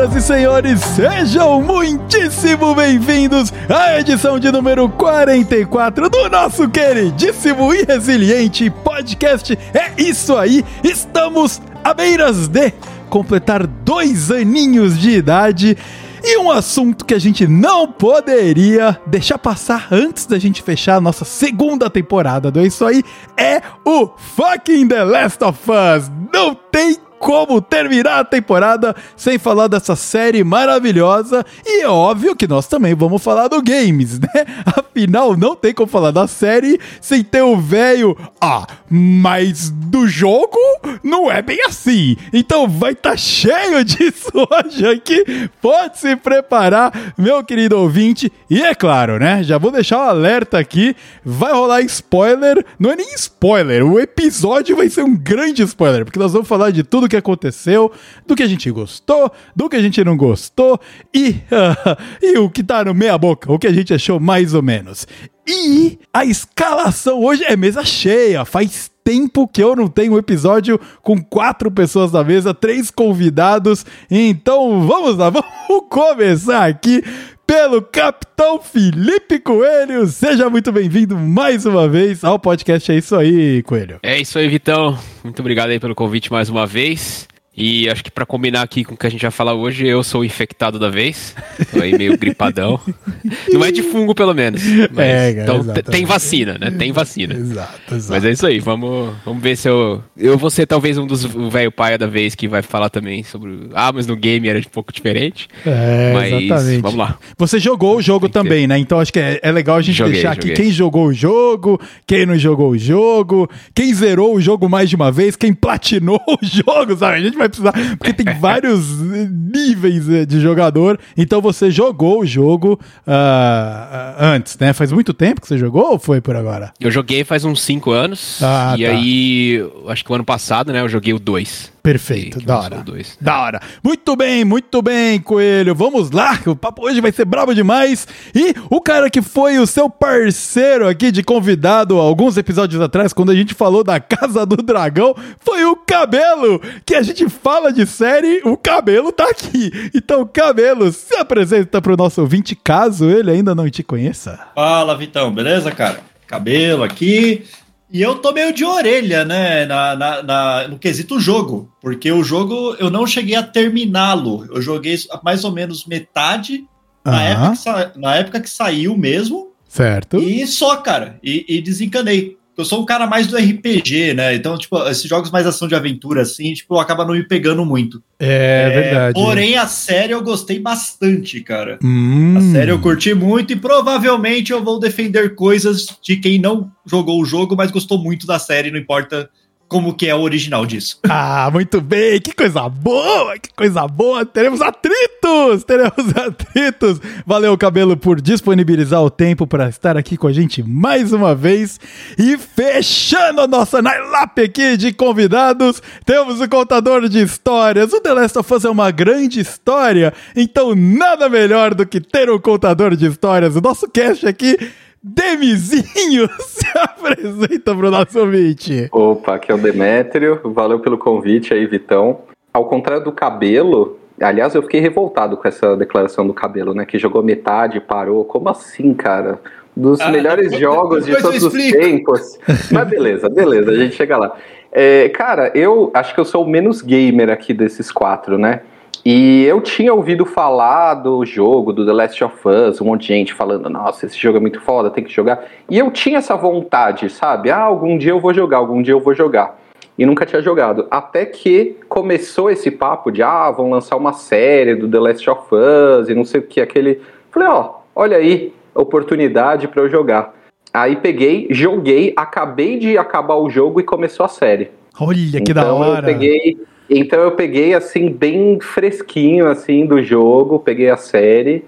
senhoras e senhores, sejam muitíssimo bem-vindos à edição de número 44 do nosso queridíssimo e resiliente podcast. É isso aí, estamos à beiras de completar dois aninhos de idade. E um assunto que a gente não poderia deixar passar antes da gente fechar a nossa segunda temporada do É Isso Aí é o fucking The Last of Us. Não tem como terminar a temporada sem falar dessa série maravilhosa. E é óbvio que nós também vamos falar do games, né? Afinal, não tem como falar da série sem ter o velho. Ah, mas do jogo não é bem assim. Então vai estar tá cheio disso hoje aqui. Pode se preparar, meu querido ouvinte. E é claro, né? Já vou deixar o um alerta aqui. Vai rolar spoiler. Não é nem spoiler. O episódio vai ser um grande spoiler, porque nós vamos falar de tudo que aconteceu, do que a gente gostou, do que a gente não gostou e, uh, e o que tá no meia boca, o que a gente achou mais ou menos. E a escalação hoje é mesa cheia, faz tempo que eu não tenho um episódio com quatro pessoas na mesa, três convidados. Então vamos lá, vamos começar aqui pelo Capitão Felipe Coelho. Seja muito bem-vindo mais uma vez ao podcast. É isso aí, Coelho. É isso aí, Vitão. Muito obrigado aí pelo convite mais uma vez. E acho que para combinar aqui com o que a gente vai falar hoje, eu sou o infectado da vez. Tô aí meio gripadão. Não é de fungo, pelo menos. Mas, é, cara, então tem vacina, né? Tem vacina. Exato, exato. Mas é isso aí, vamos, vamos ver se eu. Eu vou ser talvez um dos velho paia da vez que vai falar também sobre. Ah, mas no game era um pouco diferente. É, mas exatamente. vamos lá. Você jogou o jogo também, né? Então acho que é, é legal a gente joguei, deixar joguei. aqui quem jogou o jogo, quem não jogou o jogo, quem zerou o jogo mais de uma vez, quem platinou o jogo, sabe? A gente vai precisar, porque tem vários níveis eh, de jogador. Então você jogou o jogo uh, antes, né? Faz muito tempo que você jogou ou foi por agora? Eu joguei faz uns 5 anos. Ah, e tá. aí, acho que o ano passado, né? Eu joguei o 2. Perfeito, da hora. Dois. Da hora. Muito bem, muito bem, Coelho. Vamos lá, o papo hoje vai ser brabo demais. E o cara que foi o seu parceiro aqui de convidado alguns episódios atrás, quando a gente falou da Casa do Dragão, foi o Cabelo. Que a gente fala de série, o Cabelo tá aqui. Então, Cabelo, se apresenta pro nosso ouvinte, caso ele ainda não te conheça. Fala, Vitão, beleza, cara? Cabelo aqui. E eu tô meio de orelha, né, na, na, na, no quesito jogo, porque o jogo eu não cheguei a terminá-lo. Eu joguei mais ou menos metade na, época que, na época que saiu mesmo. Certo. E só, cara, e, e desencanei eu sou um cara mais do RPG, né? Então, tipo, esses jogos mais ação de aventura, assim, tipo, acaba não me pegando muito. É, é verdade. Porém, a série eu gostei bastante, cara. Hum. A série eu curti muito e provavelmente eu vou defender coisas de quem não jogou o jogo, mas gostou muito da série, não importa como que é o original disso. Ah, muito bem, que coisa boa, que coisa boa. Teremos atritos, teremos atritos. Valeu, Cabelo, por disponibilizar o tempo para estar aqui com a gente mais uma vez. E fechando a nossa night aqui de convidados, temos o contador de histórias. O The Last of Us é uma grande história, então nada melhor do que ter um contador de histórias. O nosso cast aqui Demizinho se apresenta pro nosso ouvinte. Opa, aqui é o Demétrio. Valeu pelo convite aí, Vitão. Ao contrário do cabelo, aliás, eu fiquei revoltado com essa declaração do cabelo, né? Que jogou metade, parou. Como assim, cara? Dos ah, melhores depois, jogos depois de todos os tempos. Mas beleza, beleza, a gente chega lá. É, cara, eu acho que eu sou o menos gamer aqui desses quatro, né? E eu tinha ouvido falar do jogo, do The Last of Us, um monte de gente falando, nossa, esse jogo é muito foda, tem que jogar. E eu tinha essa vontade, sabe? Ah, algum dia eu vou jogar, algum dia eu vou jogar. E nunca tinha jogado. Até que começou esse papo de, ah, vão lançar uma série do The Last of Us e não sei o que, aquele. Falei, ó, olha aí, oportunidade para eu jogar. Aí peguei, joguei, acabei de acabar o jogo e começou a série. Olha que então, da hora! Eu peguei então eu peguei assim bem fresquinho assim do jogo, peguei a série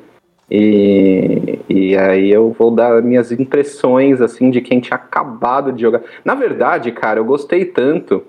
e, e aí eu vou dar minhas impressões assim de quem tinha acabado de jogar. Na verdade, cara, eu gostei tanto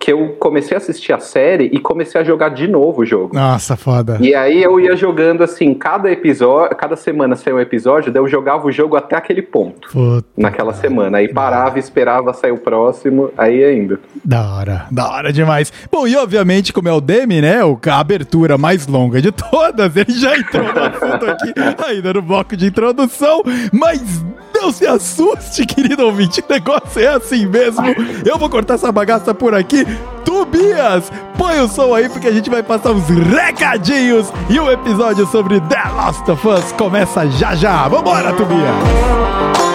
que eu comecei a assistir a série e comecei a jogar de novo o jogo. Nossa, foda. E aí eu ia jogando assim, cada episódio, cada semana saiu um episódio, daí eu jogava o jogo até aquele ponto. Puta, naquela semana. Aí parava, esperava sair o próximo, aí ainda. Da hora, da hora demais. Bom, e obviamente, como é o Demi, né? A abertura mais longa de todas, ele já entrou no assunto aqui, ainda no bloco de introdução, mas não se assuste, querido ouvinte, o negócio é assim mesmo. Eu vou cortar essa bagaça por aqui. Tobias, põe o som aí porque a gente vai passar uns recadinhos e o episódio sobre The Last of Us começa já já. Vambora, Tobias!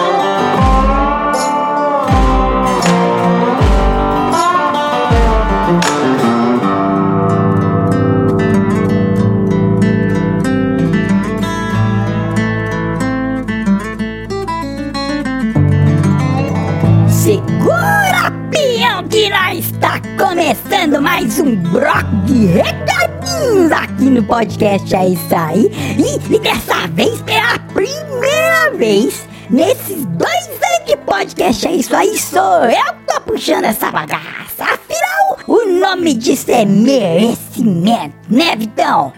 Nós está começando mais um bloco de recadinhos aqui no podcast É Isso Aí. E, e dessa vez pela primeira vez nesses dois anos de podcast É Isso Aí sou eu que tô puxando essa bagaça. Afinal, o nome disso é merecimento, né, Vitão?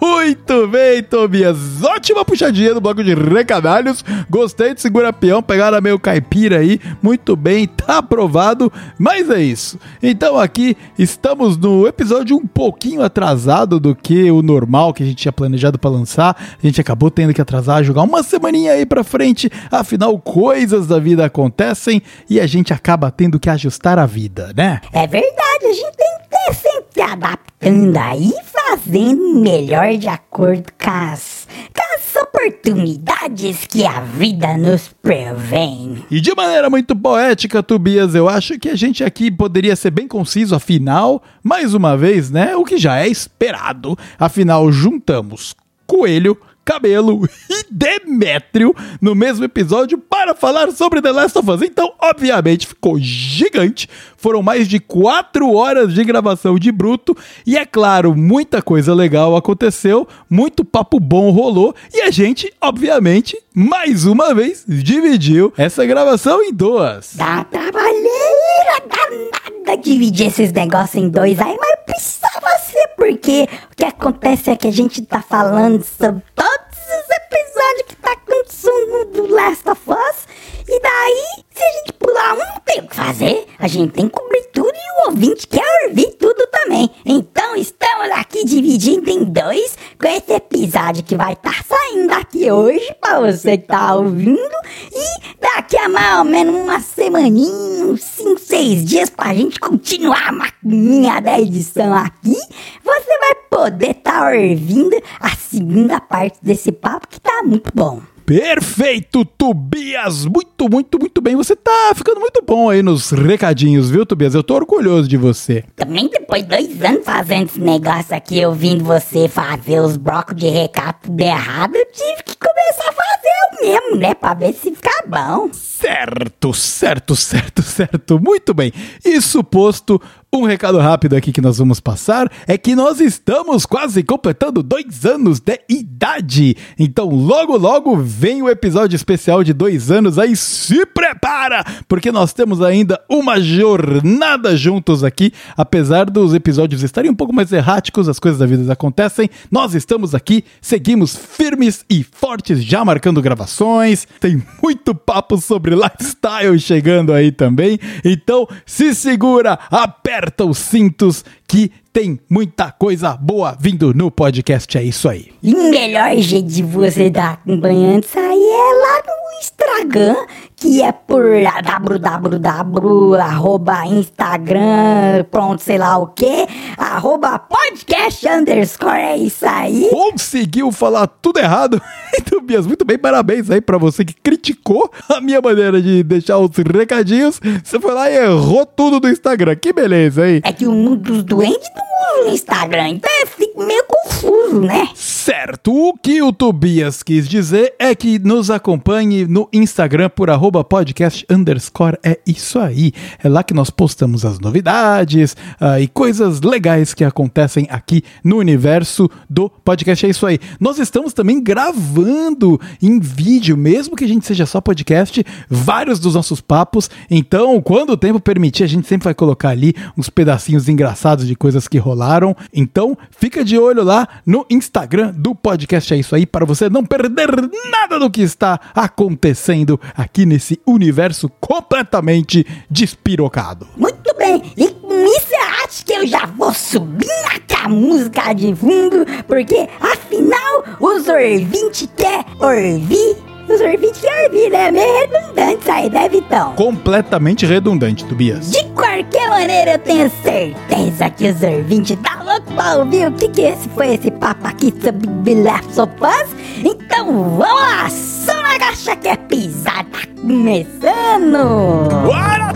Muito bem, Tobias. Ótima puxadinha do bloco de recadalhos. Gostei de segura peão, pegaram meio caipira aí. Muito bem, tá aprovado. Mas é isso. Então aqui estamos no episódio um pouquinho atrasado do que o normal que a gente tinha planejado pra lançar. A gente acabou tendo que atrasar, jogar uma semaninha aí pra frente. Afinal, coisas da vida acontecem e a gente acaba tendo que ajustar a vida, né? É verdade, a gente tem que ter sempre se adaptando aí, fazendo melhor de acordo com as, com as oportunidades que a vida nos prevém. E de maneira muito poética, Tobias, eu acho que a gente aqui poderia ser bem conciso, afinal, mais uma vez, né? O que já é esperado. Afinal, juntamos coelho, cabelo e Demétrio no mesmo episódio para falar sobre The Last of Us. Então, obviamente, ficou gigante. Foram mais de quatro horas de gravação de bruto. E é claro, muita coisa legal aconteceu, muito papo bom rolou. E a gente, obviamente, mais uma vez, dividiu essa gravação em duas. Dá trabalheira danada dividir esses negócios em dois. Aí, mas precisava ser, porque o que acontece é que a gente tá falando sobre todos os episódios que tá acontecendo do Last of Us, e daí, se a gente pular um, não tem o que fazer. A gente tem que cobrir tudo e o ouvinte quer ouvir tudo também. Então, estamos aqui dividindo em dois, com esse episódio que vai estar saindo aqui hoje, pra você que tá ouvindo, e daqui a mais ou menos uma semaninha, uns 5, 6 dias pra gente continuar a maquininha da edição aqui, você vai poder estar ouvindo a segunda parte desse papo que tá muito bom. Perfeito, Tobias! Muito, muito, muito bem. Você tá ficando muito bom aí nos recadinhos, viu, Tobias? Eu tô orgulhoso de você. Também depois de dois anos fazendo esse negócio aqui, ouvindo você fazer os blocos de recado tudo errado, eu tive que começar a fazer o mesmo, né? Pra ver se fica bom. Certo, certo, certo, certo. Muito bem. Isso posto, um recado rápido aqui que nós vamos passar é que nós estamos quase completando dois anos de idade. Então, logo, logo vem o episódio especial de dois anos aí. Se prepara, porque nós temos ainda uma jornada juntos aqui. Apesar dos episódios estarem um pouco mais erráticos, as coisas da vida acontecem. Nós estamos aqui, seguimos firmes e fortes, já marcando gravações. Tem muito papo sobre lifestyle chegando aí também. Então, se segura, aperta os cintos que tem muita coisa boa vindo no podcast. É isso aí. E o melhor jeito de você estar acompanhando isso aí é lá no Instagram, que é por www, arroba Instagram, pronto, sei lá o que, arroba podcast underscore, é isso aí. Conseguiu falar tudo errado. E, Tobias, muito bem, parabéns aí pra você que criticou a minha maneira de deixar os recadinhos. Você foi lá e errou tudo do Instagram. Que beleza, hein? É que o mundo dos doentes não usa o Instagram, então meio confuso, né? Certo o que o Tobias quis dizer é que nos acompanhe no Instagram por arroba podcast underscore. É isso aí. É lá que nós postamos as novidades ah, e coisas legais que acontecem aqui no universo do podcast. É isso aí. Nós estamos também gravando em vídeo, mesmo que a gente seja só podcast, vários dos nossos papos. Então, quando o tempo permitir, a gente sempre vai colocar ali uns pedacinhos engraçados de coisas que rolaram. Então, fica de olho lá no Instagram do podcast. É isso aí, para você não perder nada do que está acontecendo aqui nesse universo completamente despirocado. Muito bem, e com isso eu acho que eu já vou subir na música de fundo, porque afinal o Zorvinte quer ouvir. O Zorvinte quer ouvir, né? Meio redundante isso aí, né, Vitão? Completamente redundante, Tobias. De qualquer maneira, eu tenho certeza que o Zorvinte tá louco o que que esse foi esse papo aqui sobre Us. Então vamos lá, só na gacha que é pisar, tá começando! Bora,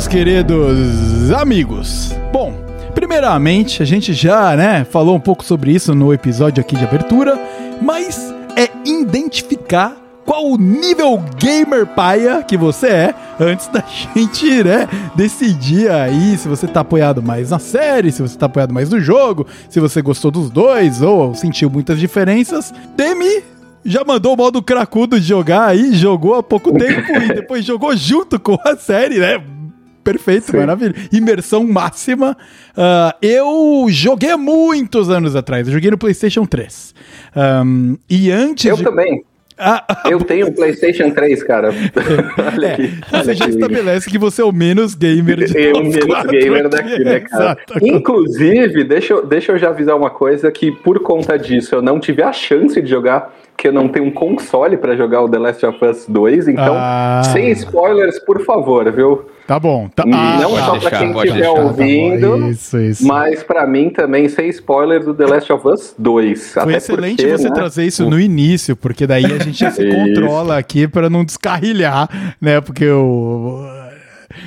meus queridos amigos. Bom, primeiramente, a gente já, né, falou um pouco sobre isso no episódio aqui de abertura, mas é identificar qual o nível gamer paia que você é antes da gente, né, decidir aí se você tá apoiado mais na série, se você tá apoiado mais no jogo, se você gostou dos dois ou sentiu muitas diferenças. Temi já mandou o modo cracudo de jogar aí, jogou há pouco tempo e depois jogou junto com a série, né? Perfeito, Sim. maravilha. Imersão máxima. Ah, eu joguei há muitos anos atrás, eu joguei no PlayStation 3. Ahm, e antes. Eu de... também. Ah, ah, Eu tenho um PlayStation 3, cara. olha é, aqui. você olha já estabelece que você é o menos gamer de Eu, todos menos gamer aqui. daqui, né, cara? Exato. Inclusive, deixa eu, deixa eu já avisar uma coisa: que por conta disso eu não tive a chance de jogar, porque eu não tenho um console pra jogar o The Last of Us 2. Então, Ah. sem spoilers, por favor, viu? Tá bom. Tá... não tá só pra quem estiver deixar, tá ouvindo, Isso, isso. mas pra mim também sem spoilers do The Last of Us 2. Foi Até excelente porque, você né, trazer isso no início, porque daí a gente já se controla aqui pra não descarrilhar, né? Porque o.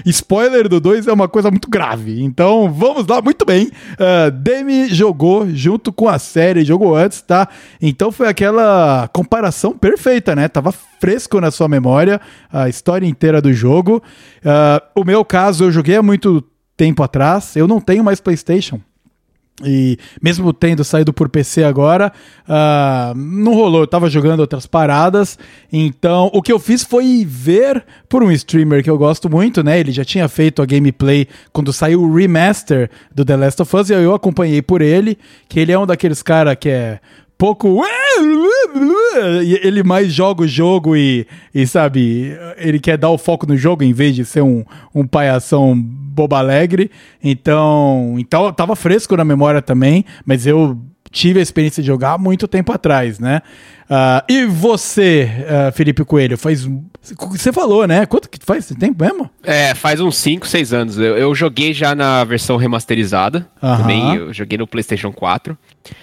Spoiler do 2 é uma coisa muito grave. Então, vamos lá, muito bem. Ah, Demi jogou junto com a série, jogou antes, tá? Então foi aquela comparação perfeita, né? Tava fresco na sua memória a história inteira do jogo. Ah, o meu caso, eu joguei há muito tempo atrás. Eu não tenho mais PlayStation. E mesmo tendo saído por PC agora, ah, não rolou. Eu tava jogando outras paradas. Então, o que eu fiz foi ver por um streamer que eu gosto muito, né? Ele já tinha feito a gameplay quando saiu o remaster do The Last of Us. E eu acompanhei por ele, que ele é um daqueles cara que é pouco. Ele mais joga o jogo e, e, sabe, ele quer dar o foco no jogo em vez de ser um, um palhação boba alegre. Então, então tava fresco na memória também, mas eu tive a experiência de jogar há muito tempo atrás, né? Uh, e você, uh, Felipe Coelho, faz. Você falou, né? Quanto que faz esse tempo mesmo? É, faz uns 5, 6 anos. Eu, eu, joguei já na versão remasterizada. Uhum. Também eu joguei no PlayStation 4.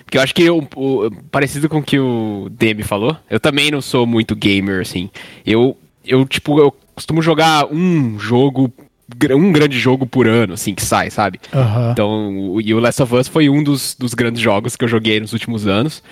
Porque eu acho que, eu, o, parecido com o que o Demi falou, eu também não sou muito gamer, assim. Eu, eu tipo, eu costumo jogar um jogo um grande jogo por ano, assim, que sai, sabe? Uhum. Então, o, e o Last of Us foi um dos, dos grandes jogos que eu joguei nos últimos anos.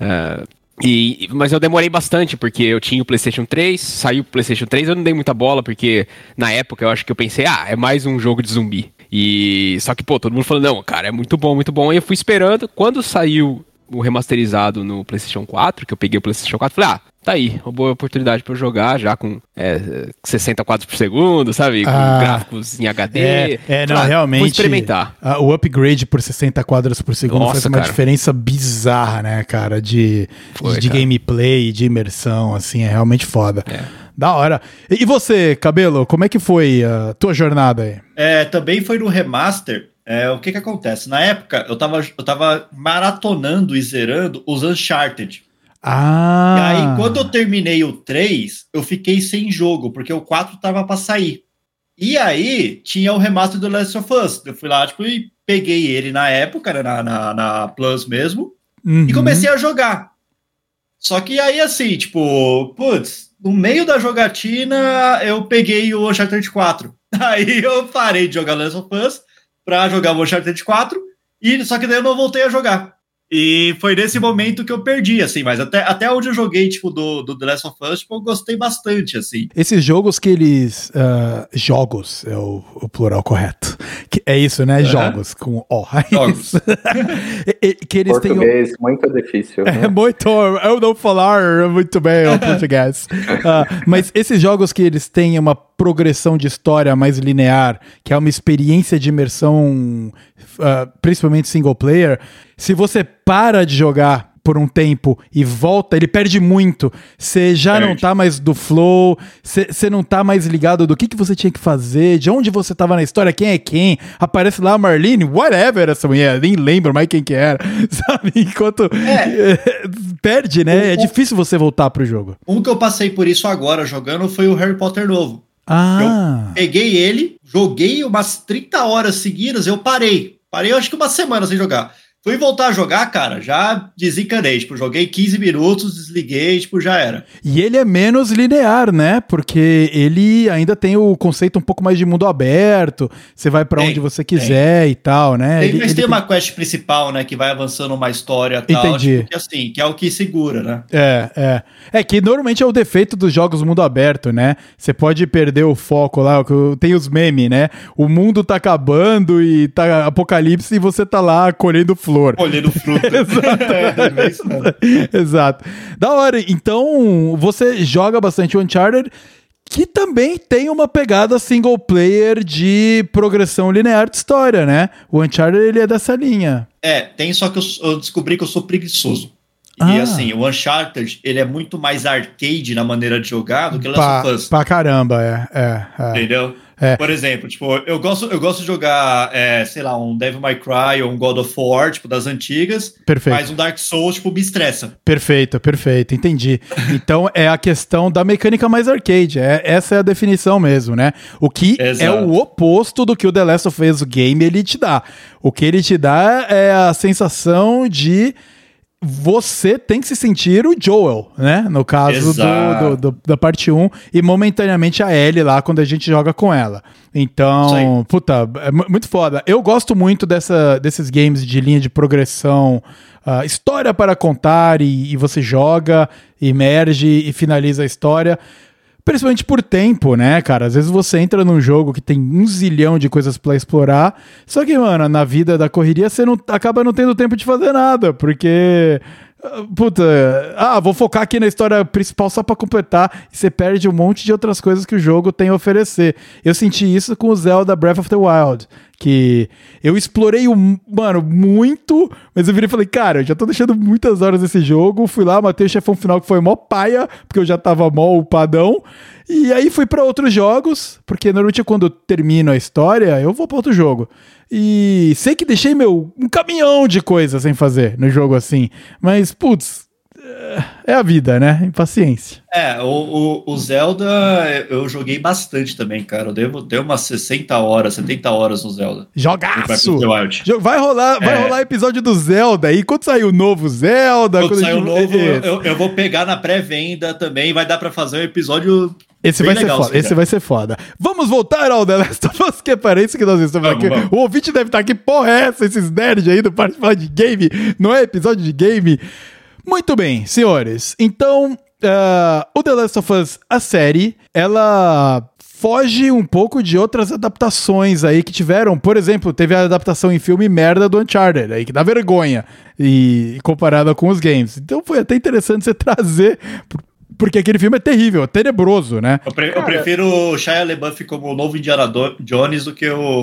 Uh, e, mas eu demorei bastante, porque eu tinha o PlayStation 3, saiu o PlayStation 3, eu não dei muita bola, porque na época eu acho que eu pensei, ah, é mais um jogo de zumbi. E só que, pô, todo mundo falou, não, cara, é muito bom, muito bom. E eu fui esperando. Quando saiu o remasterizado no PlayStation 4, que eu peguei o PlayStation 4, falei, ah, tá aí, uma boa oportunidade para eu jogar já com é, 60 quadros por segundo, sabe? Com ah, gráficos em HD. É, é não, realmente. Vou experimentar. A, o upgrade por 60 quadros por segundo Nossa, faz uma cara. diferença bizarra, né, cara? De, Foi, de, de gameplay, de imersão, assim, é realmente foda. É. Da hora. E você, Cabelo, como é que foi a tua jornada aí? É, também foi no remaster. É, o que que acontece? Na época, eu tava, eu tava maratonando e zerando os Uncharted. Ah! E aí, quando eu terminei o 3, eu fiquei sem jogo, porque o 4 tava pra sair. E aí, tinha o remaster do Last of Us. Eu fui lá, tipo, e peguei ele na época, né, na, na, na Plus mesmo, uhum. e comecei a jogar. Só que aí, assim, tipo, putz, no meio da jogatina, eu peguei o Uncharted 4. Aí eu parei de jogar Last of Us para jogar o Uncharted 4, e só que daí eu não voltei a jogar. E foi nesse momento que eu perdi, assim, mas até, até onde eu joguei, tipo, do, do The Last of Us, tipo, eu gostei bastante, assim. Esses jogos que eles. Uh, jogos é o, o, plural correto. Que é isso, né? Uhum. Jogos, com O. É jogos. que eles português, têm. muito difícil. Né? É muito. Eu não falar muito bem o português. uh, mas esses jogos que eles têm uma progressão de história mais linear, que é uma experiência de imersão, uh, principalmente single player se você para de jogar por um tempo e volta, ele perde muito. Você já perde. não tá mais do flow, você não tá mais ligado do que, que você tinha que fazer, de onde você tava na história, quem é quem. Aparece lá a Marlene, whatever essa mulher, nem lembro mais quem que era, sabe? Enquanto é. perde, né? é difícil você voltar pro jogo. Um que eu passei por isso agora jogando foi o Harry Potter novo. Ah. Eu peguei ele, joguei umas 30 horas seguidas, eu parei. Parei, acho que uma semana sem jogar. Fui voltar a jogar, cara, já desencanei. Tipo, joguei 15 minutos, desliguei, tipo, já era. E ele é menos linear, né? Porque ele ainda tem o conceito um pouco mais de mundo aberto. Você vai para onde você quiser tem. e tal, né? Tem, ele, mas ele tem uma quest principal, né? Que vai avançando uma história e tal. Entendi. Tipo, que, assim, que é o que segura, né? É, é. É que normalmente é o defeito dos jogos mundo aberto, né? Você pode perder o foco lá. Tem os memes, né? O mundo tá acabando e tá apocalipse e você tá lá colhendo flor. Colhendo fruta. Exato. é, Exato. Da hora. Então, você joga bastante Uncharted, que também tem uma pegada single player de progressão linear de história, né? O Uncharted, ele é dessa linha. É, tem, só que eu, eu descobri que eu sou preguiçoso. Ah. E assim, o Uncharted, ele é muito mais arcade na maneira de jogar do que o Last of Us. Pra caramba, é. é, é. Entendeu? É. Por exemplo, tipo, eu gosto, eu gosto de jogar, é, sei lá, um Devil May Cry ou um God of War, tipo, das antigas. Perfeito. Mas um Dark Souls, tipo, me estressa. Perfeito, perfeito, entendi. então é a questão da mecânica mais arcade. É, essa é a definição mesmo, né? O que Exato. é o oposto do que o The Last of Us Game ele te dá. O que ele te dá é a sensação de você tem que se sentir o Joel, né? No caso do, do, do, da parte 1, e momentaneamente a Ellie lá quando a gente joga com ela. Então, puta, é muito foda. Eu gosto muito dessa, desses games de linha de progressão, uh, história para contar, e, e você joga, emerge e finaliza a história. Principalmente por tempo, né, cara? Às vezes você entra num jogo que tem um zilhão de coisas para explorar, só que, mano, na vida da correria você não acaba não tendo tempo de fazer nada, porque ah, Puta, ah, vou focar aqui na história principal só para completar e você perde um monte de outras coisas que o jogo tem a oferecer. Eu senti isso com o Zelda Breath of the Wild, que eu explorei, o, mano, muito, mas eu virei e falei, cara, já tô deixando muitas horas nesse jogo, fui lá, matei o chefão final que foi mó paia, porque eu já tava mó upadão, e aí fui para outros jogos, porque normalmente quando eu termino a história, eu vou para outro jogo. E sei que deixei meu um caminhão de coisas sem fazer no jogo assim, mas putz, é a vida, né? Impaciência. É, o, o, o, Zelda eu joguei bastante também, cara. Eu devo ter umas 60 horas, 70 horas no Zelda. Jogaço! Vai rolar, vai é. rolar episódio do Zelda aí. Quando sair o novo Zelda. Quando, quando sair o novo, eu, eu, vou pegar na pré-venda também. Vai dar pra fazer um episódio. Esse vai legal, ser foda. Esse vai ser foda. Vamos voltar ao The Last of Us, que é para isso que nós estamos vamos, aqui. Vamos. O ouvinte deve estar aqui, porra, é essa? Esses nerds aí do falar de game. Não é episódio de game. Muito bem, senhores. Então, uh, o The Last of Us, a série, ela foge um pouco de outras adaptações aí que tiveram. Por exemplo, teve a adaptação em filme merda do Uncharted, aí que dá vergonha e comparada com os games. Então foi até interessante você trazer porque aquele filme é terrível, é tenebroso, né? Eu, pre Cara... eu prefiro o Shia LaBeouf como o novo Indiana Jones do que o, o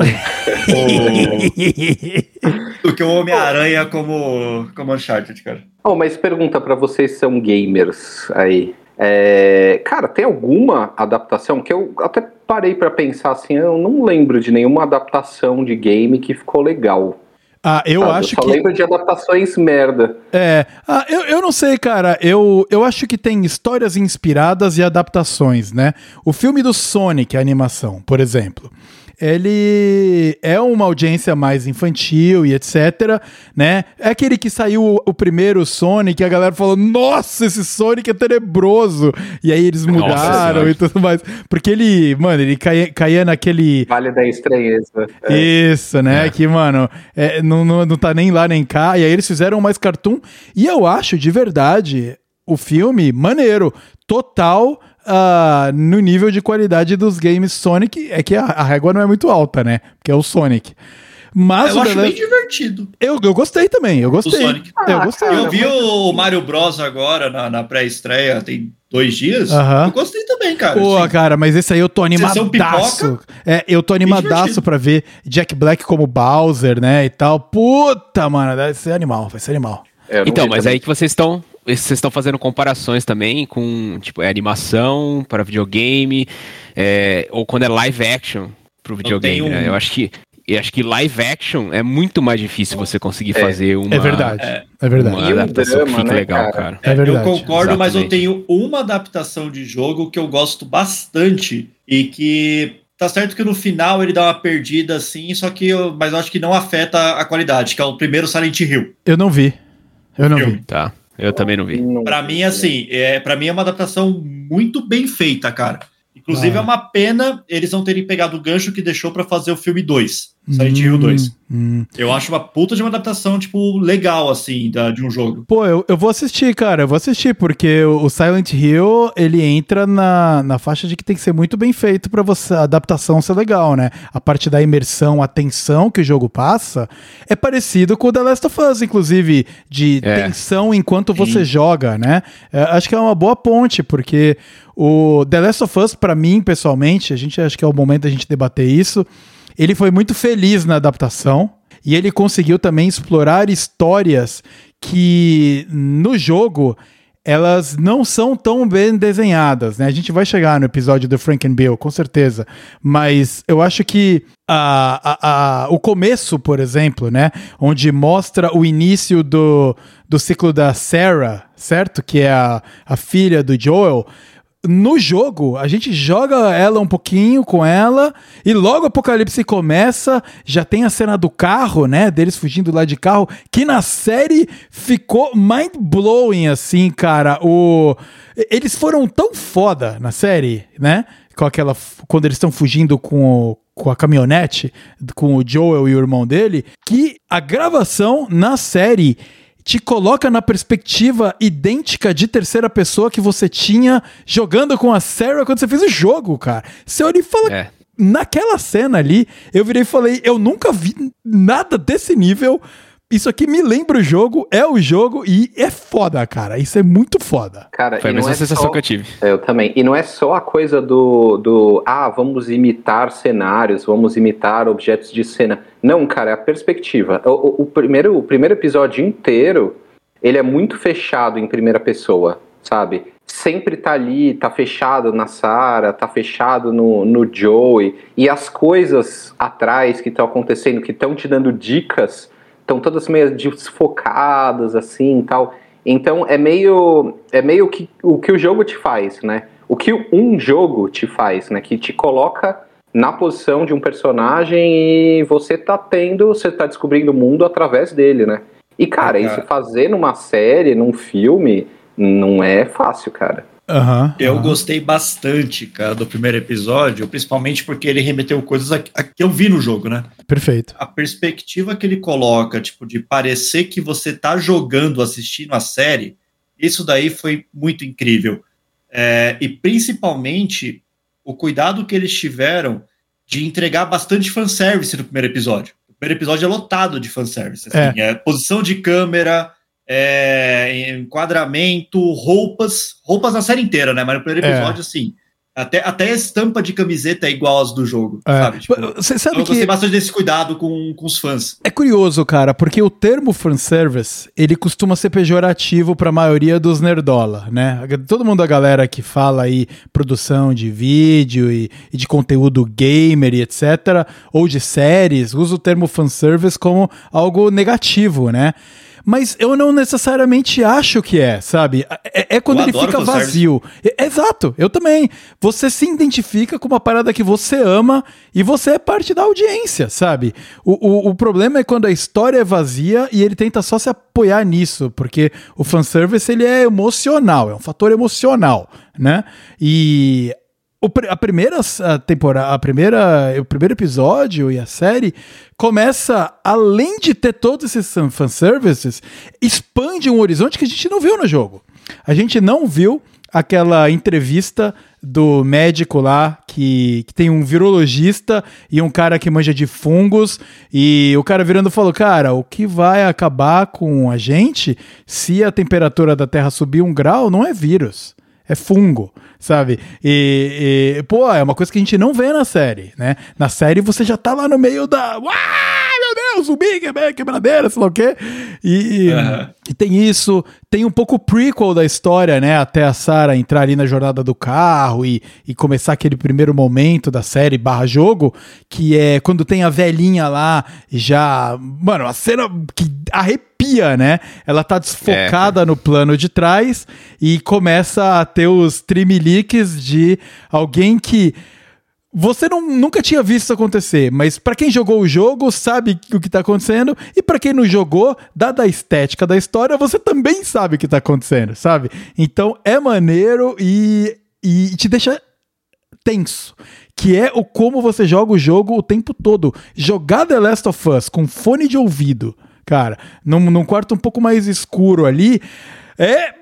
do que o Homem-Aranha como como Uncharted, cara. Oh, mas pergunta para vocês são gamers aí. É, cara, tem alguma adaptação que eu até parei para pensar assim, eu não lembro de nenhuma adaptação de game que ficou legal. Ah, eu ah, acho eu só que. lembro de adaptações merda. É. Ah, eu, eu não sei, cara. Eu, eu acho que tem histórias inspiradas e adaptações, né? O filme do Sonic, a animação, por exemplo ele é uma audiência mais infantil e etc, né? É aquele que saiu o primeiro Sonic, a galera falou: "Nossa, esse Sonic é tenebroso". E aí eles mudaram Nossa, e tudo mais, porque ele, mano, ele caía, caía naquele Vale da estranheza. É. Isso, né? É. Que, mano, é, não, não, não tá nem lá nem cá. E aí eles fizeram mais cartoon e eu acho de verdade o filme maneiro, total uh, no nível de qualidade dos games Sonic, é que a, a régua não é muito alta, né? Porque é o Sonic. Mas eu acho bem divertido. Eu, eu gostei também, eu gostei. Ah, eu gostei. eu vi o Mario Bros agora na, na pré-estreia, tem dois dias. Uh -huh. Eu gostei também, cara. Pô, assim. cara, mas esse aí eu tô animadaço. É, eu tô animadaço pra ver Jack Black como Bowser, né, e tal. Puta, mano, vai ser animal, vai ser animal. É, então, mas também. aí que vocês estão vocês estão fazendo comparações também com, tipo, é animação para videogame, é, ou quando é live action pro videogame, eu, um... né? eu acho que eu acho que live action é muito mais difícil você conseguir é, fazer uma. É verdade. É, é verdade. Uma adaptação drama, que fique né, legal, cara. cara. É verdade. Eu concordo, Exatamente. mas eu tenho uma adaptação de jogo que eu gosto bastante e que Tá certo que no final ele dá uma perdida assim, só que eu, mas eu acho que não afeta a qualidade, que é o primeiro Silent Hill. Eu não vi. Eu não vi. Tá. Eu também não vi. Para mim, assim, é, para mim é uma adaptação muito bem feita, cara. Inclusive, ah. é uma pena eles não terem pegado o gancho que deixou para fazer o filme 2. Silent Hill 2. Hum, hum. Eu acho uma puta de uma adaptação, tipo, legal, assim, da, de um jogo. Pô, eu, eu vou assistir, cara, eu vou assistir, porque o Silent Hill, ele entra na, na faixa de que tem que ser muito bem feito para você a adaptação ser legal, né? A parte da imersão, a tensão que o jogo passa, é parecido com o The Last of Us, inclusive, de é. tensão enquanto você Sim. joga, né? É, acho que é uma boa ponte, porque o The Last of Us, para mim, pessoalmente, a gente acho que é o momento da gente debater isso, ele foi muito feliz na adaptação e ele conseguiu também explorar histórias que no jogo elas não são tão bem desenhadas, né? A gente vai chegar no episódio do Bill, com certeza, mas eu acho que a, a, a, o começo, por exemplo, né? Onde mostra o início do, do ciclo da Sarah, certo? Que é a, a filha do Joel no jogo, a gente joga ela um pouquinho com ela e logo o apocalipse começa, já tem a cena do carro, né, deles fugindo lá de carro, que na série ficou mind blowing assim, cara. O eles foram tão foda na série, né? Com aquela quando eles estão fugindo com o, com a caminhonete, com o Joel e o irmão dele, que a gravação na série te coloca na perspectiva idêntica de terceira pessoa que você tinha jogando com a Sarah quando você fez o jogo, cara. Você olha e fala. É. Naquela cena ali, eu virei e falei: eu nunca vi nada desse nível isso aqui me lembra o jogo, é o jogo e é foda, cara. Isso é muito foda. Cara, Foi a mesma é sensação só- que eu tive. Eu também. E não é só a coisa do, do ah, vamos imitar cenários, vamos imitar objetos de cena. Não, cara, é a perspectiva. O, o- o primeiro, o primeiro episódio inteiro, ele é muito fechado em primeira pessoa, sabe? Sempre tá ali, tá fechado na Sarah, tá fechado no, no Joey. E as coisas atrás que estão acontecendo, que estão te dando dicas, estão todas meio desfocadas, assim, e tal. Então é meio é meio que o que o jogo te faz, né? O que um jogo te faz, né? Que te coloca na posição de um personagem e você tá tendo, você tá descobrindo o mundo através dele, né? E cara, É, cara. isso fazer numa série, num filme, não é fácil, cara. Aham. Eu aham. gostei bastante, cara, do primeiro episódio, principalmente porque ele remeteu coisas a- a- que eu vi no jogo, né? Perfeito. A perspectiva que ele coloca, tipo, de parecer que você tá jogando, assistindo a série, isso daí foi muito incrível. É, e principalmente o cuidado que eles tiveram de entregar bastante fanservice no primeiro episódio. O primeiro episódio é lotado de fanservice. Assim, é. posição de câmera, é, enquadramento, roupas, roupas na série inteira, né? Mas no primeiro É. episódio, assim, até, até a estampa de camiseta é igual às do jogo, É. sabe? Tipo, Você sabe eu gostei que bastante desse cuidado com, com os fãs. é curioso, cara, porque o termo fanservice, ele costuma ser pejorativo pra maioria dos nerdola, né? Todo mundo, a galera que fala aí produção de vídeo e, e de conteúdo gamer e etc, ou de séries, usa o termo fanservice como algo negativo, né? Mas eu não necessariamente acho que é, sabe? É, é quando Eu ele fica vazio. É- Exato, eu também. Você se identifica com uma parada que você ama e você é parte da audiência, sabe? O, o, o problema é quando a história é vazia e ele tenta só se apoiar nisso, porque o fanservice ele é emocional, é um fator emocional, né? E o a primeira temporada, a primeira, o primeiro episódio e a série começa, além de ter todos esses fan- fanservices, expande um horizonte que a gente não viu no jogo. A gente não viu aquela entrevista do médico lá que, que tem um virologista e um cara que manja de fungos e o cara virando falou, cara, o que vai acabar com a gente se a temperatura da Terra subir um grau não é vírus é fungo, sabe? E, e, pô, é uma coisa que a gente não vê na série, né? Na série você já tá lá no meio da. Uau, meu Deus, zumbi, quebra- quebradeira, sei lá o quê. E, Aham. e tem isso, tem um pouco o prequel da história, né? Até a Sarah entrar ali na jornada do carro e, e começar aquele primeiro momento da série barra jogo, que é quando tem a velhinha lá, já. Mano, a cena que arrepia, né? Ela tá desfocada no plano de trás e começa a ter os trimeliques de alguém que você não, nunca tinha visto isso acontecer, mas pra quem jogou o jogo sabe o que tá acontecendo e pra quem não jogou, dada a estética da história, você também sabe o que tá acontecendo, sabe? Então é maneiro e, e te deixa tenso, que é o como você joga o jogo o tempo todo. Jogar The Last of Us com fone de ouvido, cara, num, num quarto um pouco mais escuro ali, é.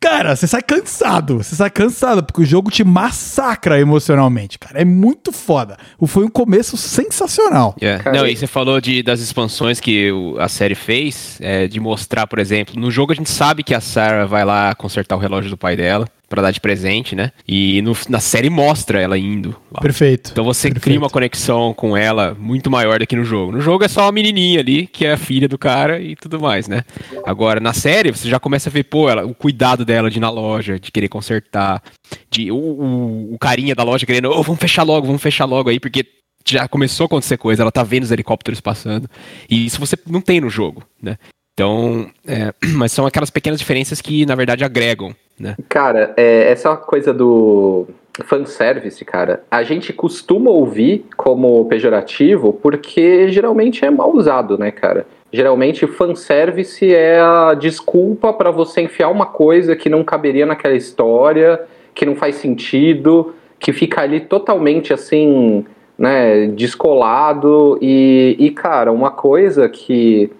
Cara, você sai cansado, você sai cansado, porque o jogo te massacra emocionalmente, cara. É muito foda. Foi um começo sensacional. É. Cara, Não, e- e você falou de, das expansões que o- a série fez, é, de mostrar, por exemplo, no jogo a gente sabe que a Sarah vai lá consertar o relógio do pai dela pra dar de presente, né? E no- na série mostra ela indo lá. Perfeito. Então você Perfeito. cria uma conexão com ela muito maior do que no jogo. No jogo é só uma menininha ali, que é a filha do cara e tudo mais, né? Agora, na série, você já começa a ver, pô, ela, o cuidado dela de ir na loja, de querer consertar, de o, o, o carinha da loja querendo, ô, vamos fechar logo, vamos fechar logo aí, porque já começou a acontecer coisa, ela tá vendo os helicópteros passando. E isso você não tem no jogo, né? Então, é, mas são aquelas pequenas diferenças que, na verdade, agregam, né? Cara, é, essa coisa do fanservice, cara, a gente costuma ouvir como pejorativo porque geralmente é mal usado, né, cara? Geralmente fanservice é a desculpa pra você enfiar uma coisa que não caberia naquela história, que não faz sentido, que fica ali totalmente assim, né, descolado e, e cara, uma coisa que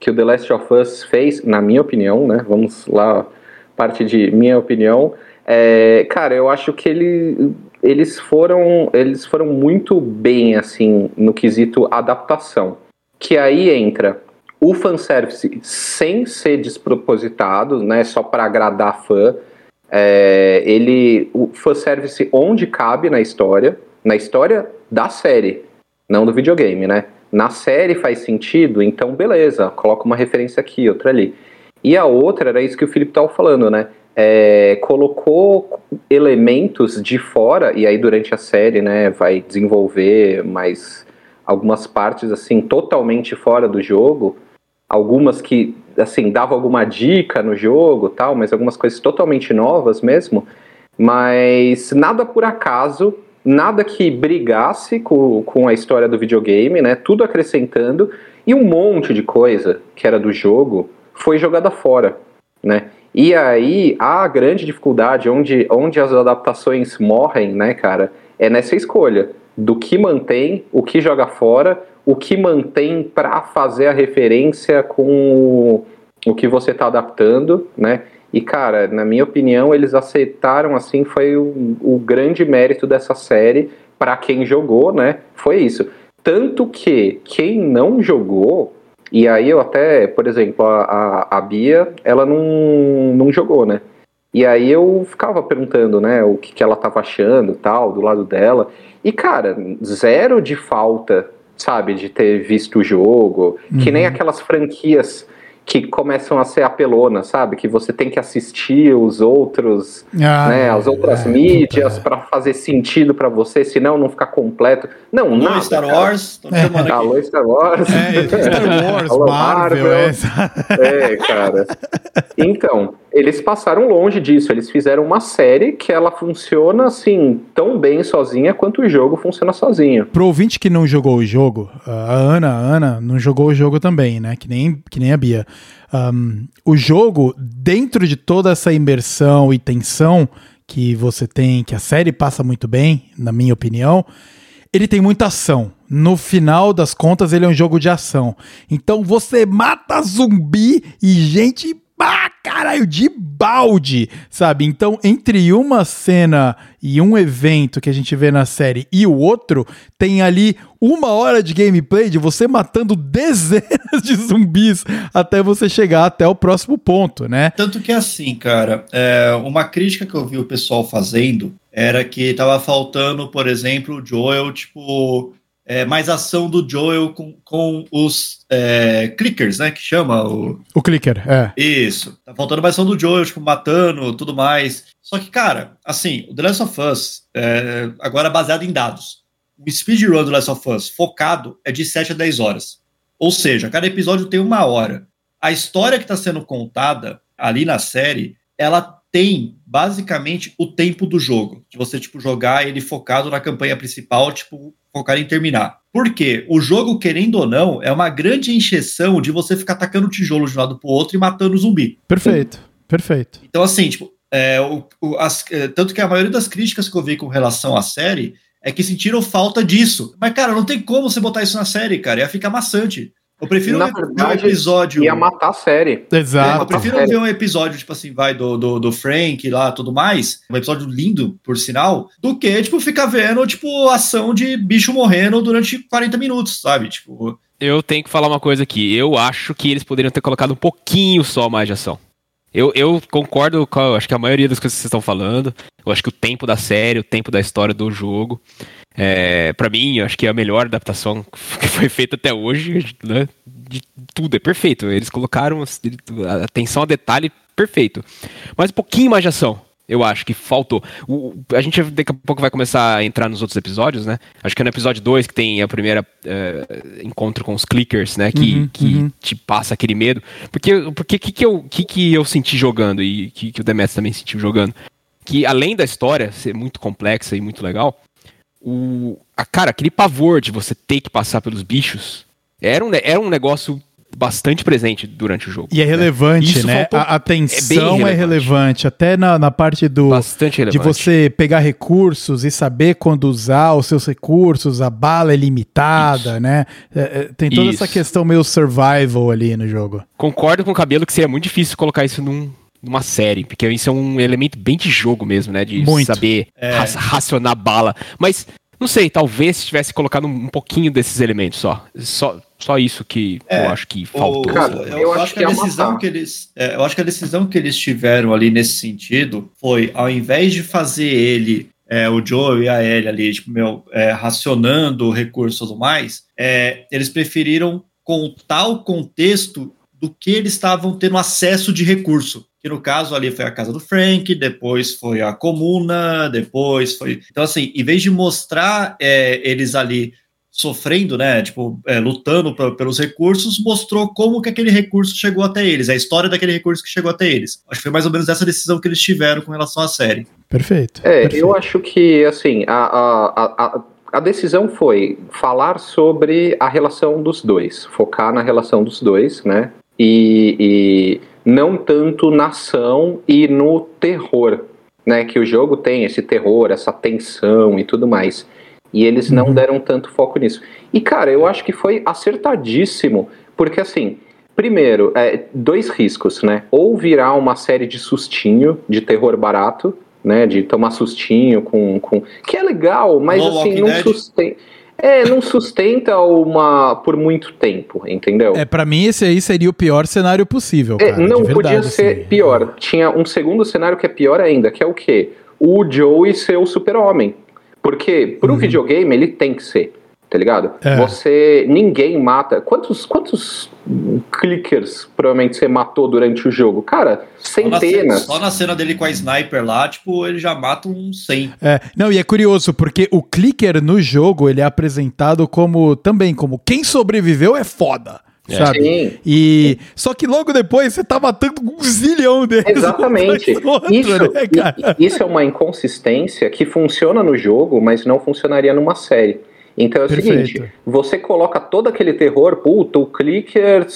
que o The Last of Us fez, na minha opinião, né? Vamos lá, parte de minha opinião. É, cara, eu acho que ele, eles foram eles foram muito bem assim no quesito adaptação. Que aí entra o fanservice sem ser despropositado, né, só para agradar fã, é, ele, o fanservice onde cabe na história, na história da série, não do videogame, né? Na série faz sentido, então beleza, coloca uma referência aqui, outra ali. E a outra era isso que o Felipe estava falando, né? É, colocou elementos de fora, e aí durante a série, né, vai desenvolver mais algumas partes, assim, totalmente fora do jogo, algumas que, assim, davam alguma dica no jogo tal, mas algumas coisas totalmente novas mesmo, mas nada por acaso, nada que brigasse com, com a história do videogame, né, tudo acrescentando, e um monte de coisa que era do jogo foi jogada fora, né, e aí a grande dificuldade, onde, onde as adaptações morrem, né, cara, é nessa escolha do que mantém, o que joga fora o que mantém para fazer a referência com o que você está adaptando, né? E, cara, na minha opinião, eles aceitaram, assim, foi o, o grande mérito dessa série para quem jogou, né? Foi isso. Tanto que quem não jogou, e aí eu até, por exemplo, a, a, a Bia, ela não, não jogou, né? E aí eu ficava perguntando, né, o que, que ela tava achando, tal, do lado dela. E, cara, zero de falta sabe, de ter visto o jogo, uhum. que nem uhum. aquelas franquias que começam a ser apelonas, sabe? Que você tem que assistir os outros, ah, né, as outras é, mídias para fazer sentido para você, senão não ficar completo. Não, Alô, nada, Star. Wars, é. Alô, Star Wars. É, Star Wars, Alô, Marvel. Marvel. É, cara. Então, eles passaram longe disso. Eles fizeram uma série que ela funciona assim tão bem sozinha quanto o jogo funciona sozinho. Pro ouvinte que não jogou o jogo, a Ana, a Ana não jogou o jogo também, né? Que nem, que nem a Bia. Um, o jogo, dentro de toda essa imersão e tensão que você tem, que a série passa muito bem, na minha opinião, ele tem muita ação. No final das contas, ele é um jogo de ação. Então você mata zumbi e gente ah, caralho, de balde, sabe? Então, entre uma cena e um evento que a gente vê na série e o outro, tem ali uma hora de gameplay de você matando dezenas de zumbis até você chegar até o próximo ponto, né? Tanto que assim, cara, é, uma crítica que eu vi o pessoal fazendo era que tava faltando, por exemplo, o Joel, tipo, é, mais ação do Joel com, com os é, clickers, né? Que chama o. O clicker, é. Isso. Tá faltando mais ação do Joel, tipo, matando, tudo mais. Só que, cara, assim, o The Last of Us, é, agora baseado em dados. O speedrun do Last of Us focado é de 7 a 10 horas. Ou seja, cada episódio tem uma hora. A história que está sendo contada ali na série, ela tem basicamente o tempo do jogo. De você, tipo, jogar ele focado na campanha principal, tipo, focar em terminar. Porque o jogo, querendo ou não, é uma grande encheção de você ficar atacando tijolo de um lado pro outro e matando o zumbi. Perfeito, perfeito. Então, assim, tipo, é, o, o, as, é, tanto que a maioria das críticas que eu vi com relação à série é que sentiram falta disso. Mas, cara, não tem como você botar isso na série, cara. Ia ficar maçante. Eu prefiro Na ver um episódio. Ia matar a série. Exato. eu prefiro ver um episódio, tipo assim, vai, do, do, do Frank lá tudo mais. Um episódio lindo, por sinal, do que, tipo, ficar vendo, tipo, ação de bicho morrendo durante 40 minutos, sabe? Tipo. Eu tenho que falar uma coisa aqui. Eu acho que eles poderiam ter colocado um pouquinho só mais de ação. Eu, eu concordo com acho que a maioria das coisas que vocês estão falando. Eu acho que o tempo da série, o tempo da história do jogo. É, para mim, acho que é a melhor adaptação que foi feita até hoje, né? De tudo, é perfeito. Eles colocaram atenção a detalhe perfeito. Mas um pouquinho mais de ação, eu acho que faltou. O, a gente daqui a pouco vai começar a entrar nos outros episódios, né? Acho que é no episódio 2 que tem a primeira uh, encontro com os clickers, né? Que, uhum, que uhum. te passa aquele medo. Porque porque que, que, eu, que, que eu senti jogando e que, que o Demetrius também sentiu jogando? Que além da história ser muito complexa e muito legal, o, a, cara, aquele pavor de você ter que passar pelos bichos era um, era um negócio bastante presente durante o jogo. E é né? relevante, né? né? A, a tensão é, relevante. é, relevante. Até na, na parte do. Bastante relevante. De você pegar recursos e saber quando usar os seus recursos, a bala é limitada, Isso. né? É, é, tem toda Isso. essa questão meio survival ali no jogo. Concordo com o cabelo que seria muito difícil colocar isso num, numa série, porque isso é um elemento bem de jogo mesmo, né? De Muito. saber é. racionar bala. Mas, não sei, talvez se tivesse colocado um pouquinho desses elementos só. Só Só isso que É, eu acho que faltou. O- Cara, eu, eu acho, acho que a que é decisão matar. que eles, é, eu acho que a decisão que eles tiveram ali nesse sentido foi, ao invés de fazer ele, é, o Joe e a Ellie ali, tipo, meu, é, racionando o recurso e tudo mais, é, eles preferiram contar o contexto do que eles estavam tendo acesso de recurso. Que no caso ali foi a casa do Frank, depois foi a comuna, depois foi. Então, assim, em vez de mostrar é, eles ali sofrendo, né, tipo, é, lutando pe- pelos recursos, mostrou como que aquele recurso chegou até eles, a história daquele recurso que chegou até eles. Acho que foi mais ou menos essa decisão que eles tiveram com relação à série. Perfeito. É, perfeito. eu acho que, assim, a, a, a, a- a decisão foi falar sobre a relação dos dois, focar na relação dos dois, né? E, e não tanto na ação e no terror, né? Que o jogo tem esse terror, essa tensão e tudo mais. E eles não Uhum. deram tanto foco nisso. E, cara, eu acho que foi acertadíssimo, porque, assim, primeiro, é, dois riscos, né? Ou virar uma série de sustinho, de terror barato, né? De tomar sustinho com. com que é legal, mas assim, Walking não sustenta. É, não sustenta uma por muito tempo, entendeu? É, pra mim esse aí seria o pior cenário possível, É, cara. não de podia verdade, ser assim. pior. Tinha um segundo cenário que é pior ainda, que é o quê? O Joe e seu super-homem. Porque pro Uhum. videogame ele tem que ser, tá ligado? É. Você. Ninguém mata. Quantos, quantos clickers provavelmente você matou durante o jogo? Cara, Só na, cena, centenas. só na cena dele com a sniper lá, tipo, ele já mata um 100. É, não, e é curioso, porque o clicker no jogo, ele é apresentado como, também como, quem sobreviveu é foda, É. sabe? Sim. E, só que logo depois você tá matando um zilhão deles. Exatamente. um outro, Isso, né, isso é uma inconsistência que funciona no jogo, mas não funcionaria numa série. Então é o Perfeito. seguinte: você coloca todo aquele terror, puta, o clicker,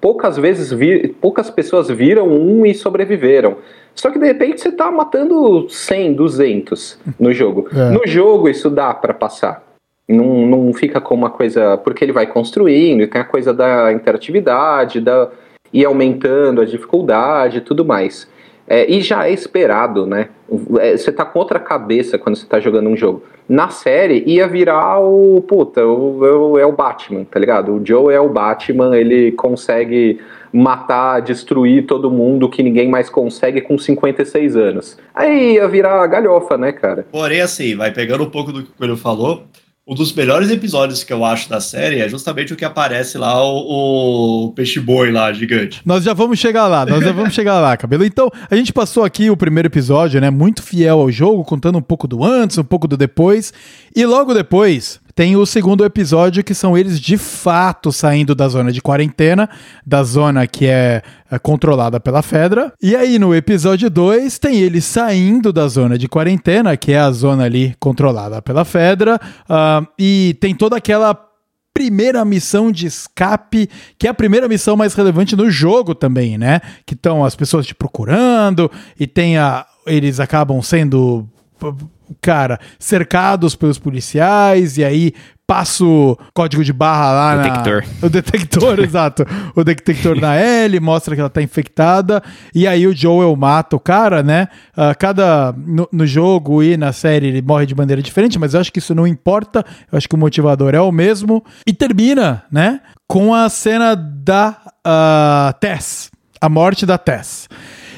poucas vezes vi, poucas pessoas viram um e sobreviveram. Só que de repente você tá matando 100, 200 no jogo. É. No jogo isso dá pra passar. Não, não fica com uma coisa. Porque ele vai construindo, e tem a coisa da interatividade, da, e aumentando a dificuldade e tudo mais. É, e já é esperado, né? É, você tá com outra cabeça quando você tá jogando um jogo. Na série ia virar o. Puta, o, o- é o Batman, tá ligado? O Joe é o Batman, ele consegue matar, destruir todo mundo que ninguém mais consegue com 56 anos. Aí ia virar galhofa, né, cara? Porém, assim, vai pegando um pouco do que o Coelho falou. Um dos melhores episódios que eu acho da série é justamente o que aparece lá, o, o peixe-boi lá, gigante. Nós já vamos chegar lá, nós já vamos chegar lá, cabelo. Então, a gente passou aqui o primeiro episódio, né? Muito fiel ao jogo, contando um pouco do antes, um pouco do depois. E logo depois tem o segundo episódio, que são eles de fato saindo da zona de quarentena, da zona que é, é controlada pela Fedra. E aí, no episódio 2, tem eles saindo da zona de quarentena, que é a zona ali controlada pela Fedra. ah, e tem toda aquela primeira missão de escape, que é a primeira missão mais relevante no jogo também, né? Que estão as pessoas te procurando e tem a, eles acabam sendo cara, cercados pelos policiais e aí passa o código de barra lá Detector. na... O detector, exato. O detector na Ellie, mostra que ela tá infectada e aí o Joel mata o cara, né? Ah, cada... No, no jogo e na série ele morre de maneira diferente, mas eu acho que isso não importa. Eu acho que o motivador é o mesmo. E termina, né? Com a cena da ah, Tess. A morte da Tess.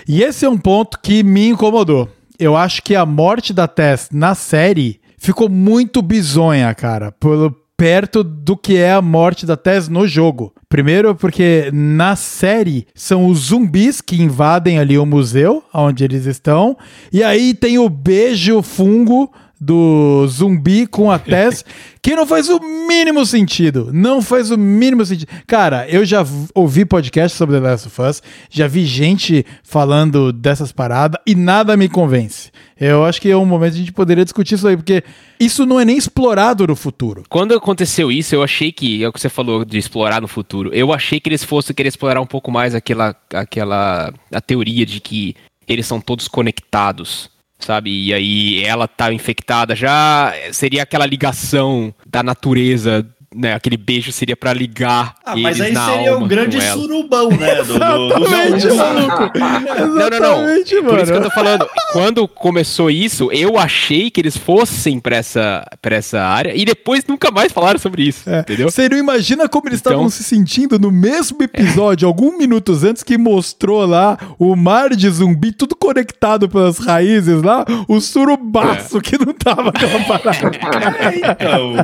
E esse é um ponto que me incomodou. Eu acho que a morte da Tess na série ficou muito bizonha, cara, pelo perto do que é a morte da Tess no jogo. Primeiro porque na série são os zumbis que invadem ali o museu onde eles estão, e aí tem o beijo fungo do zumbi com a Tess, que não faz o mínimo sentido. Não faz o mínimo sentido. Cara, eu já ouvi podcast sobre The Last of Us, já vi gente falando dessas paradas e nada me convence. Eu acho que é um momento que a gente poderia discutir isso aí, porque isso não é nem explorado no futuro. Quando aconteceu isso, eu achei que, é o que você falou de explorar no futuro, eu achei que eles fossem querer explorar um pouco mais aquela, aquela a teoria de que eles são todos conectados, sabe? E aí ela tá infectada já, seria aquela ligação da natureza né, aquele beijo seria pra ligar Ah, eles mas aí na seria alma um grande surubão, né? Do, do, do Exatamente, maluco. Não, não, não. Exatamente, Por isso que eu mano. tô falando. Quando começou isso, eu achei que eles fossem pra essa, pra essa área e depois nunca mais falaram sobre isso. É. Entendeu? Você não imagina como eles Então- estavam se sentindo no mesmo episódio, alguns minutos antes que mostrou lá o mar de zumbi, tudo conectado pelas raízes lá, o surubaço que não tava aquela parada. Então,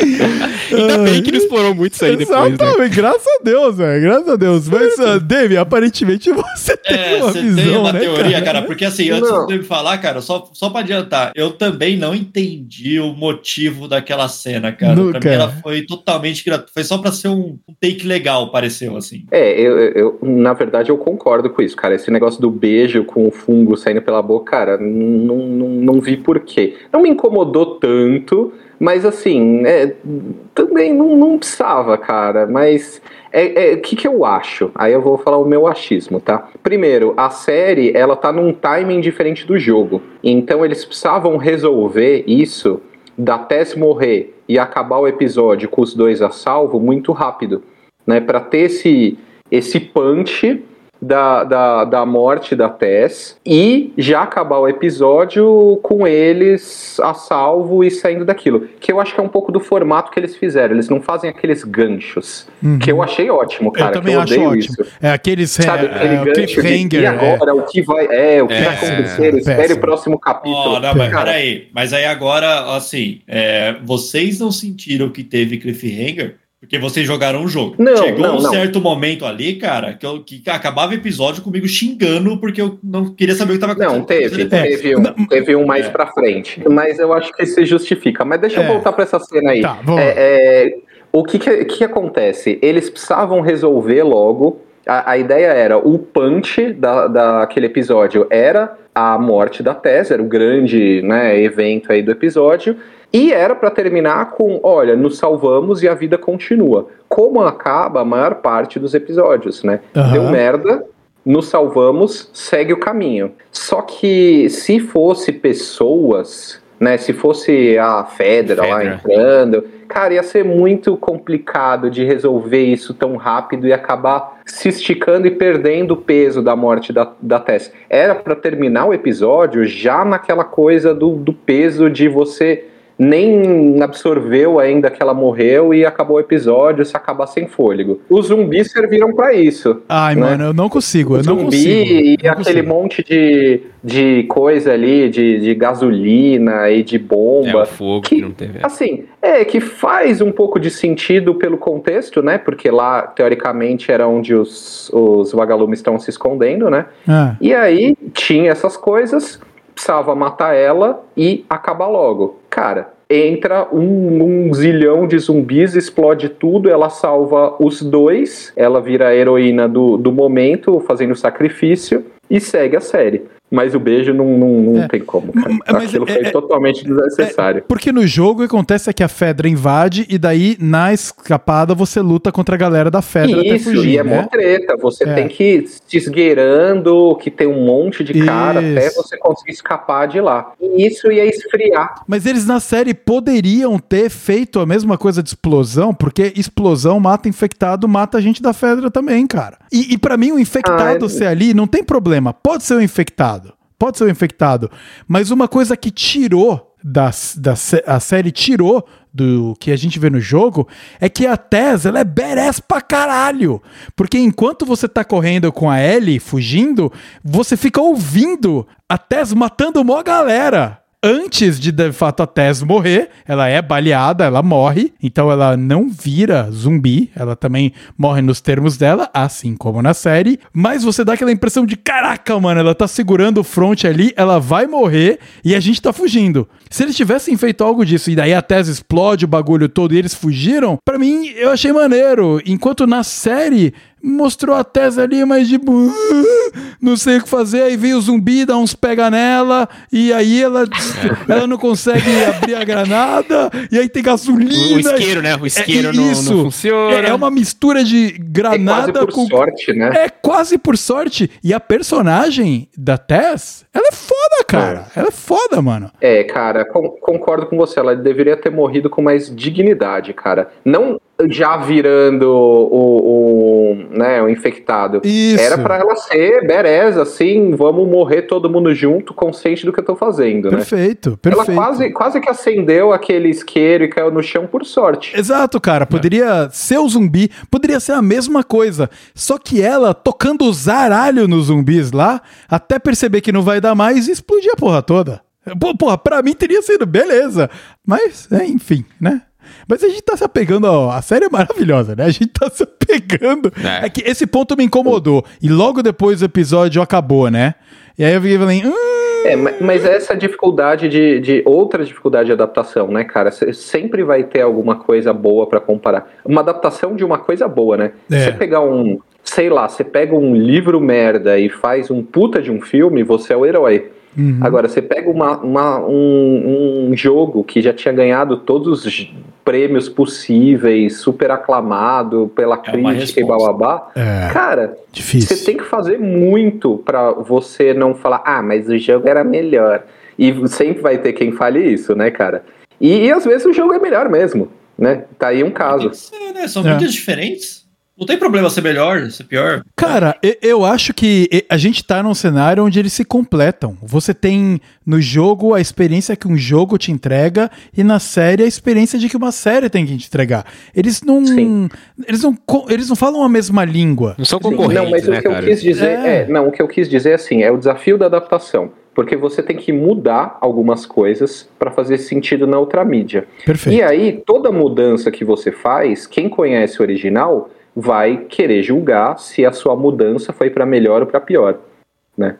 Ainda bem que não explorou muito isso aí depois, né? Exatamente, graças a Deus, velho, graças a Deus. Mas, uh, Dave, aparentemente você tem é, uma você visão, tem uma né, teoria, cara? Porque assim, antes Não. de eu falar, cara, só, só pra adiantar, eu também não entendi o motivo daquela cena, cara. Nunca. Pra mim ela foi totalmente gratuita. Foi só pra ser um take legal, pareceu, assim. É, eu, eu- eu- na verdade eu concordo com isso, cara. Esse negócio do beijo com o fungo saindo pela boca, cara, não, não, não vi porquê. Não me incomodou tanto, mas assim, é, também não, não precisava, cara. Mas é, é, o que, que eu acho? Aí eu vou falar o meu achismo, tá? Primeiro, a série, ela tá num timing diferente do jogo. Então eles precisavam resolver isso da Tess morrer e acabar o episódio com os dois a salvo muito rápido, né? Para ter esse, esse punch da, da, da morte da Tess e já acabar o episódio com eles a salvo e saindo daquilo. Que eu acho que é um pouco do formato que eles fizeram. Eles não fazem aqueles ganchos, que eu achei ótimo, cara. Uhum. eu também que eu acho ótimo. isso. É aqueles Sabe, é, aquele é, o gancho de, cliffhanger. e é. agora, o que vai, é, o que É, vai acontecer, é, espere o próximo capítulo. Ó, não, mas Cara, peraí. Mas aí agora, assim, é, vocês não sentiram que teve cliffhanger? Porque vocês jogaram o jogo. Não, Chegou não, um não. certo momento ali, cara, que, eu, que acabava o episódio comigo xingando porque eu não queria saber o que estava Não, teve, É. teve um, teve um mais É. pra frente. Mas eu acho que se justifica. Mas deixa É. eu voltar pra essa cena aí. Tá, vamos. É, é, o que que, que acontece? Eles precisavam resolver logo. A, a ideia era, o punch da, daquele episódio era a morte da Tess, era o grande né, evento aí do episódio. E era pra terminar com, olha, nos salvamos e a vida continua. Como acaba a maior parte dos episódios, né? Aham. Deu merda, nos salvamos, segue o caminho. Só que se fosse pessoas, né, se fosse a Fedra, lá Fedra. entrando, cara, ia ser muito complicado de resolver isso tão rápido e acabar se esticando e perdendo o peso da morte da, da Tess. Era pra terminar o episódio já naquela coisa do, do peso de você nem absorveu ainda que ela morreu e acabou o episódio, se acabar sem fôlego. Os zumbis serviram pra isso. Ai, né? mano, eu não consigo, eu não zumbi consigo. e não aquele consigo. monte de, de coisa ali, de, de gasolina e de É bomba. o fogo Que- que não teve. Assim, é que faz um pouco de sentido pelo contexto, né? Porque lá, teoricamente, era onde os, os vagalumes estão se escondendo, né? Ah, E aí tinha essas coisas, precisava matar ela e acabar logo. Cara, entra um, um zilhão de zumbis, explode tudo, ela salva os dois, ela vira a heroína do, do momento, fazendo sacrifício, e segue a série. Mas o beijo não, não, não É. tem como, Aquilo é- foi é- totalmente desnecessário. Porque no jogo o que acontece é que a Fedra invade e daí na escapada você luta contra a galera da Fedra até Isso, fugir, e é né? mó treta. Você É. tem que ir se esgueirando, que tem um monte de cara até Isso. você conseguir escapar de lá. E isso ia esfriar. Mas eles na série poderiam ter feito a mesma coisa de explosão, porque explosão mata infectado, mata a gente da Fedra também, cara. E, e para mim o infectado Ah, é- ser ali não tem problema. Pode ser o infectado. Pode ser infectado. Mas uma coisa que tirou da, da a série tirou do que a gente vê no jogo é que a Tess, ela é badass pra caralho. Porque enquanto você tá correndo com a Ellie fugindo, você fica ouvindo a Tess matando mó galera. Antes de, de fato, a Tess morrer, ela é baleada, ela morre, então ela não vira zumbi, ela também morre nos termos dela, assim como na série, mas você dá aquela impressão de caraca, mano, ela tá segurando o front ali, ela vai morrer e a gente tá fugindo. Se eles tivessem feito algo disso e daí a Tess explode o bagulho todo e eles fugiram, pra mim eu achei maneiro, enquanto na série mostrou a Tess ali, mas tipo, não sei o que fazer, aí vem o zumbi, dá uns pega nela, e aí ela, ela não consegue abrir a granada, e aí tem gasolina. O isqueiro, né? O isqueiro É não, não isso. funciona. É, é uma mistura de É granada quase por com. sorte, né? É quase por sorte. E a personagem da Tess, ela é foda, cara. Ela é foda, mano. É, cara, con- concordo com você. Ela deveria ter morrido com mais dignidade, cara. Não já virando o, o, né, o infectado. Isso. Era pra ela ser bereza, assim, vamos morrer todo mundo junto, consciente do que eu tô fazendo, né? Perfeito, perfeito. Ela quase, quase que acendeu aquele isqueiro e caiu no chão por sorte. Exato, cara. Poderia ser o zumbi, poderia ser a mesma coisa. Só que ela tocando o zaralho nos zumbis lá, até perceber que não vai dar mais e explodir a porra toda. Porra, pra mim teria sido beleza. Mas, é, enfim, né? Mas a gente tá se apegando, ó, a série é maravilhosa, né? A gente tá se apegando. É. É. que esse ponto me incomodou. E logo depois o episódio acabou, né? E aí eu fiquei falando, hum, É, ma- mas essa dificuldade de, de outra dificuldade de adaptação, né, cara? Cê sempre vai ter alguma coisa boa pra comparar. Uma adaptação de uma coisa boa, né? É. Você pegar um, sei lá, você pega um livro merda e faz um puta de um filme, você é o herói. Uhum. Agora, você pega uma, uma- um, um jogo que já tinha ganhado todos os prêmios possíveis, super aclamado pela É crítica e blá. É, Cara, difícil. você tem que fazer muito pra você não falar, ah, mas o jogo era melhor. E sempre vai ter quem fale isso, né, cara? E, e às vezes o jogo é melhor mesmo, né? Tá aí um caso. Ser, né? São É. mídias diferentes. Não tem problema ser melhor, ser pior. Cara, eu acho que a gente tá num cenário onde eles se completam. Você tem no jogo a experiência que um jogo te entrega e na série a experiência de que uma série tem que te entregar. Eles não Sim. eles não eles não falam a mesma língua. Não são concorrentes, não, mas né, o que eu cara? quis dizer É. é. não, o que eu quis dizer é assim, é o desafio da adaptação, porque você tem que mudar algumas coisas pra fazer sentido na outra mídia. Perfeito. E aí, toda mudança que você faz, quem conhece o original vai querer julgar se a sua mudança foi pra melhor ou pra pior.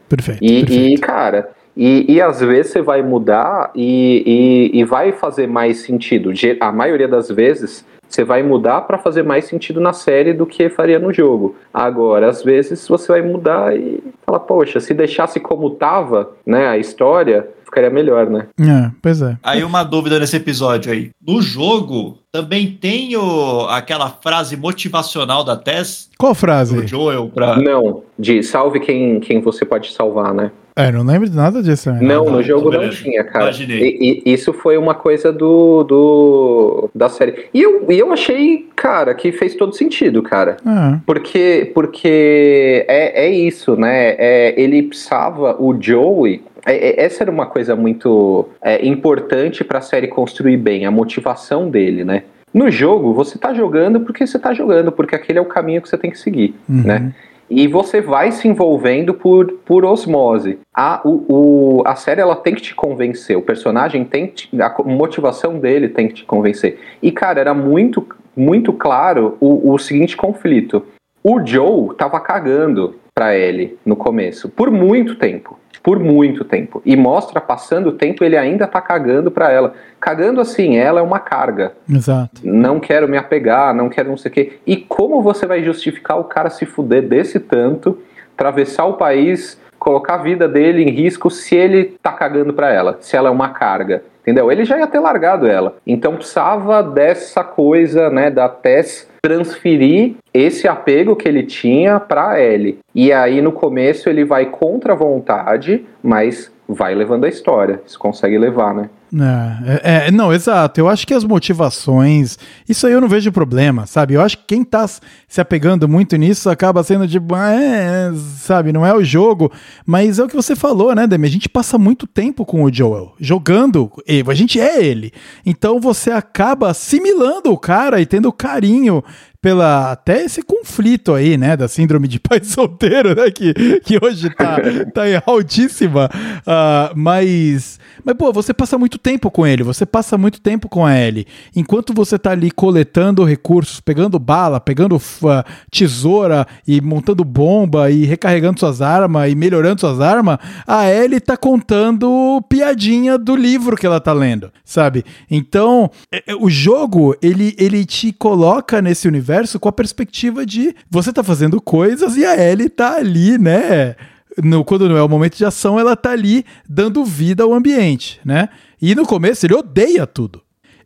Perfeito. E, perfeito. e, cara, e, e às vezes você vai mudar e, e, e vai fazer mais sentido. A maioria das vezes você vai mudar pra fazer mais sentido na série do que faria no jogo. Agora, às vezes você vai mudar e fala, poxa, se deixasse como tava, né, a história, ficaria melhor, né? É, pois é. Aí uma dúvida nesse episódio aí. No jogo, também tem o, aquela frase motivacional da Tess, Qual frase? do Joel, pra... Não, de salve quem, quem você pode salvar, né? É, não lembro de nada disso. né? Não, no jogo não tinha, cara. Imaginei. E, e- isso foi uma coisa do, do da série. E eu, e eu achei, cara, que fez todo sentido, cara. Ah, Porque, porque é, é isso, né? É, ele precisava, o Joey. É- é- essa era uma coisa muito é, importante pra série construir bem, a motivação dele, né? No jogo, você tá jogando porque você tá jogando, porque aquele é o caminho que você tem que seguir, uhum. né? E você vai se envolvendo por, por osmose. A, o, o- a série ela tem que te convencer, o personagem tem que te, a motivação dele tem que te convencer. E, cara, era muito, muito claro o, o seguinte conflito. O Joe tava cagando pra ele no começo, por muito tempo. Por muito tempo. E mostra, passando o tempo, ele ainda tá cagando pra ela. Cagando assim, ela é uma carga Exato. não quero me apegar, não quero não sei o quê. E como você vai justificar o cara se fuder desse tanto, atravessar o país, colocar a vida dele em risco se ele tá cagando pra ela, se ela é uma carga? Entendeu? Ele já ia ter largado ela. Então precisava dessa coisa, né, da Tess transferir esse apego que ele tinha pra Ellie. E aí no começo ele vai contra a vontade, mas vai levando a história. Isso consegue levar, né? É, é, é, não, exato. Eu acho que as motivações, isso aí eu não vejo problema, sabe? Eu acho que quem tá se apegando muito nisso acaba sendo tipo, ah, é, sabe, não é o jogo, mas é o que você falou, né, Demi? A gente passa muito tempo com o Joel, jogando, e a gente é ele. Então você acaba assimilando o cara e tendo carinho pela até esse conflito aí, né, da síndrome de pai solteiro, né, que, que hoje tá, tá altíssima, ah, mas, mas, pô, você passa muito tempo com ele, você passa muito tempo com a Ellie. Enquanto você tá ali coletando recursos, pegando bala, pegando uh, tesoura e montando bomba e recarregando suas armas e melhorando suas armas, a Ellie tá contando piadinha do livro que ela tá lendo, sabe? Então, é, é, o jogo, ele, ele te coloca nesse universo com a perspectiva de você tá fazendo coisas e a Ellie tá ali, né? No, quando não é o momento de ação, ela tá ali dando vida ao ambiente, né? E no começo ele odeia tudo.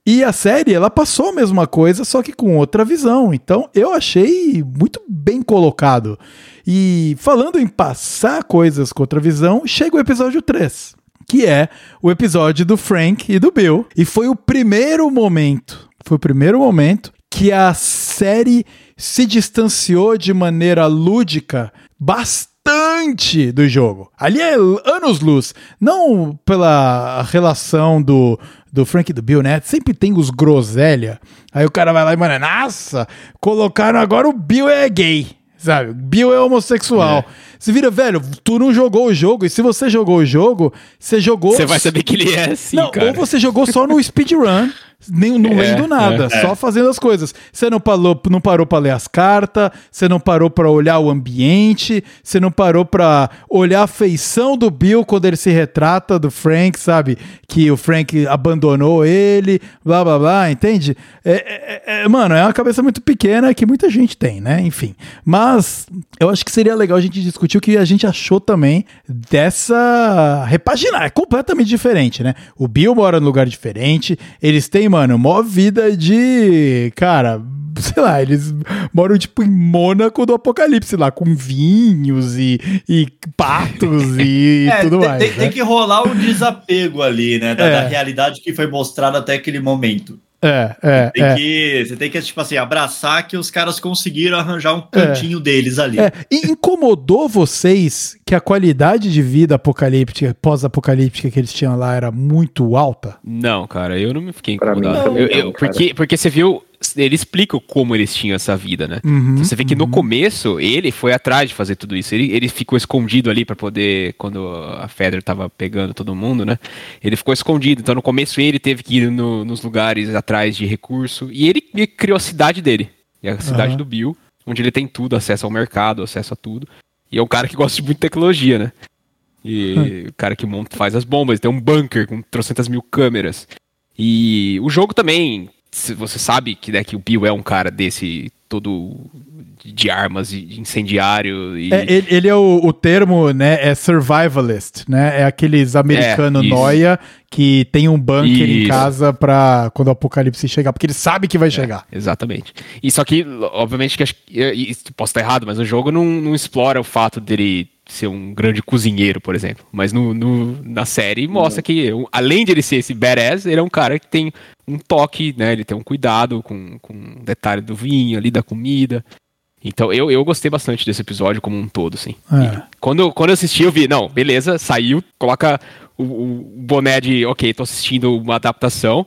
E a série, ela passou a mesma coisa, só que com outra visão. Então eu achei muito bem colocado. E falando em passar coisas com outra visão, chega o episódio 3, que é o episódio do Frank e do Bill. E foi o primeiro momento, foi o primeiro momento que a série se distanciou de maneira lúdica bastante do jogo. Ali é anos-luz. Não pela relação do, do Frank e do Bill, né? Sempre tem os groselha. Aí o cara vai lá e, mano, nossa, colocaram agora o Bill é gay. Sabe? Bill é homossexual. É. Você vira, velho, tu não jogou o jogo, e se você jogou o jogo, você jogou. Você vai saber que ele é assim, não, cara. Ou você jogou só no speedrun nem não é, lendo nada, é, só fazendo as coisas. Você não parou, não parou para ler as cartas, você não parou para olhar o ambiente, você não parou para olhar a feição do Bill quando ele se retrata do Frank, sabe? Que o Frank abandonou ele, blá blá blá, entende? É, é, é, mano, é uma cabeça muito pequena que muita gente tem, né? Enfim. Mas eu acho que seria legal a gente discutir o que a gente achou também dessa repaginar. É completamente diferente, né? O Bill mora num lugar diferente, eles têm mano, mó vida de. Cara, sei lá, eles moram tipo em Mônaco do Apocalipse lá, com vinhos e, e patos e é, tudo tem, mais. Tem, né? tem, que rolar um desapego ali, né? Da, é. da realidade que foi mostrada até aquele momento. É, é. Você tem, é. Que, você tem que, tipo assim, abraçar que os caras conseguiram arranjar um cantinho é. deles ali. É. E incomodou vocês que a qualidade de vida apocalíptica, pós-apocalíptica que eles tinham lá era muito alta? Não, cara, eu não me fiquei incomodado. Não, eu, eu, porque, porque você viu ele explica como eles tinham essa vida, né? Uhum, então você vê que uhum. no começo ele foi atrás de fazer tudo isso. Ele, ele ficou escondido ali para poder, quando a Fedra tava pegando todo mundo, né? Ele ficou escondido. Então no começo ele teve que ir no, nos lugares atrás de recurso. E ele, ele criou a cidade dele. E a cidade uhum. do Bill, onde ele tem tudo, acesso ao mercado, acesso a tudo. E é um cara que gosta de muita tecnologia, né? E hum. o cara que monta, faz as bombas, tem um bunker com trocentas mil câmeras. E o jogo também você sabe que, né, que o Bill é um cara desse todo de armas e incendiário e... É, ele, ele, é o, o, termo, né, é survivalist, né, é aqueles americano é, noia que tem um bunker isso. em casa para quando o apocalipse chegar, porque ele sabe que vai é, chegar. Exatamente. E só que, obviamente, que acho, posso estar errado, mas o jogo não, não explora o fato dele ser um grande cozinheiro, por exemplo. Mas no, no na série mostra que, além de ele ser esse badass, ele é um cara que tem um toque, né? Ele tem um cuidado com, com o detalhe do vinho ali, da comida. Então eu, eu gostei bastante desse episódio como um todo, assim. É. Quando, quando eu assisti, eu vi, não, beleza, saiu, coloca o, o, boné de, ok, tô assistindo uma adaptação.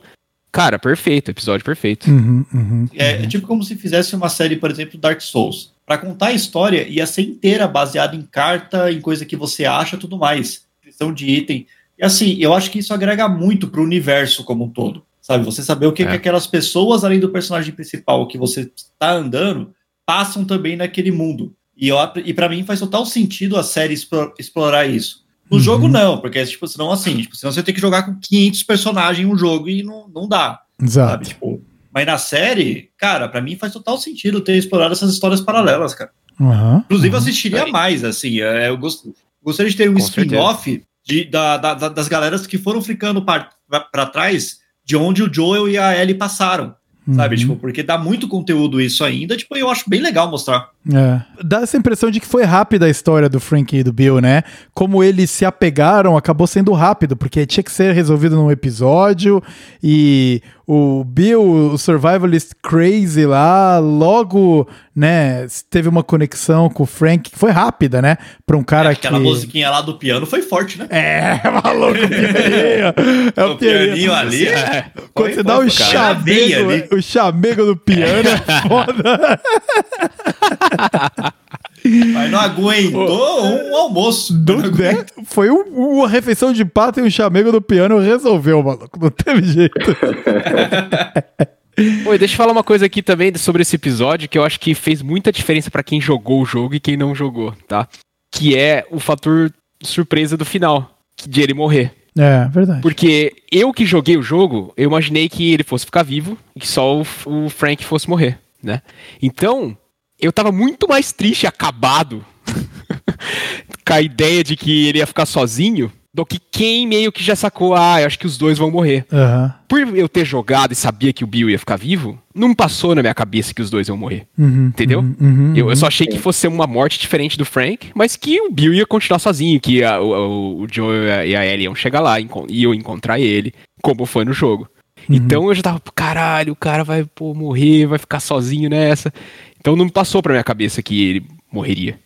Cara, perfeito, episódio perfeito. Uhum, uhum, é, uhum. tipo como se fizesse uma série, por exemplo, Dark Souls para contar a história ia ser inteira baseada em carta, em coisa que você acha, tudo mais, descrição de item. E assim, eu acho que isso agrega muito para o universo como um todo, sabe? Você saber o que, é. que aquelas pessoas além do personagem principal que você está andando passam também naquele mundo. E, eu, e para mim faz total sentido a série explorar isso. No uhum. jogo não, porque tipo, senão assim, tipo, senão você tem que jogar com 500 personagens um jogo e não, não dá. Exato. Sabe? Tipo, mas na série, cara, para mim faz total sentido ter explorado essas histórias paralelas, cara. Uhum, Inclusive, uhum. eu assistiria mais, assim. É, eu gost... gostaria de ter um spin-off da, da, das galeras que foram ficando para trás de onde o Joel e a Ellie passaram. Uhum. Sabe, tipo, porque dá muito conteúdo isso ainda, tipo, eu acho bem legal mostrar. É. Dá essa impressão de que foi rápida a história do Frank e do Bill, né? Como eles se apegaram, acabou sendo rápido, porque tinha que ser resolvido num episódio e o Bill, o survivalist crazy lá, logo, né, teve uma conexão com o Frank que foi rápida, né? Pra um cara é, aquela que... musiquinha lá do piano foi forte, né? É, maluco, É o, o pianinho ali. É. Quando você dá o chamego, o chamego do piano é foda. Mas não aguentou um almoço. Do, né? Foi um- uma refeição de pato e um chamego do piano resolveu, maluco. Não teve jeito. Oi, deixa eu falar uma coisa aqui também sobre esse episódio que eu acho que fez muita diferença pra quem jogou o jogo e quem não jogou, tá? Que é o fator surpresa do final, que- de ele morrer. É, verdade. Porque eu que joguei o jogo, eu imaginei que ele fosse ficar vivo e que só o, o Frank fosse morrer, né? Então, eu tava muito mais triste e acabado com a ideia de que ele ia ficar sozinho do que quem meio que já sacou, ah, eu acho que os dois vão morrer. Aham. Por eu ter jogado e sabia que o Bill ia ficar vivo, não passou na minha cabeça que os dois iam morrer. Uhum, Entendeu? uhum, uhum, Eu, eu só achei que fosse uma morte diferente do Frank, mas que o Bill ia continuar sozinho, que a- o, o- Joe e a- e Ellie iam chegar lá, encon- iam encontrar ele, como foi no jogo. Uhum. Então eu já tava, caralho, o cara vai pô, morrer, vai ficar sozinho nessa. Então não passou pra minha cabeça que ele morreria.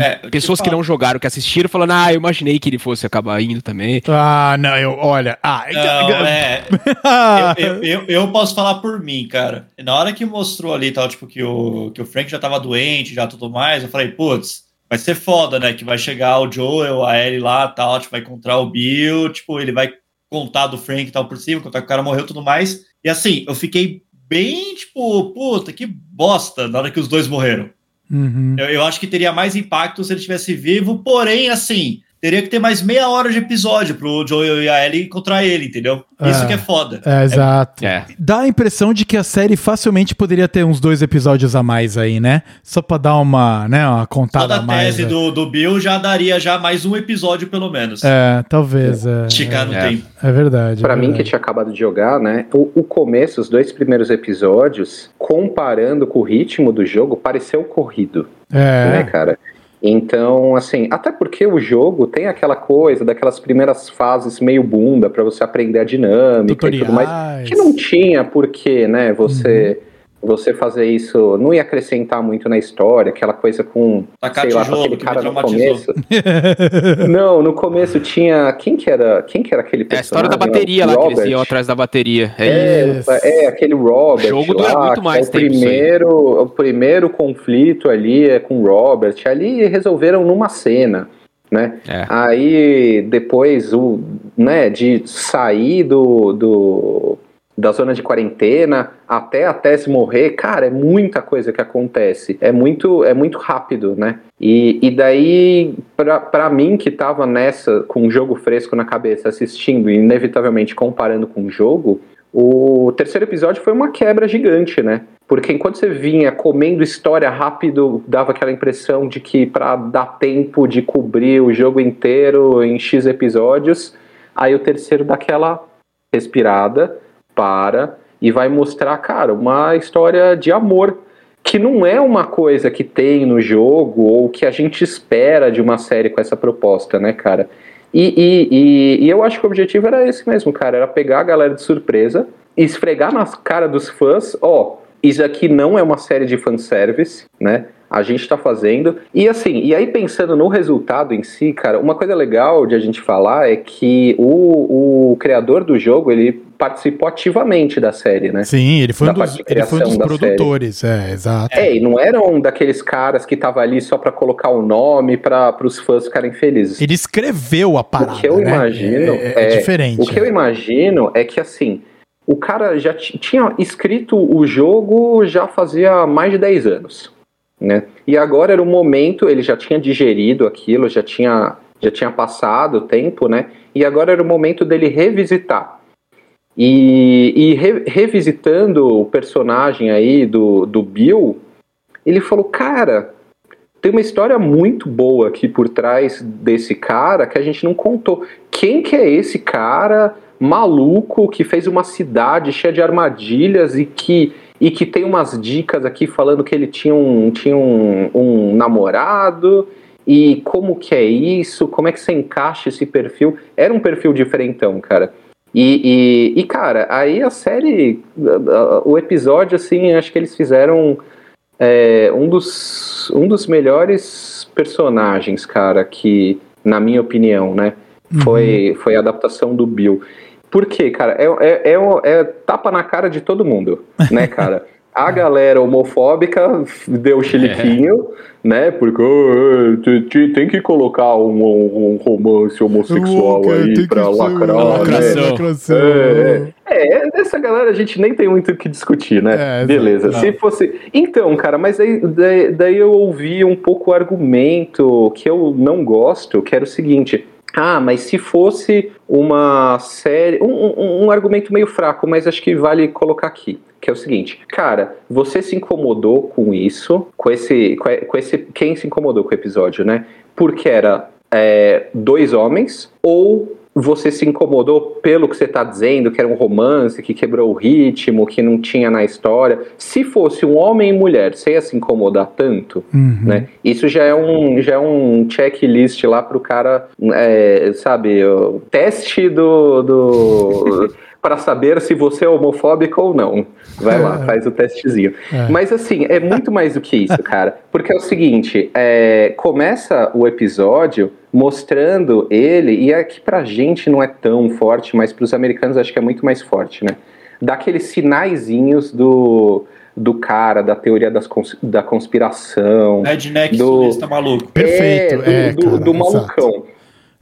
É, Pessoas que tipo, não jogaram, que assistiram, falando, ah, eu imaginei que ele fosse acabar indo também. Ah, não, eu, olha. Ah, Não, é. Ah, Eu, eu, eu, eu posso falar por mim, cara. Na hora que mostrou ali, tal, tipo, que o, que o Frank já tava doente, já tudo mais, eu falei, putz, vai ser foda, né? Que vai chegar o Joel, a Ellie lá, tal, tipo, vai encontrar o Bill, tipo, ele vai contar do Frank e tal por cima, contar que o cara morreu e tudo mais. E assim, eu fiquei bem, tipo, puta, que bosta na hora que os dois morreram. uhum. Eu, eu acho que teria mais impacto se ele estivesse vivo, porém, assim, teria que ter mais meia hora de episódio pro Joel e a Ellie encontrar ele, entendeu? Isso Ah. que é foda. É, exato. É. Dá a impressão de que a série facilmente poderia ter uns dois episódios a mais aí, né? Só pra dar uma, né, uma contada Toda a a mais. tese né? do, do Bill já daria já mais um episódio, pelo menos. É, talvez. É, Esticar no É. tempo. é verdade. Pra é mim, que tinha acabado de jogar, né? O, o começo, os dois primeiros episódios, comparando com o ritmo do jogo, pareceu corrido, né, É, cara? Então, assim, até porque o jogo tem aquela coisa daquelas primeiras fases meio bunda pra você aprender a dinâmica e tudo mais. tutoriais. Que não tinha porquê, né? Você, você fazer isso não ia acrescentar muito na história, aquela coisa com, Tacar sei lá, com tijolo, aquele que cara no começo. não, no começo tinha quem que era, quem que era aquele É a história da personagem? bateria lá, que eles iam atrás da bateria. É É, Isso. é, aquele Robert. O jogo lá, dura muito que mais é o primeiro, o primeiro conflito ali é com o Robert. Ali resolveram numa cena, né? É. Aí depois o, né, de sair do, do da zona de quarentena até a Tess morrer, cara, é muita coisa que acontece. É muito, é muito rápido, né? E, e daí, pra mim que tava nessa, com um jogo fresco na cabeça, assistindo e inevitavelmente comparando com o jogo, o terceiro episódio foi uma quebra gigante, né? Porque enquanto você vinha comendo história rápido, dava aquela impressão de que para dar tempo de cobrir o jogo inteiro em X episódios, aí o terceiro dá aquela respirada, para e vai mostrar, cara, uma história de amor que não é uma coisa que tem no jogo ou que a gente espera de uma série com essa proposta, né, cara? E, e, e, e eu acho que o objetivo era esse mesmo, cara, era pegar a galera de surpresa, esfregar nas cara dos fãs, ó, isso aqui não é uma série de fanservice, né? A gente tá fazendo. E assim, e aí pensando no resultado em si, cara, uma coisa legal de a gente falar é que o, o criador do jogo, ele participou ativamente da série, né? Sim, ele foi, Da um dos, ele foi um dos produtores, é, exato. É, e não eram daqueles caras que tava ali só pra colocar o nome para os fãs ficarem felizes. Ele escreveu a parada, o que eu né? imagino é, é, é, diferente. O que eu imagino é que assim, o cara já tinha escrito o jogo já fazia mais de 10 anos, né? E agora era o momento, ele já tinha digerido aquilo, já tinha já tinha passado o tempo, né? E agora era o momento dele revisitar. E, e re- revisitando o personagem aí do, do Bill, ele falou, cara, tem uma história muito boa aqui por trás desse cara que a gente não contou. Quem que é esse cara maluco que fez uma cidade cheia de armadilhas e que, e que tem umas dicas aqui falando que ele tinha um, tinha um, um namorado e como que é isso, como é que você encaixa esse perfil? Era um perfil diferentão, cara. E, e, e, cara, aí a série, o episódio, assim, acho que eles fizeram é, um, dos, um dos melhores personagens, cara, que, na minha opinião, né, foi, foi a adaptação do Bill. Por quê, cara? É, é, é, é tapa na cara de todo mundo, né, cara? A galera homofóbica deu chiliquinho, né? Porque "Ah, te- te- tem que colocar um, um- romance homossexual Cara, tem aí pra lacrar, né? lacração. lacração. É, é, dessa galera a gente nem tem muito o que discutir, né? É. Beleza. Se fosse. Então, cara, mas daí, daí, daí eu ouvi um pouco o argumento que eu não gosto, que era o seguinte. Ah, mas se fosse uma série. Um, um- um argumento meio fraco, mas acho que vale colocar aqui. Que é o seguinte, cara, você se incomodou com isso, com esse. Com, esse quem se incomodou com o episódio, né? Porque era é, dois homens, ou você se incomodou pelo que você está dizendo, que era um romance, que quebrou o ritmo, que não tinha na história. Se fosse um homem e mulher, você ia se incomodar tanto? Uhum. né? Isso já é um, já é um checklist lá pro cara, é, sabe, o teste do, do para saber se você é homofóbico ou não. Vai lá, faz o testezinho. É. Mas assim, é muito mais do que isso, cara. Porque é o seguinte, é, começa o episódio mostrando ele, e aqui pra gente não é tão forte, mas pros americanos acho que é muito mais forte, né? Daqueles sinaizinhos do, do cara, da teoria das cons- da conspiração. Redneck Do- maluco. Perfeito, É, é, do, do- cara, do exato.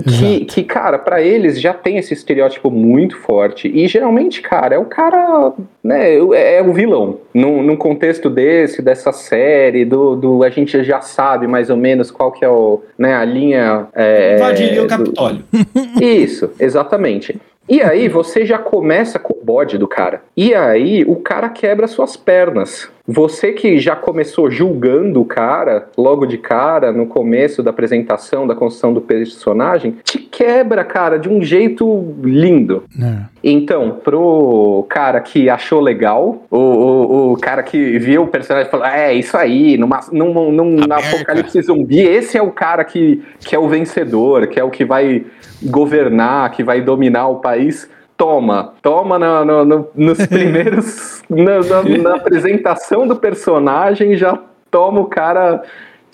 Que, que, cara, pra eles já tem esse estereótipo muito forte. E geralmente, cara, é o cara, né, é, é o vilão. Num, num contexto desse, dessa série, do, do a gente já sabe mais ou menos qual que é o, né, a linha. É, Invadiria o do- Capitólio. isso, exatamente. E aí você já começa com o bode do cara. E aí o cara quebra suas pernas. Você que já começou julgando o cara logo de cara, no começo da apresentação, da construção do personagem, te quebra, cara, de um jeito lindo. É. Então, pro cara que achou legal, o, o, o cara que viu o personagem e falou: É, isso aí, numa, num, num, apocalipse zumbi, esse é o cara que, que é o vencedor, que é o que vai governar, que vai dominar o país. Toma, toma no- no- no- nos primeiros. na, na- na apresentação do personagem, já toma o cara.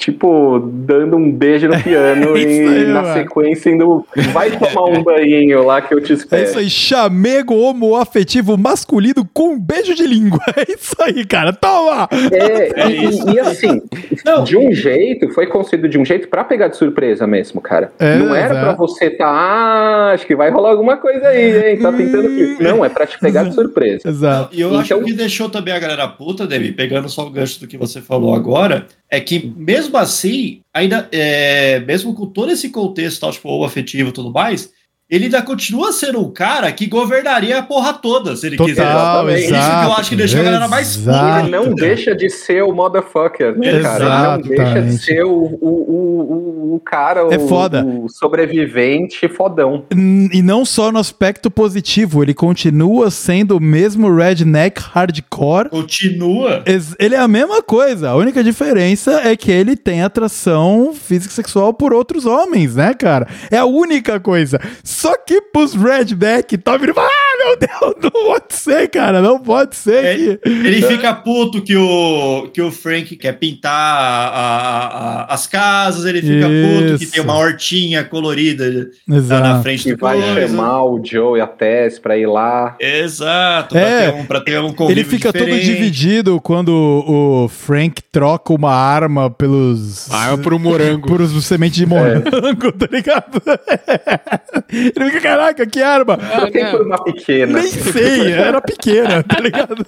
Tipo, dando um beijo no piano É e aí, na mano. sequência indo. Vai tomar um banhinho lá que eu te espero. É isso aí, chamego homoafetivo masculino com um beijo de língua. É isso aí, cara. Toma! É, É e, e assim, Não. de um jeito, foi construído de um jeito pra pegar de surpresa mesmo, cara. É, não era pra você tá, ah, acho que vai rolar alguma coisa aí, hein? Tá tentando. Hum. Não, é pra te pegar de surpresa. Exato. E eu Então- acho que o que deixou também a galera puta, Demi, pegando só o gancho do que você falou agora, é que mesmo assim, ainda, é, mesmo com todo esse contexto, tal, tipo, afetivo e tudo mais, ele ainda continua sendo um cara que governaria a porra toda, se ele quiser. Total, exatamente. Isso que eu exato. acho que deixou a galera mais. Exato. Ele não deixa de ser o motherfucker, né, cara? Ele não deixa de ser o, o, o, o, o cara, É o, foda. o sobrevivente fodão. E não só no aspecto positivo, ele continua sendo o mesmo redneck hardcore. Continua. Ele é a mesma coisa. A única diferença é que ele tem atração física e sexual por outros homens, né, cara? É a única coisa. Só que pros redneck tá vindo ah, meu Deus, não pode ser, cara. Não pode ser É, que... Ele fica puto que o, que o Frank quer pintar a- a- a- as casas, ele fica puto que Isso. tem uma hortinha colorida lá Exato. na frente Que do vai coisa. chamar o Joe e a Tess pra ir lá. Exato, É, pra ter um, pra ter um Ele fica todo diferente. dividido quando o Frank troca uma arma pelos. Arma por um morango. Por os sementes de morango, tá ligado? Ele fica, caraca, que arma? Que por uma pequena? Nem sei, era pequena, tá ligado?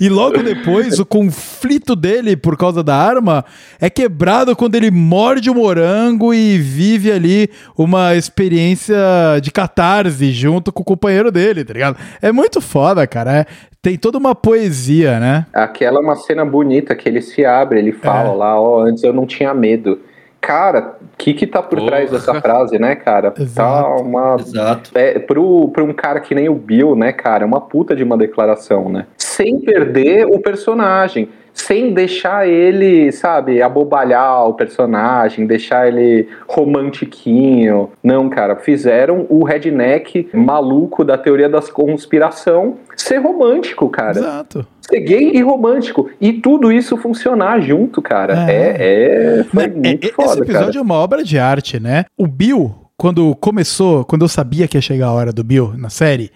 e logo depois, o conflito dele por causa da arma é quebrado quando ele morde o morango e vive ali uma experiência de catarse junto com o companheiro dele, tá ligado? É muito foda, cara. É- tem toda uma poesia, né? Aquela é uma cena bonita que ele se abre, ele fala É. lá, ó, antes eu não tinha medo. Cara, o que que tá por Porra. trás dessa frase, né, cara? Tá Exato. uma... Exato. É, pro, pro um cara que nem o Bill, né, cara, é uma puta de uma declaração, né? Sem perder o personagem, sem deixar ele, sabe, abobalhar o personagem, deixar ele romantiquinho. Não, cara, fizeram o redneck maluco da teoria das conspiração ser romântico, cara. Exato. Ser gay e romântico. E tudo isso funcionar junto, cara. É. É, é, foi Né, muito é- foda, Esse episódio cara. é uma obra de arte, né? O Bill, quando começou, quando eu sabia que ia chegar a hora do Bill na série,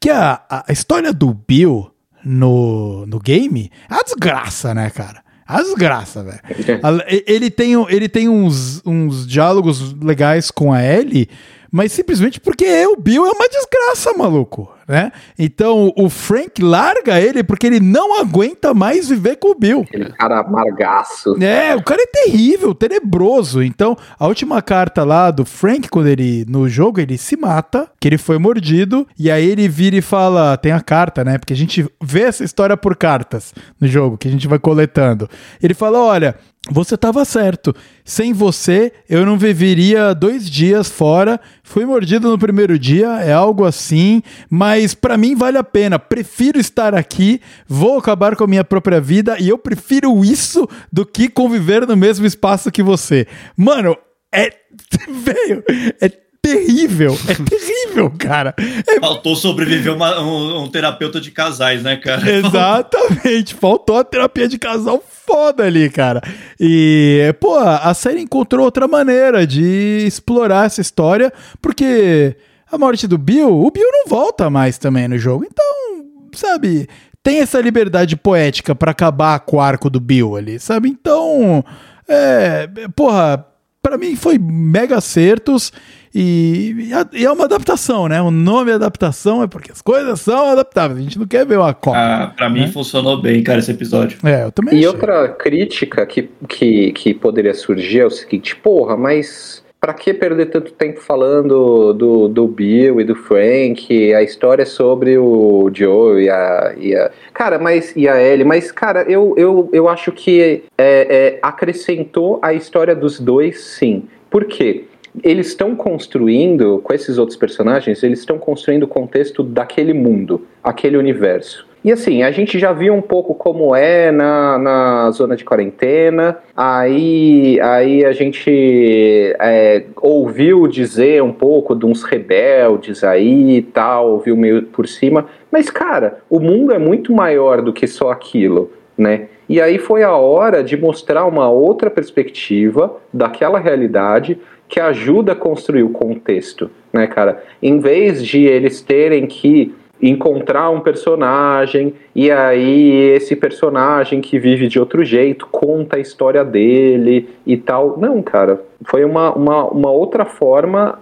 que a a história do Bill no, no game, é uma desgraça, né, cara? É uma desgraça, velho. A- Ele tem, ele tem uns, uns diálogos legais com a Ellie, mas simplesmente porque o Bill é uma desgraça, maluco, né? Então o Frank larga ele porque ele não aguenta mais viver com o Bill. Aquele cara amargaço. É, o cara é terrível, tenebroso. Então, a última carta lá do Frank, quando ele, no jogo, ele se mata, que ele foi mordido, e aí ele vira e fala, tem a carta, né? Porque a gente vê essa história por cartas no jogo, que a gente vai coletando. Ele fala, olha, você tava certo. Sem você, eu não viveria dois dias fora. Fui mordido no primeiro dia, é algo assim, mas pra mim vale a pena. Prefiro estar aqui, vou acabar com a minha própria vida e eu prefiro isso do que conviver no mesmo espaço que você. Mano, é. Velho, é terrível. É terrível, cara. É Faltou sobreviver uma- um, um terapeuta de casais, né, cara? Exatamente, faltou a terapia de casal foda ali, cara. E, pô, a série encontrou outra maneira de explorar essa história, porque a morte do Bill, o Bill não volta mais também no jogo. Então, sabe, tem essa liberdade poética pra acabar com o arco do Bill ali, sabe? Então, é, porra, pra mim foi mega acertos. E, e e é uma adaptação, né? O nome é adaptação é porque as coisas são adaptáveis. A gente não quer ver uma cópia. Ah, pra mim Né? funcionou bem, cara, esse episódio. É, eu também E achei. outra crítica que, que, que poderia surgir é o seguinte, porra, mas pra que perder tanto tempo falando do, do Bill e do Frank? A história é sobre o Joe e a. E a cara, mas. E a Ellie, mas, cara, eu, eu, eu acho que é, é, acrescentou a história dos dois, sim. Por quê? Eles estão construindo, com esses outros personagens, eles estão construindo o contexto daquele mundo, aquele universo. E assim, a gente já viu um pouco como é na, na zona de quarentena, aí, aí a gente é, ouviu dizer um pouco de uns rebeldes aí e tal, ouviu meio por cima, mas cara, o mundo é muito maior do que só aquilo, né? E aí foi a hora de mostrar uma outra perspectiva daquela realidade que ajuda a construir o contexto, né, cara? Em vez de eles terem que encontrar um personagem e aí esse personagem que vive de outro jeito conta a história dele e tal. Não, cara, foi uma, uma, uma outra forma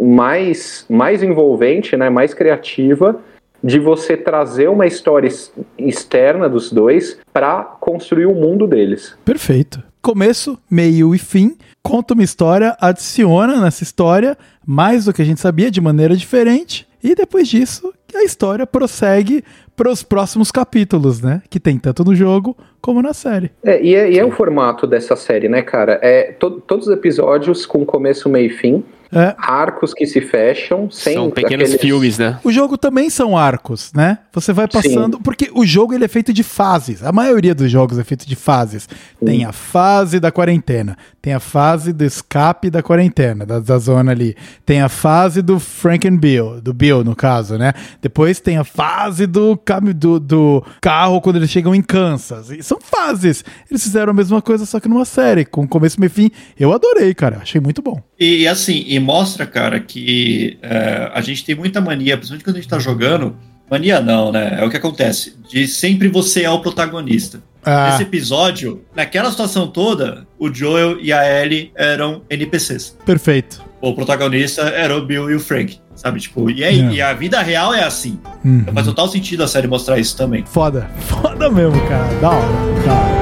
mais, mais envolvente, né, mais criativa de você trazer uma história ex- externa dos dois para construir o mundo deles. Perfeito. Começo, meio e fim. Conta uma história, adiciona nessa história mais do que a gente sabia de maneira diferente. E depois disso, a história prossegue para os próximos capítulos, né? Que tem tanto no jogo como na série. É, e, é, e é o formato dessa série, né, cara? É to- todos os episódios com começo, meio e fim, É. arcos que se fecham, sem São pequenos aqueles- filmes, né? O jogo também são arcos, né? Você vai passando. Porque o jogo ele é feito de fases. A maioria dos jogos é feito de fases. Tem a fase da quarentena. Tem a fase do escape da quarentena, da, da zona ali. Tem a fase do Frank and Bill, do Bill, no caso, né? Depois tem a fase do, cam- do, do carro quando eles chegam em Kansas. E são fases. Eles fizeram a mesma coisa, só que numa série, com começo, meio e fim. Eu adorei, cara. Achei muito bom. E, e assim, e mostra, cara, que é, a gente tem muita mania, principalmente quando a gente tá jogando. Mania não, né? É o que acontece. De sempre você é o protagonista. Ah, Nesse episódio, naquela situação toda, o Joel e a Ellie eram NPCs. perfeito. O protagonista era o Bill e o Frank. Sabe? Tipo, e, aí, É. e a vida real é assim. Uhum. Faz total sentido a série mostrar isso também. Foda. Foda mesmo, cara. Da hora. Da hora.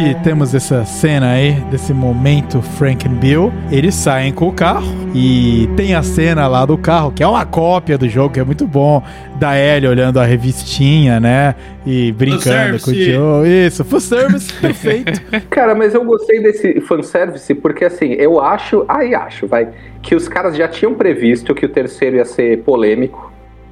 Que temos essa cena aí, desse momento Frank and Bill, eles saem com o carro e tem a cena lá do carro, que é uma cópia do jogo, que é muito bom, da Ellie olhando a revistinha, né? E brincando com o Joe. Isso, full service, perfeito. Cara, mas eu gostei desse fanservice porque, assim, eu acho, aí acho, vai, que os caras já tinham previsto que o terceiro ia ser polêmico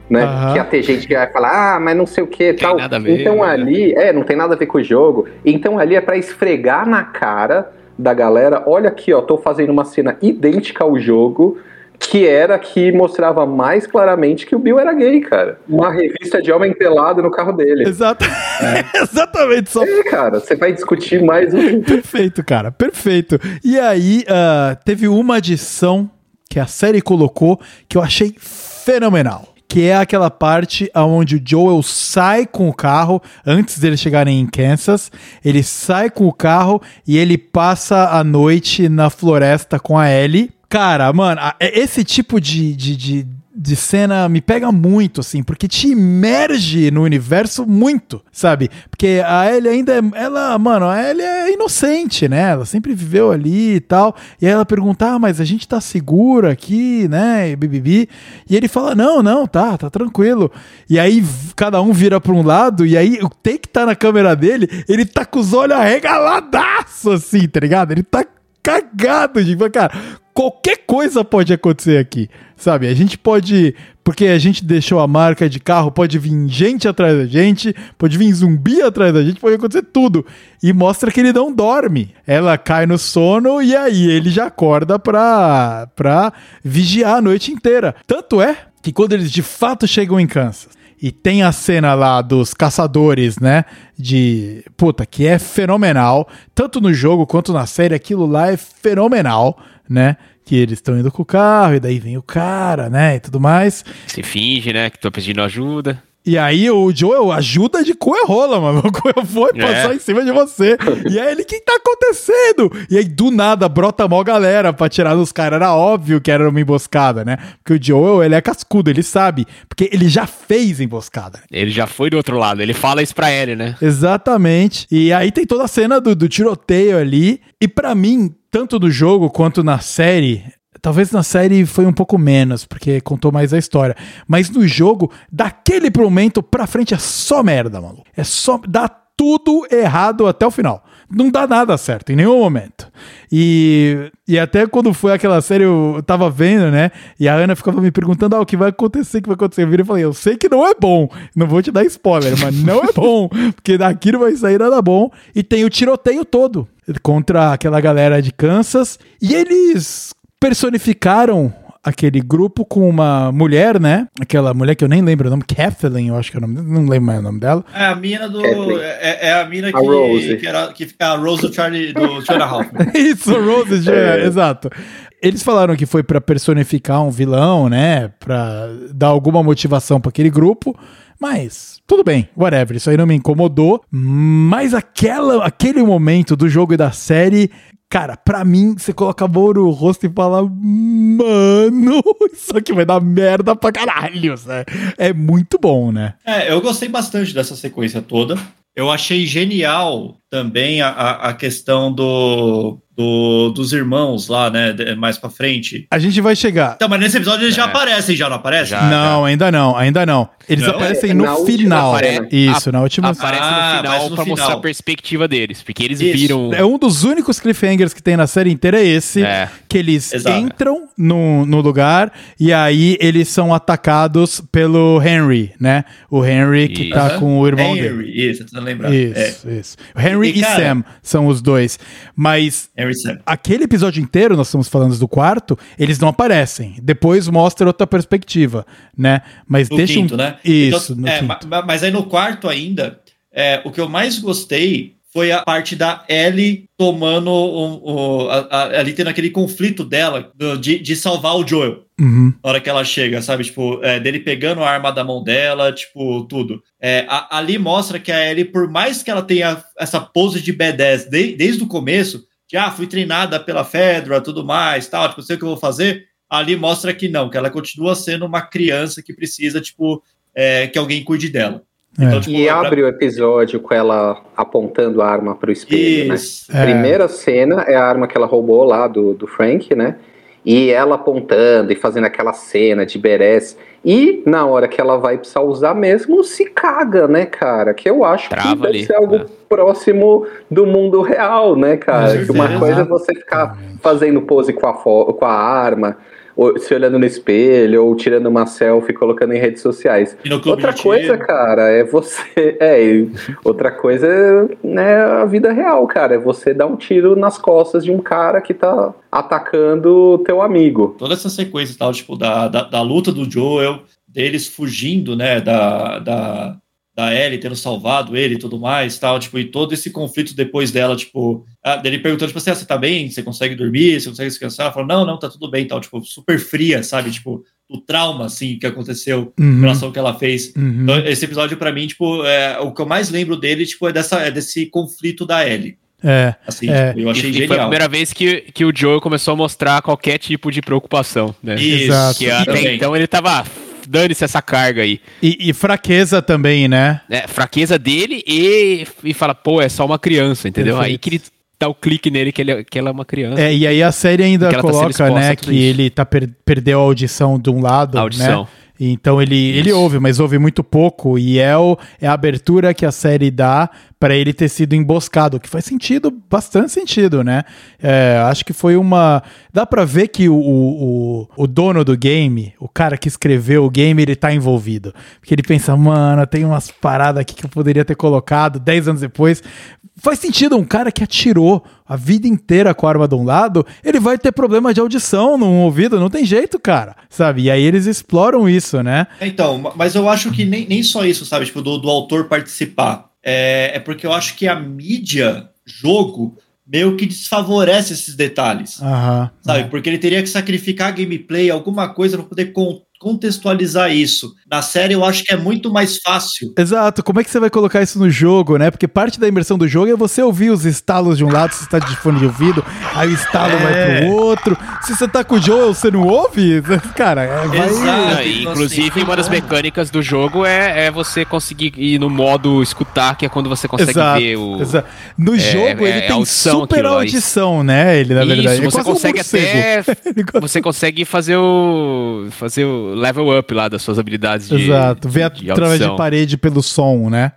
né? Uhum. Que ia ter gente que ia falar, ah, mas não sei o que tal. Ver, então né? ali, é, não tem nada a ver com o jogo. Então ali é para esfregar na cara da galera, olha aqui, ó, tô fazendo uma cena idêntica ao jogo, que era que mostrava mais claramente que o Bill era gay, cara. Uma revista de homem pelado no carro dele. Exato. É. Exatamente. Só... É, cara, você vai discutir mais um. Perfeito, cara, perfeito. E aí, uh, teve uma adição que a série colocou que eu achei fenomenal que é aquela parte onde o Joel sai com o carro antes deles chegarem em Kansas. Ele sai com o carro e ele passa a noite na floresta com a Ellie. Cara, mano, esse tipo de, de, de de cena me pega muito, assim, porque te imerge no universo muito, sabe? Porque a Ellie ainda é. Ela, mano, a Ellie é inocente, né? Ela sempre viveu ali e tal. E aí ela pergunta, ah, mas a gente tá seguro aqui, né? E bibibi. E ele fala, não, não, tá, tá tranquilo. E aí cada um vira pra um lado, e aí o take tá na câmera dele, ele tá com os olhos arregaladaço, assim, tá ligado? Ele tá cagado de. Cara, qualquer coisa pode acontecer aqui, sabe? A gente pode, porque a gente deixou a marca de carro, pode vir gente atrás da gente, pode vir zumbi atrás da gente, pode acontecer tudo. E mostra que ele não dorme. Ela cai no sono e aí ele já acorda pra, pra vigiar a noite inteira. Tanto é que quando eles de fato chegam em Kansas, e tem a cena lá dos caçadores, né? De. Puta, que é fenomenal. Tanto no jogo quanto na série, aquilo lá é fenomenal né? Que eles estão indo com o carro, e daí vem o cara, né? E tudo mais. Se finge, né? Que tô pedindo ajuda. E aí o Joel ajuda de rola, mano. O Coel foi é. passar em cima de você. E aí ele, o que tá acontecendo? E aí do nada brota mó galera pra tirar dos caras. Era óbvio que era uma emboscada, né? Porque o Joel, ele é cascudo, ele sabe. Porque ele já fez emboscada. Ele já foi do outro lado, ele fala isso pra ele, né? Exatamente. E aí tem toda a cena do, do tiroteio ali. E para mim, tanto no jogo quanto na série, Talvez na série foi um pouco menos, porque contou mais a história. Mas no jogo, daquele momento pra frente é só merda, maluco. É só. dá tudo errado até o final. Não dá nada certo em nenhum momento. E, e até quando foi aquela série, eu tava vendo, né? E a Ana ficava me perguntando: ah, o que vai acontecer, o que vai acontecer. Eu virei e falei: eu sei que não é bom. Não vou te dar spoiler, mas não é bom. Porque daqui não vai sair nada bom. E tem o tiroteio todo contra aquela galera de Kansas. E eles personificaram aquele grupo com uma mulher, né? Aquela mulher que eu nem lembro o nome, Kathleen, eu acho que é o nome, não lembro mais o nome dela. É a mina do. É, é, a mina que, Rose. que, era, que fica a Rose do Charlie do Charlie Hoffman. Isso, Rose, é. exato. Eles falaram que foi para personificar um vilão, né? Para dar alguma motivação para aquele grupo. Mas tudo bem, whatever, isso aí não me incomodou. Mas aquela, aquele momento do jogo e da série Cara, pra mim, você coloca a mão no rosto e fala, mano, isso aqui vai dar merda pra caralho, né? É muito bom, né? É, eu gostei bastante dessa sequência toda. Eu achei genial também a, a questão do, do, dos irmãos lá, né? Mais pra frente. A gente vai chegar. Então, mas nesse episódio eles é. já aparecem, já não aparecem? Já, não, já. ainda não, ainda não. Eles não? aparecem é, no final. Apare... Isso, na última. Aparece ah, no final pra final. mostrar a perspectiva deles, porque eles Isso. viram. É um dos únicos cliffhangers que tem na série inteira é esse, é. que eles Exato. entram no, no lugar e aí eles são atacados pelo Henry, né? O Henry que isso. tá com o irmão Henry, dele. Isso, você lembra? Isso, é. isso. O Henry Henry e, cara, Sam são os dois. Mas aquele episódio inteiro, nós estamos falando do quarto, eles não aparecem. Depois mostra outra perspectiva, né? Mas no deixa quinto, um... né? Isso, então, é, Mas aí no quarto ainda, é, o que eu mais gostei foi a parte da Ellie tomando o, o, a, a, ali tendo aquele conflito dela do, de, de salvar o Joel. Uhum. Na hora que ela chega, sabe? Tipo, é, dele pegando a arma da mão dela, tipo, tudo. É, a, ali mostra que a Ellie, por mais que ela tenha essa pose de B10 de, desde o começo, que ah, fui treinada pela Fedra, tudo mais, tal, tipo, sei o que eu vou fazer. Ali mostra que não, que ela continua sendo uma criança que precisa, tipo, é, que alguém cuide dela. Então, tipo, E pra- abre o episódio com ela apontando a arma pro espelho, né? Isso. A É. primeira cena é a arma que ela roubou lá do, do Frank, né? E ela apontando e fazendo aquela cena de Beres. E na hora que ela vai precisar usar mesmo, se caga, né, cara? Que eu acho que Trava deve ali, ser algo é. próximo do mundo real, né, cara? Que uma coisa é você ficar fazendo pose com a, com a arma, ou se olhando no espelho, ou tirando uma selfie colocando em redes sociais. Outra coisa, tiro. cara, é você. É, outra coisa é né, a vida real, cara. É você dar um tiro nas costas de um cara que tá atacando o teu amigo. toda essa sequência tal, tipo, da, da, da luta do Joel, deles fugindo, né, da, da, da Ellie tendo salvado ele e tudo mais, tal, tipo, e todo esse conflito depois dela, tipo, ah, dele perguntando, tipo assim, ah, você tá bem? Você consegue dormir? Você consegue descansar? Ela falou, não, não, tá tudo bem, tal, tipo, super fria, sabe, tipo, o trauma, assim, que aconteceu em Uhum, relação ao que ela fez. uhum. Então, esse episódio, pra mim, tipo, é, o que eu mais lembro dele, tipo, é, dessa, é desse conflito da Ellie, É, assim, É. tipo, eu achei E, e foi a genial. primeira vez que, que o Joe começou a mostrar qualquer tipo de preocupação, né? Isso, Exato. Que até então ele tava. "Ah, Dane-se essa carga aí. E, e fraqueza também, né? né? Fraqueza dele e, e fala, pô, é só uma criança, entendeu? Perfeito. Aí que ele dá o clique nele que, ele, é- que ela é uma criança. É, e aí a série ainda tá coloca, exposta né, que isso. ele tá per- perdeu a audição de um lado, a audição. né? Então ele, ele ouve, mas ouve muito pouco e é, o, é a abertura que a série dá pra ele ter sido emboscado, que faz sentido, bastante sentido, né? É, acho que foi uma. Dá pra ver que o, o, o- dono do game, o cara que escreveu o game, ele tá envolvido. Porque ele pensa, mano, tem umas paradas aqui que eu poderia ter colocado 10 anos depois. Faz sentido, um cara que atirou a vida inteira com a arma de um lado, ele vai ter problema de audição no ouvido, não tem jeito, cara, sabe? E aí eles exploram isso, né? Então, ma- mas eu acho que nem, nem só isso, sabe? Tipo, do, do autor participar. É, é porque eu acho que a mídia, jogo, meio que desfavorece esses detalhes. Sabe? Porque ele teria que sacrificar gameplay, alguma coisa para poder con- contextualizar isso. Na série, eu acho que é muito mais fácil. Exato, como é que você vai colocar isso no jogo, né? Porque parte da imersão do jogo é você ouvir os estalos de um lado, se você tá de fone de ouvido, aí o estalo É. vai pro outro. Se você tá com o Joel, você não ouve? Cara, é, vai... Exato. Então, e, inclusive, assim, uma das mecânicas do jogo é, é você conseguir ir no modo escutar, que é quando você consegue Exato, ver o. exato. No jogo é ele tem audição super lá, audição, né? Ele, na verdade. Isso, é você um consegue morcego. até. Você consegue fazer o. fazer o level up lá das suas habilidades de. Exato, ver de através de parede pelo som, né?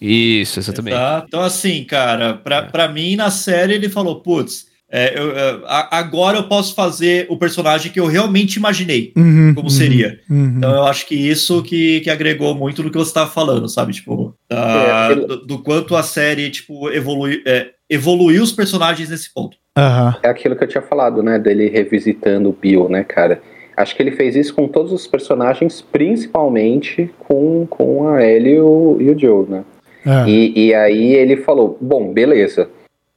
Isso, exatamente. Exato. Então, assim, cara, pra, pra mim, na série, ele falou, putz, é, eu, é, a- agora eu posso fazer o personagem que eu realmente imaginei Uhum, como uhum, seria. uhum. Então eu acho que isso que, que agregou muito no que você estava falando, sabe? Tipo, da- É, do, do quanto a série, tipo, evolui, é, evoluiu os personagens nesse ponto. Aham. É aquilo que eu tinha falado, né? Dele revisitando o Bill, né, cara? Acho que ele fez isso com todos os personagens, principalmente com, com a Ellie e o, e o Joe, né? é. E, e aí ele falou: Bom, beleza.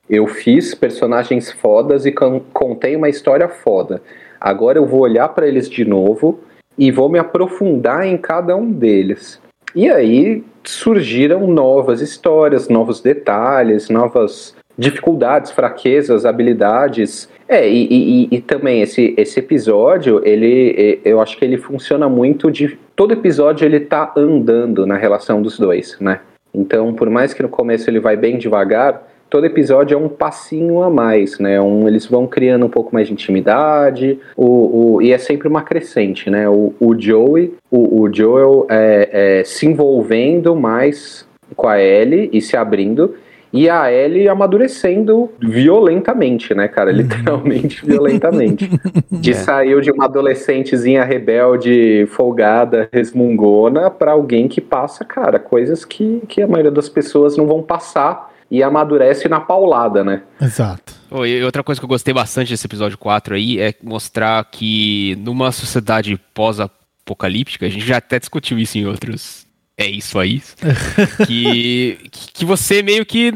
Eu fiz personagens fodas e con- contei uma história foda. Agora eu vou olhar pra eles de novo e vou me aprofundar em cada um deles. E aí surgiram novas histórias, novos detalhes, novas dificuldades, fraquezas, habilidades. É, e, e- e- também esse, esse episódio, ele, eu acho que ele funciona muito de. Todo episódio ele tá andando na relação dos dois, né? Então, por mais que no começo ele vai bem devagar, todo episódio é um passinho a mais, né? Um, eles vão criando um pouco mais de intimidade, o, o- e é sempre uma crescente, né? O, o Joey, o, o Joel é, é, se envolvendo mais com a Ellie e se abrindo, e a Ellie amadurecendo violentamente, né, cara? Literalmente violentamente. De É. saiu de uma adolescentezinha rebelde, folgada, resmungona, pra alguém que passa, cara, coisas que, que a maioria das pessoas não vão passar e amadurece na paulada, né? Exato. Oh, e outra coisa que eu gostei bastante desse episódio 4 aí é mostrar que numa sociedade pós-apocalíptica, a gente já até discutiu isso em outros. É isso aí. que, que você meio que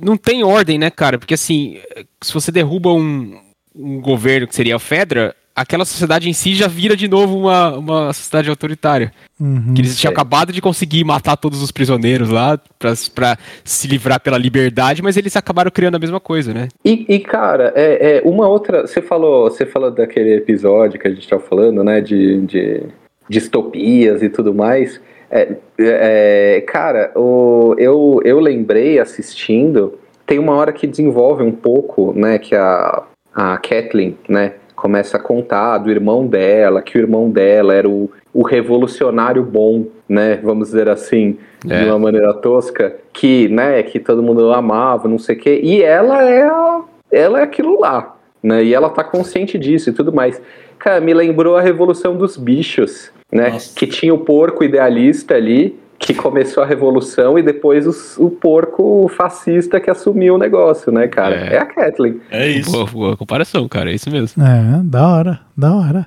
não tem ordem, né, cara? Porque assim, se você derruba um, um governo que seria a Fedra, aquela sociedade em si já vira de novo uma, uma sociedade autoritária. Uhum. Que eles tinham É. acabado de conseguir matar todos os prisioneiros lá pra, pra se livrar pela liberdade, mas eles acabaram criando a mesma coisa, né? E, e, cara, é, é uma outra. Você falou, você falou daquele episódio que a gente tava falando, né? De, de distopias e tudo mais. É, é, cara, o, eu, eu lembrei assistindo, tem uma hora que desenvolve um pouco, né, que a, a Kathleen, né, começa a contar do irmão dela, que o irmão dela era o, o revolucionário bom, né, vamos dizer assim, É. de uma maneira tosca, que, né, que todo mundo amava, não sei o quê, e ela é, a- ela é aquilo lá, né, e ela tá consciente disso e tudo mais. Cara, me lembrou a Revolução dos Bichos, né, Nossa. que tinha o porco idealista ali, que começou a revolução e depois os- o porco fascista que assumiu o negócio, né, cara? É. É, a Kathleen. É isso. Boa, boa comparação, cara. É isso mesmo. É, da hora, da hora.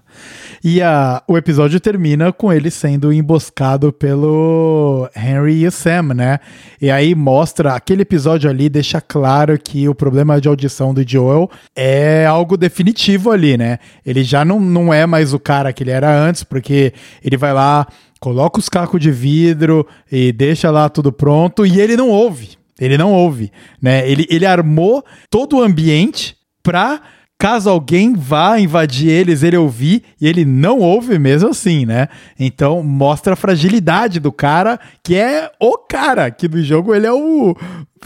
E a, o episódio termina com ele sendo emboscado pelo Henry e o Sam, né? E aí mostra, aquele episódio ali deixa claro que o problema de audição do Joel é algo definitivo ali, né? Ele já não, não é mais o cara que ele era antes, porque ele vai lá, coloca os cacos de vidro e deixa lá tudo pronto e ele não ouve. Ele não ouve, né? Ele, ele armou todo o ambiente pra caso alguém vá invadir eles, ele ouvir e ele não ouve mesmo assim, né? Então mostra a fragilidade do cara, que é o cara, que no jogo ele é o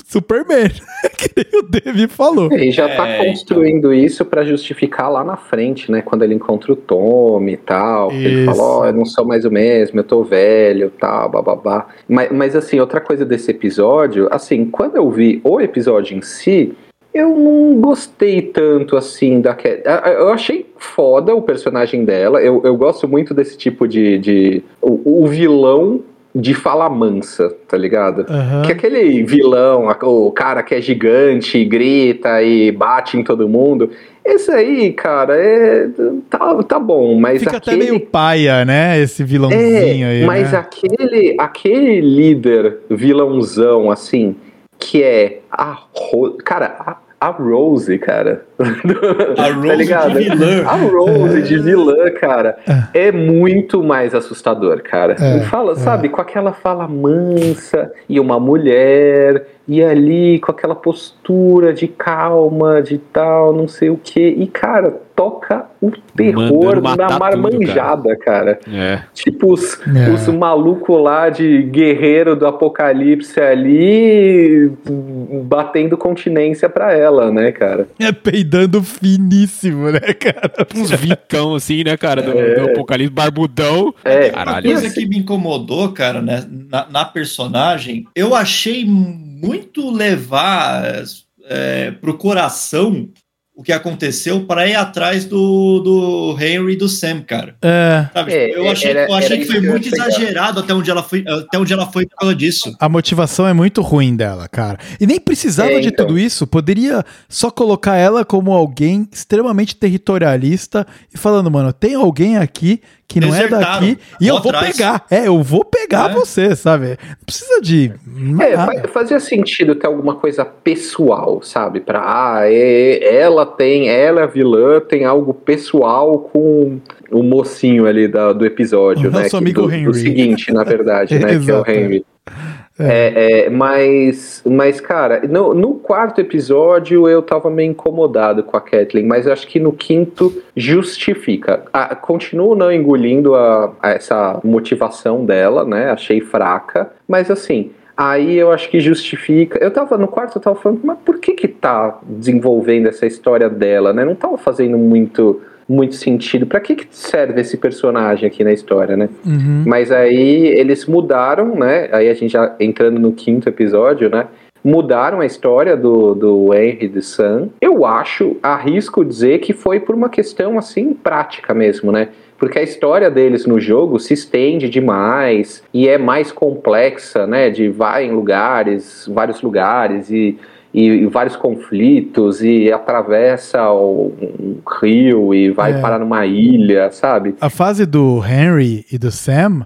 Superman, que nem o Dave falou. E já tá É, construindo isso pra justificar lá na frente, né? Quando ele encontra o Tommy e tal. que Ele fala, ó, eu não sou mais o mesmo, eu tô velho tal, bababá. Mas, mas assim, outra coisa desse episódio, assim, quando eu vi o episódio em si, eu não gostei tanto assim da Cat. Eu achei foda o personagem dela. Eu, eu gosto muito desse tipo de. de o, o vilão de fala mansa, tá ligado? Aham. Que aquele vilão, o cara que é gigante, grita e bate em todo mundo. Esse aí, cara, é. Tá, tá bom, mas Fica aquele. até meio paia, né? Esse vilãozinho É, aí. mas né? aquele, aquele líder vilãozão, assim, que é a. Ro- Cara, a, Rose, cara. A Rose Tá ligado? de vilã. A Rose de vilã, cara, é muito mais assustador, cara. É, fala, é. sabe, com aquela fala mansa e uma mulher, e ali com aquela postura de calma, de tal, não sei o que. E, cara, toca o terror na matar tudo, marmanjada, cara. É. Tipo, os, É. os malucos lá de guerreiro do apocalipse ali batendo continência pra ela, né, cara? É peidando finíssimo, né, cara? Uns vicão assim, né, cara? Do, É. do Apocalipse barbudão. É, Uma Caralho. coisa que me incomodou, cara, né, na, na personagem, eu achei muito levar é, pro coração o que aconteceu para ir atrás do, do Henry e do Sam, cara. É, Sabe? É, eu achei, era- eu achei que foi muito exagerado até onde ela foi, até onde ela foi por causa disso. a motivação é muito ruim dela, cara. E nem precisava É, de então. tudo isso. Poderia só colocar ela como alguém extremamente territorialista e falando, mano, tem alguém aqui que não é daqui e eu Vou atrás. pegar. É, eu vou pegar É. você, sabe? Não precisa de. É, fazia sentido ter alguma coisa pessoal, sabe? Pra, ah, é- ela tem, ela é a vilã, tem algo pessoal com o mocinho ali da- do episódio, O né? nosso que- amigo do, do Henry. seguinte, na verdade, né? que é o Exato, é. É, é, mas, mas, cara, no, no quarto episódio eu tava meio incomodado com a Kathleen, mas acho que no quinto justifica. Ah, continuo não engolindo a, a essa motivação dela, né? Achei fraca, mas assim. Aí eu acho que justifica. Eu tava no quarto, eu tava falando, mas por que que tá desenvolvendo essa história dela, né? Não tava fazendo muito muito sentido. Pra que que serve esse personagem aqui na história, né? Uhum. Mas aí eles mudaram, né? Aí a gente já entrando no quinto episódio, né? Mudaram a história do, do Henry de Sam. Eu acho, arrisco dizer que foi por uma questão assim prática mesmo, né? Porque a história deles no jogo se estende demais e é mais complexa, né? De vai em lugares, vários lugares e, e, e vários conflitos e atravessa o, um rio e vai É. parar numa ilha, sabe? A fase do Henry e do Sam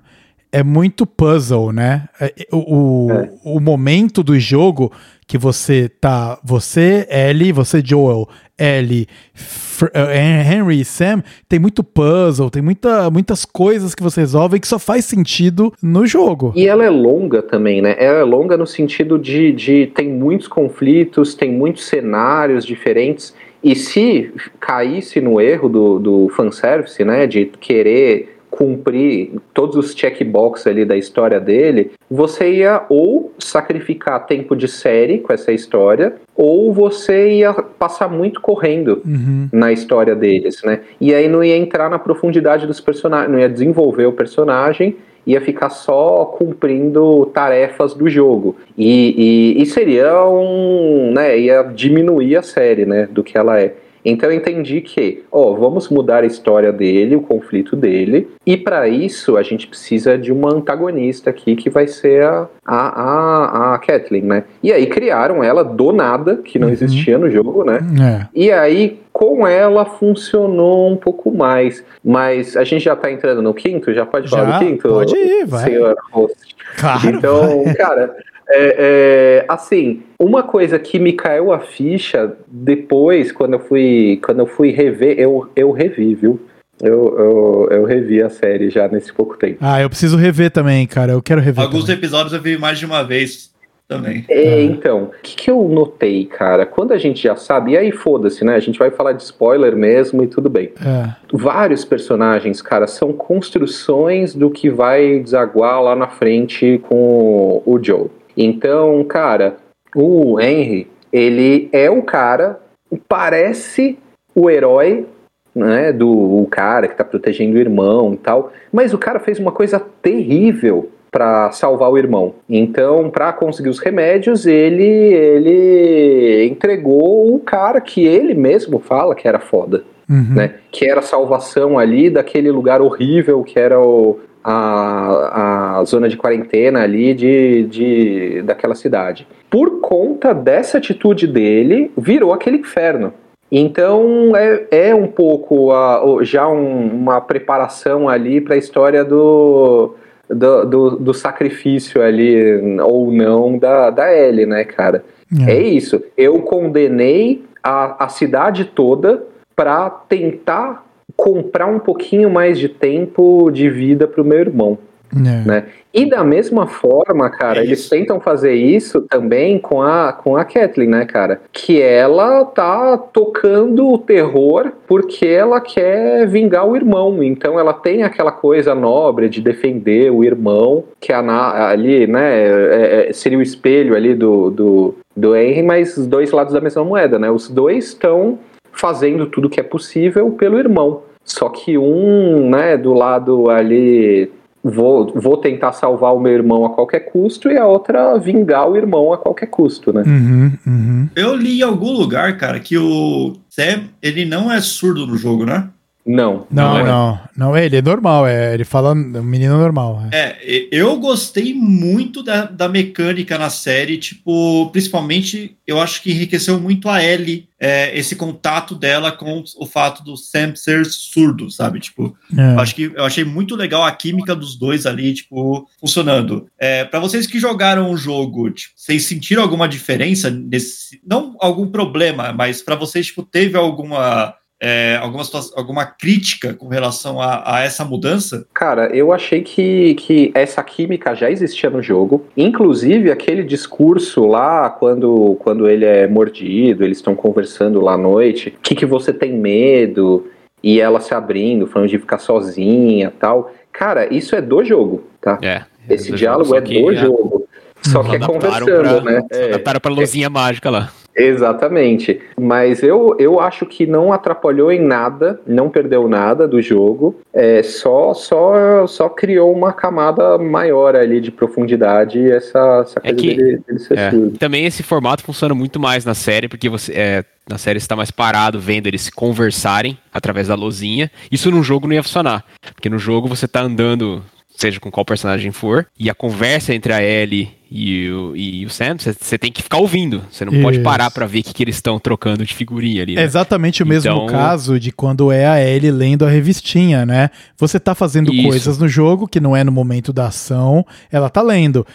é muito puzzle, né? É, O, o, É. o momento do jogo que você tá. Você, Ellie, você, Joel, Ellie, Fr- eh, Henry e Sam, tem muito puzzle, tem muita, muitas coisas que você resolve que só faz sentido no jogo. E ela é longa também, né? Ela é longa no sentido de, de tem muitos conflitos, tem muitos cenários diferentes. E se caísse no erro do, do fanservice, né? De querer cumprir todos os checkbox ali da história dele, você ia ou sacrificar tempo de série com essa história, ou você ia passar muito correndo Uhum. na história deles, né? E aí não ia entrar na profundidade dos personagens, não ia desenvolver o personagem, ia ficar só cumprindo tarefas do jogo. E, e, e seria um. Né, ia diminuir a série, né? Do que ela é. Então eu entendi que, ó, vamos mudar a história dele, o conflito dele, e para isso a gente precisa de uma antagonista aqui que vai ser a, a, a, a Kathleen, né? E aí criaram ela do nada, que não Uhum. existia no jogo, né? É. E aí, com ela funcionou um pouco mais. Mas a gente já tá entrando no quinto? Já pode falar Já, do quinto? pode ir, vai. Senhor host. Claro. Então, cara, é, é, assim, uma coisa que me caiu a ficha depois, quando eu fui, quando eu fui rever, eu, eu revi, viu? Eu, eu, eu revi a série já nesse pouco tempo. Ah, eu preciso rever também, cara. Eu quero rever. Alguns também. episódios eu vi mais de uma vez também. É, então, o que, que eu notei, cara? Quando a gente já sabe, e aí foda-se, né? A gente vai falar de spoiler mesmo e tudo bem. É. vários personagens, cara, são construções do que vai desaguar lá na frente com o Joe. Então, cara, o Henry, ele é o cara, parece o herói, né, do o cara que tá protegendo o irmão e tal, mas o cara fez uma coisa terrível para salvar o irmão. Então, para conseguir os remédios, ele ele entregou o cara que ele mesmo fala que era foda Uhum. né? Que era a salvação ali daquele lugar horrível que era o, a, a zona de quarentena ali de, de, daquela cidade. Por conta dessa atitude dele, virou aquele inferno. Então é, é um pouco a- já um- uma preparação ali para a história do, do, do, do sacrifício ali, ou não, da, da Ellie, né, cara? É. É isso. Eu condenei a, a cidade toda para tentar comprar um pouquinho mais de tempo de vida pro meu irmão. É. Né? E da mesma forma, cara, É eles tentam fazer isso também com a, com a Kathleen, né, cara? Que ela tá tocando o terror porque ela quer vingar o irmão. Então ela tem aquela coisa nobre de defender o irmão, que a ali, né, é- é- seria o espelho ali do, do, do Henry, mas os dois lados da mesma moeda, né? Os dois estão fazendo tudo que é possível pelo irmão. Só que um, né, do lado ali vou, vou tentar salvar o meu irmão a qualquer custo e a outra vingar o irmão a qualquer custo, né? Uhum, uhum. Eu li em algum lugar, cara, que o Sam, ele não é surdo no jogo, né? Não. Não, Não, é. não, não. Ele é normal, é, ele fala um menino normal. é. É, eu gostei muito da, da mecânica na série, tipo, principalmente, eu acho que enriqueceu muito a Ellie, é, esse contato dela com o fato do Sam ser surdo, sabe? Tipo, É. eu acho que eu achei muito legal a química dos dois ali, tipo, funcionando. É, para vocês que jogaram o jogo, tipo, vocês sentiram alguma diferença nesse, não algum problema, mas para vocês, tipo, teve alguma é, alguma, situação, alguma crítica com relação a, a essa mudança? Cara, eu achei que, que essa química já existia no jogo. Inclusive, aquele discurso lá, quando, quando ele é mordido, eles estão conversando lá à noite, o que, que você tem medo? E ela se abrindo, falando de ficar sozinha tal. Cara, isso é do jogo, tá? É. Esse do diálogo jogo, é só que do já jogo. Só que é adaptaram conversando, pra- né? É. Adaptaram pra luzinha mágica lá. Exatamente. Mas eu, eu acho que não atrapalhou em nada, não perdeu nada do jogo. É, só, só, só criou uma camada maior ali de profundidade e essa, essa É coisa que- dele, dele ser É. surdo. Também esse formato funciona muito mais na série, porque você é, na série você tá mais parado vendo eles se conversarem através da luzinha. Isso no jogo não ia funcionar. Porque no jogo você tá andando, seja com qual personagem for, e a conversa entre a Ellie e o, e o Sam, você, tem que ficar ouvindo. Você não pode Isso. parar pra ver o que, que eles estão trocando de figurinha ali. É né? exatamente o mesmo Então- caso de quando é a Ellie lendo a revistinha, né? Você tá fazendo Isso. coisas no jogo que não é no momento da ação, ela tá lendo.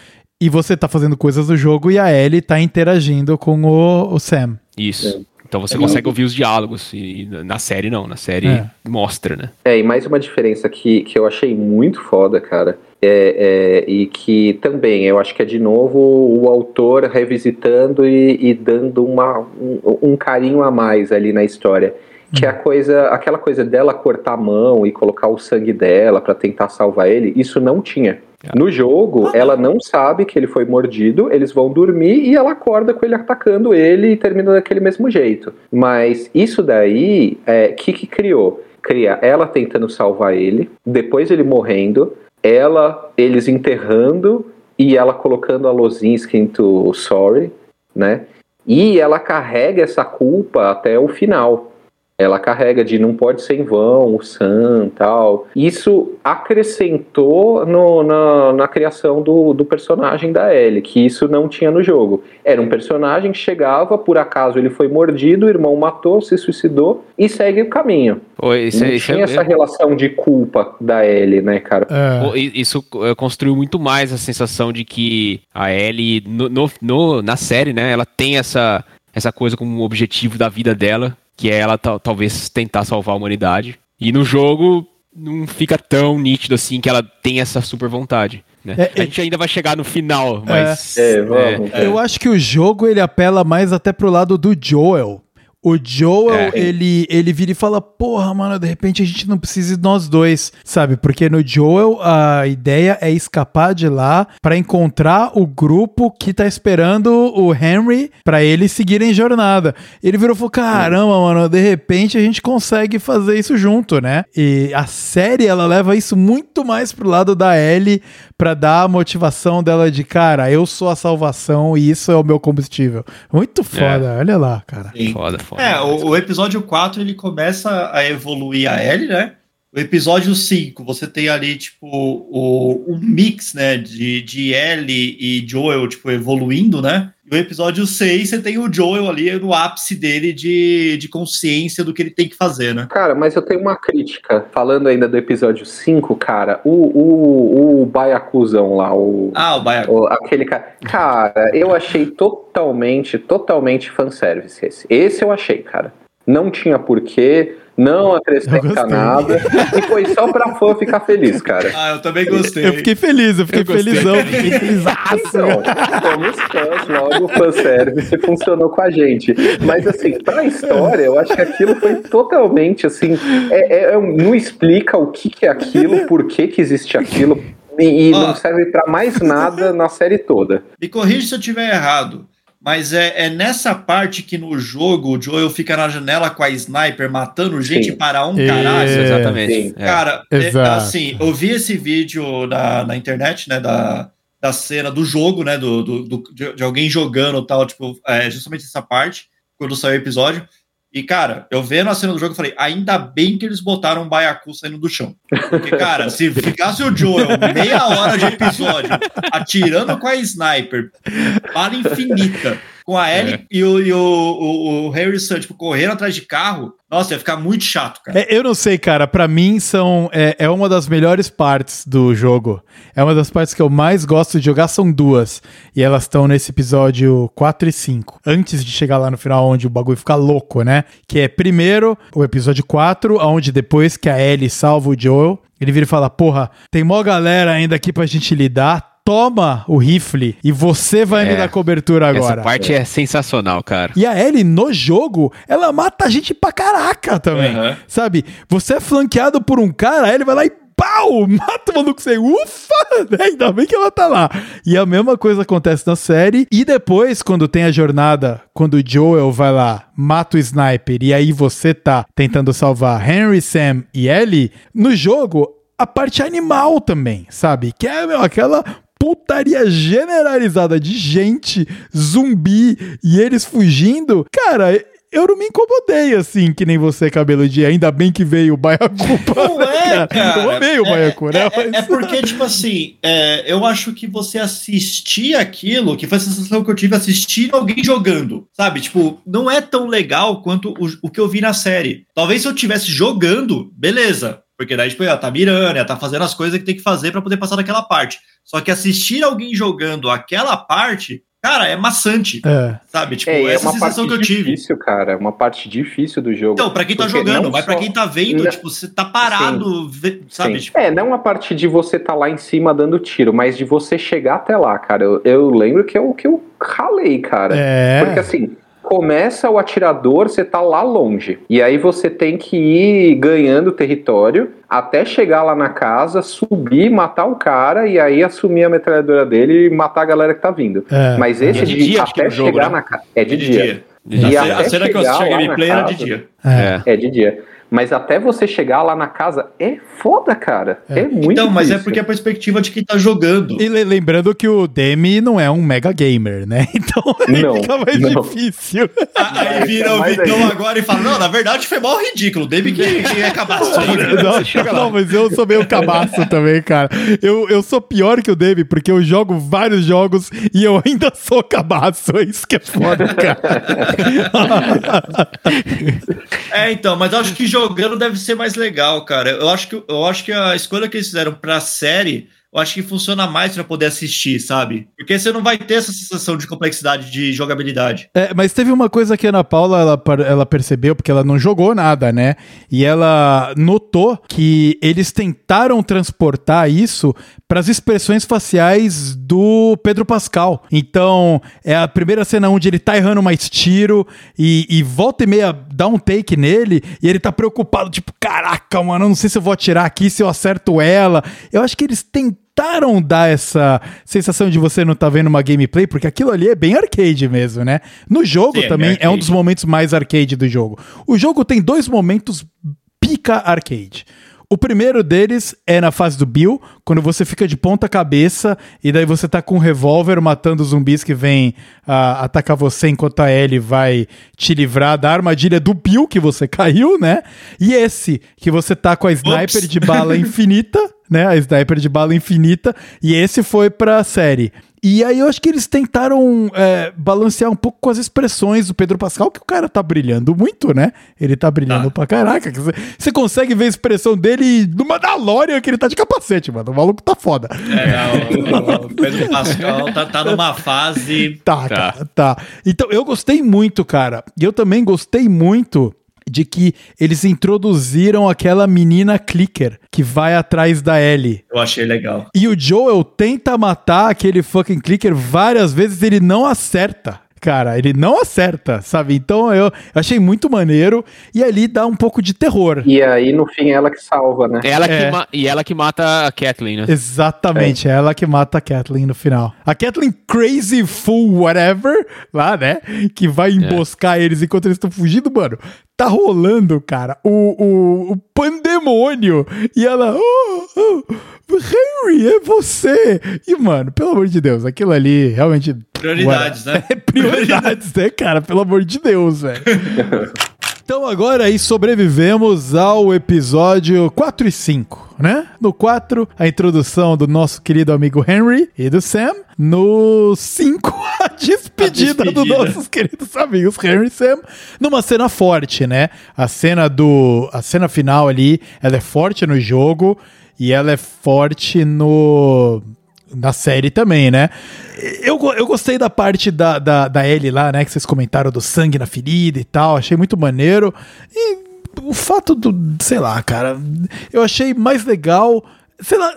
E você tá fazendo coisas no jogo e a Ellie tá interagindo com o, o Sam. Isso. Então você É. consegue ouvir os diálogos. E, e na série não, na série É. mostra, né? É, e mais uma diferença que, que eu achei muito foda, cara. É, é, e que também eu acho que é de novo o autor revisitando e, e dando uma, um, um carinho a mais ali na história. que a coisa, aquela coisa dela cortar a mão e colocar o sangue dela pra tentar salvar ele, isso não tinha. No jogo, ela não sabe que ele foi mordido, eles vão dormir e ela acorda com ele atacando ele e termina daquele mesmo jeito. Mas isso daí, é, que que criou? Cria ela tentando salvar ele, depois ele morrendo, ela, eles enterrando e ela colocando a luzinha escrito sorry, né? E ela carrega essa culpa até o final. Ela carrega de não pode ser em vão, o Sam tal. Isso acrescentou no, na, na criação do, do personagem da Ellie, que isso não tinha no jogo. Era um personagem que chegava, por acaso ele foi mordido, o irmão matou, se suicidou e segue o caminho. Pô, isso, não isso tinha é- essa relação de culpa da Ellie, né, cara? É. Isso eh, construiu muito mais a sensação de que a Ellie, no, no- no- na série, né, ela tem essa, essa coisa como objetivo da vida dela, que é ela tal- talvez tentar salvar a humanidade. E no jogo não fica tão nítido assim que ela tem essa super vontade. Né? É, a gente ainda vai chegar no final, mas. É, vamos. Eu acho que o jogo ele apela mais até pro lado do Joel. O Joel, É. ele, ele vira e fala: Porra, mano, de repente a gente não precisa de nós dois, sabe? Porque no Joel a ideia é escapar de lá pra encontrar o grupo que tá esperando o Henry pra eles seguirem jornada. Ele virou e falou: Caramba, mano, de repente a gente consegue fazer isso junto, né? E a série ela leva isso muito mais pro lado da Ellie pra dar a motivação dela de cara, eu sou a salvação e isso é o meu combustível. Muito foda, olha lá, cara. Sim. Foda, foda. É, o, o episódio 4 ele começa a evoluir a Ellie, né? O episódio 5, você tem ali, tipo, o, um mix, né, de, de Ellie e Joel, tipo, evoluindo, né? E o episódio 6, você tem o Joel ali no ápice dele de, de consciência do que ele tem que fazer, né? Cara, mas eu tenho uma crítica. Falando ainda do episódio 5, cara, o, o, o Baiacuzão lá, o, Ah, o Baiacu. o- aquele cara. Cara, eu achei totalmente, totalmente fanservice esse. Esse eu achei, cara. Não tinha porquê, não Eu acrescenta nada. E foi só pra fã ficar feliz, cara. Ah, eu também gostei. Eu fiquei feliz, eu fiquei Eu felizão, fiquei felizaço. Então, somos fãs, logo o fanservice funcionou com a gente. Mas assim, pra história, eu acho que aquilo foi totalmente assim. é- é- é não explica o que, que é aquilo, por que, que existe aquilo. E, e Ó. não serve pra mais nada na série toda. Me corrija se eu estiver errado. Mas é, é nessa parte que no jogo o Joel fica na janela com a sniper matando gente Sim. para um É. caralho. Exatamente. Sim. É. Cara, é, assim, eu vi esse vídeo na, na internet, né, da, da cena do jogo, né, do, do, do- de, de alguém jogando e tal, tipo, é, justamente essa parte, quando saiu o episódio. E, cara, eu vendo a cena do jogo, eu falei, ainda bem que eles botaram um baiacu saindo do chão. Porque, cara, se ficasse o Joel meia hora de episódio atirando com a sniper, bala infinita, com a Ellie e, o, e o, o, o Harrison, tipo, correndo atrás de carro, nossa, ia ficar muito chato, cara. É, eu não sei, cara. Pra mim são é, é uma das melhores partes do jogo. É uma das partes que eu mais gosto de jogar são duas e elas estão nesse episódio 4 e 5. Antes de chegar lá no final onde o bagulho fica louco, né? Que é primeiro o episódio 4, onde depois que a Ellie salva o Joel, ele vira e fala: "Porra, tem mó galera ainda aqui pra gente lidar. Toma o rifle e você vai me É. dar cobertura agora." Essa parte é sensacional, cara. E a Ellie, no jogo, ela mata a gente pra caraca também. Aham. Sabe? Você é flanqueado por um cara, a Ellie vai lá e pau! Mata o maluco sem ufa! né? Ainda bem que ela tá lá. E a mesma coisa acontece na série. E depois, quando tem a jornada, quando o Joel vai lá, mata o sniper, e aí você tá tentando salvar Henry, Sam e Ellie, no jogo, a parte animal também, sabe? Que é, meu, aquela putaria generalizada de gente, zumbi e eles fugindo, cara, eu não me incomodei assim, que nem você, cabelo de ainda bem que veio o Baiacu. Não é, cara. Eu amei o É- Baiacu, né? É, é- Mas- é porque, tipo assim, é, eu acho que você assistir aquilo, que foi a sensação que eu tive assistindo alguém jogando, sabe? Tipo, não é tão legal quanto o, o que eu vi na série. Talvez se eu estivesse jogando, beleza. Porque daí, tipo, ela tá mirando, ela tá fazendo as coisas que tem que fazer pra poder passar daquela parte. Só que assistir alguém jogando aquela parte, cara, é maçante, É. sabe? Tipo, É, é essa uma sensação parte que eu tive. difícil, cara. É uma parte difícil do jogo. Então, pra quem tá jogando, mas pra só- quem tá vendo, Não- tipo, você tá parado, vê- sabe? Sim. Tipo, É, não a parte de você tá lá em cima dando tiro, mas de você chegar até lá, cara. Eu, eu lembro que eu, que eu ralei, cara. É. Porque assim, começa o atirador, você tá lá longe. E aí você tem que ir ganhando território até chegar lá na casa, subir, matar o cara e aí assumir a metralhadora dele e matar a galera que tá vindo. É. Mas esse É de de, dia, até no jogo, chegar né? na casa. É de, De dia. dia. E a, cena- a até cena que eu assisti a chegar gameplay era de dia. É. É de dia. Mas até você chegar lá na casa é foda, cara. É, muito Então, mas é porque a perspectiva de quem tá jogando. E le- lembrando que o Demi não é um mega gamer, né? Então aí Não, fica mais não. difícil. Aí vira o Vitão aí- agora e fala: Não, na verdade foi mal ridículo. Deve que, que acabar isso aí. Não, não, mas eu sou meio cabaço também, cara. Eu, eu sou pior que o Demi, porque eu jogo vários jogos e eu ainda sou cabaço. É isso que é foda, cara. É, então, mas acho que jogando deve ser mais legal, cara. Eu acho que, eu acho que a escolha que eles fizeram pra série, eu acho que funciona mais pra poder assistir, sabe? Porque você não vai ter essa sensação de complexidade de jogabilidade. É, mas teve uma coisa que a Ana Paula ela, ela percebeu, porque ela não jogou nada, né? E ela notou que eles tentaram transportar isso para as expressões faciais do Pedro Pascal. Então, é a primeira cena onde ele tá errando mais tiro e, e volta e meia dá um take nele e ele tá preocupado, tipo, caraca, mano, não sei se eu vou atirar aqui, se eu acerto ela. Eu acho que eles tentaram dar essa sensação de você não tá vendo uma gameplay, porque aquilo ali é bem arcade mesmo, né? No jogo Sim, é também bem é um dos momentos mais arcade do jogo. O jogo tem dois momentos pica arcade. O primeiro deles é na fase do Bill, quando você fica de ponta cabeça e daí você tá com um revólver matando zumbis que vêm ah, atacar você enquanto a Ellie vai te livrar da armadilha do Bill que você caiu, né? E esse que você tá com a sniper Ops. de bala infinita, né? A sniper de bala infinita. E esse foi pra série. E aí eu acho que eles tentaram é, balancear um pouco com as expressões do Pedro Pascal, que o cara tá brilhando muito, né? Ele tá brilhando Tá. pra caraca. Você, consegue ver a expressão dele no Mandalorian, que ele tá de capacete, mano. O maluco tá foda. É, o, o Pedro Pascal tá, tá numa fase. Tá, Tá. tá, tá. Então, eu gostei muito, cara. E eu também gostei muito de que eles introduziram aquela menina clicker que vai atrás da Ellie. Eu achei legal. E o Joel tenta matar aquele fucking clicker várias vezes e ele não acerta. Cara, ele não acerta, sabe? Então eu achei muito maneiro e ali dá um pouco de terror. E aí, no fim, ela que salva, né? Ela É. que e ela que mata a Kathleen, né? Exatamente, é. ela que mata a Kathleen no final. A Kathleen Crazy Fool Whatever, lá, né? Que vai emboscar eles enquanto eles estão fugindo, mano. Tá rolando, cara, o, o, o pandemônio. E ela, oh, oh, Henry, é você. E, mano, pelo amor de Deus, aquilo ali realmente. Prioridades, né? É prioridades, né, cara? Pelo amor de Deus, velho. Então agora aí sobrevivemos ao episódio 4 e 5, né? No 4, a introdução do nosso querido amigo Henry e do Sam. No 5, despedida, A dos despedida. nossos queridos amigos Henry e Sam. Numa cena forte, né? A cena do... A cena final ali, ela é forte no jogo e ela é forte no na série também, né? Eu, eu gostei da parte da, da, da Ellie lá, né? Que vocês comentaram do sangue na ferida e tal. Achei muito maneiro. E o fato do. Sei lá, cara. Eu achei mais legal. Sei lá.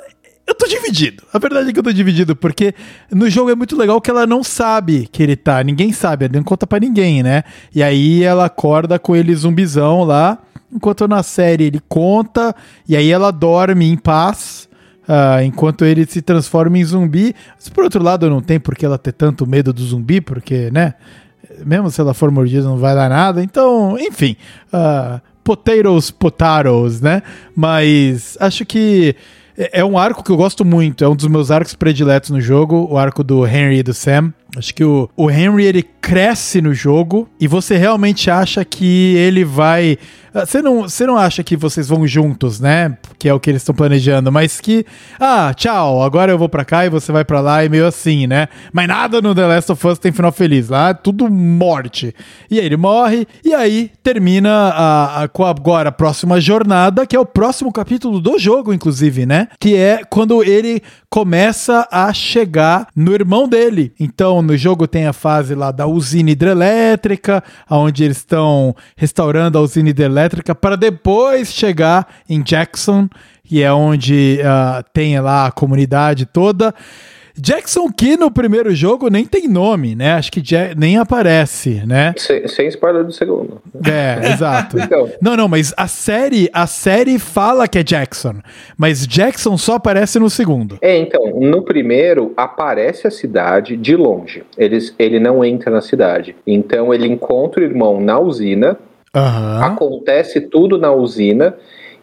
Eu tô dividido. A verdade é que eu tô dividido, porque no jogo é muito legal que ela não sabe que ele tá. Ninguém sabe, ela não conta pra ninguém, né? E aí ela acorda com ele zumbizão lá. Enquanto na série ele conta, e aí ela dorme em paz. Ah, enquanto ele se transforma em zumbi. Mas por outro lado, não tem por que ela ter tanto medo do zumbi, porque, né? Mesmo se ela for mordida, não vai dar nada. Então, enfim. ah, potatoes, potatoes, né? Mas acho que é é um arco que eu gosto muito. É um dos meus arcos prediletos no jogo. O arco do Henry e do Sam. Acho que o, o Henry ele cresce no jogo e você realmente acha que ele vai. ah, Você não, você não acha que vocês vão juntos, né? Que é o que eles estão planejando, mas que. Ah, tchau, agora eu vou pra cá e você vai pra lá e meio assim, né? Mas nada no The Last of Us tem final feliz. Lá é tudo morte. E aí ele morre e aí termina a, a- com agora a próxima jornada, que é o próximo capítulo do jogo, inclusive, né? Que é quando ele começa a chegar no irmão dele. Então, no jogo tem a fase lá da usina hidrelétrica, onde eles estão restaurando a usina hidrelétrica para depois chegar em Jackson, que é onde ah, tem lá a comunidade toda. Jackson que no primeiro jogo nem tem nome, né? Acho que Ja- nem aparece, né? Sem, sem spoiler do segundo. É, exato. Então. Não, não, mas a série, a série fala que é Jackson, mas Jackson só aparece no segundo. É, então, no primeiro aparece a cidade de longe. Eles, ele não entra na cidade. Então ele encontra o irmão na usina, Aham. acontece tudo na usina.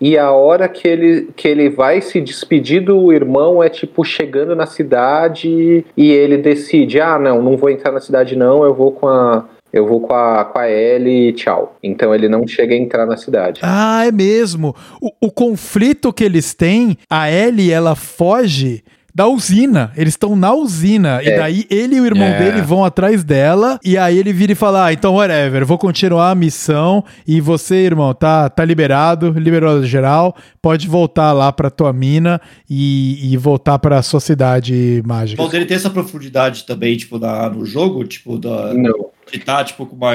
E a hora que ele, que ele vai se despedir do irmão é tipo chegando na cidade e ele decide: ah, não, não vou entrar na cidade, não, eu vou com a. Eu vou com a, com a Ellie, tchau. Então ele não chega a entrar na cidade. Ah, é mesmo. O, o conflito que eles têm, a Ellie, ela foge da usina. Eles estão na usina. E É. daí ele e o irmão É. dele vão atrás dela. E aí ele vira e fala: Ah, então, whatever, vou continuar a missão. E você, irmão, tá, tá liberado, liberou geral. Pode voltar lá pra tua mina e, e voltar pra sua cidade mágica. Dele ter essa profundidade também, tipo, na, no jogo, tipo, da, Não. De tá, tipo, com uma,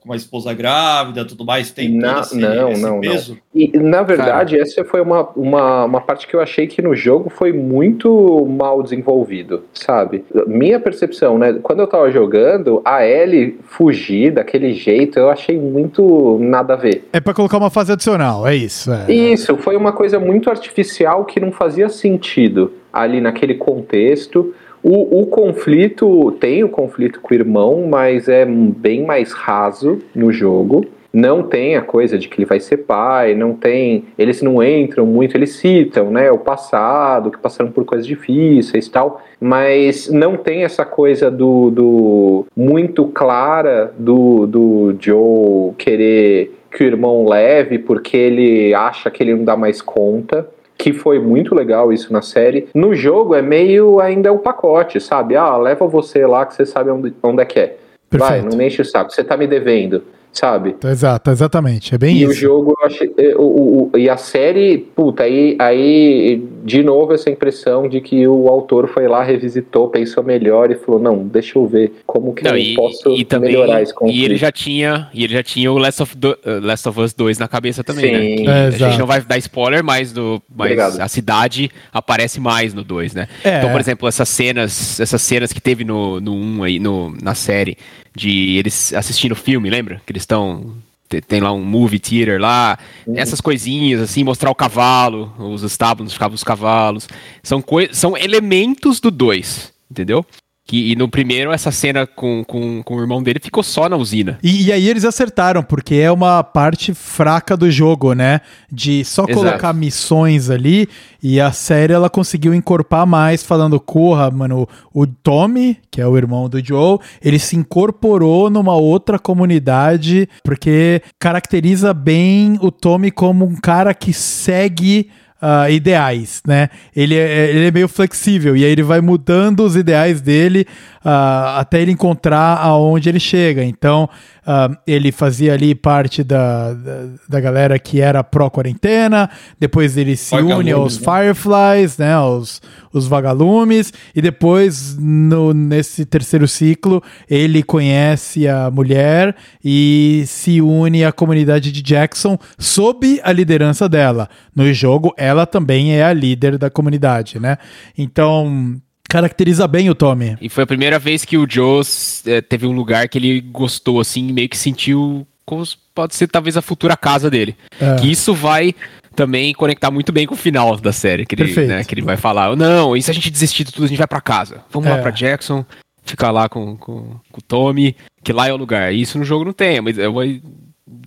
com uma esposa grávida tudo mais, tem Não, todo esse, não, esse não, não. peso. E, na verdade, essa foi uma, uma, uma parte que eu achei que no jogo foi muito mal desenvolvido, sabe? Minha percepção, né? Quando eu tava jogando, a Ellie fugir daquele jeito, eu achei muito nada a ver. É pra colocar uma fase adicional, é isso. é. Isso, foi uma coisa muito artificial que não fazia sentido ali naquele contexto. O, o conflito, tem o conflito com o irmão, mas é bem mais raso no jogo. Não tem a coisa de que ele vai ser pai, não tem. Eles não entram muito, eles citam, né? O passado, que passaram por coisas difíceis tal, mas não tem essa coisa do. do muito clara do, do Joe querer que o irmão leve porque ele acha que ele não dá mais conta. Que foi muito legal isso na série. No jogo é meio ainda o pacote, sabe? Ah, leva você lá que você sabe onde, onde é que é. Vai, Perfeito. não me enche o saco. Você tá me devendo, sabe? Exato, exatamente. É bem E o isso. jogo, eu achei. eh, O, o- o- e a série, puta, aí, aí, de novo, essa impressão de que o autor foi lá, revisitou, pensou melhor e falou: não, deixa eu ver como que Não, eu e, posso e também, melhorar esse conflito. e ele já tinha, e ele já tinha o Last of, Do- uh, Last of Us 2 na cabeça também, Sim. né? Que É, a exato. gente não vai dar spoiler, mas, do, mas Obrigado. a cidade aparece mais no 2, né? É. Então, por exemplo, essas cenas, essas cenas que teve no, no 1 aí, no, na série, de eles assistindo filme, lembra? Que eles estão. te- Tem lá um movie theater lá, Uhum. essas coisinhas, assim, mostrar o cavalo, os estábulos ficavam os cavalos. São, são elementos do 2, entendeu? Que, e no primeiro, essa cena com, com, com o irmão dele ficou só na usina. E, e aí eles acertaram, porque é uma parte fraca do jogo, né? De só Exato. colocar missões ali, e a série ela conseguiu encorpar mais, falando, corra, mano, o Tommy, que é o irmão do Joe, ele se incorporou numa outra comunidade, porque caracteriza bem o Tommy como um cara que segue ah, ideais, né? Ele é, ele é meio flexível e aí ele vai mudando os ideais dele ah, até ele encontrar aonde ele chega. Então, ah, ele fazia ali parte da, da, da galera que era pró-quarentena, depois ele se Vagalumes, une aos né? Fireflies, né? Os, os vagalumes, e depois, no, nesse terceiro ciclo, ele conhece a mulher e se une à comunidade de Jackson sob a liderança dela. No jogo, ela também é a líder da comunidade, né? Então, caracteriza bem o Tommy. E foi a primeira vez que o Joe eh, teve um lugar que ele gostou, assim, meio que sentiu como pode ser talvez a futura casa dele. É. Que isso vai também conectar muito bem com o final da série. Que ele, né, que ele vai falar, não, e se a gente desistir de tudo, a gente vai pra casa. Vamos É. lá pra Jackson, ficar lá com, com, com o Tommy, que lá é o lugar. E isso no jogo não tem, mas é uma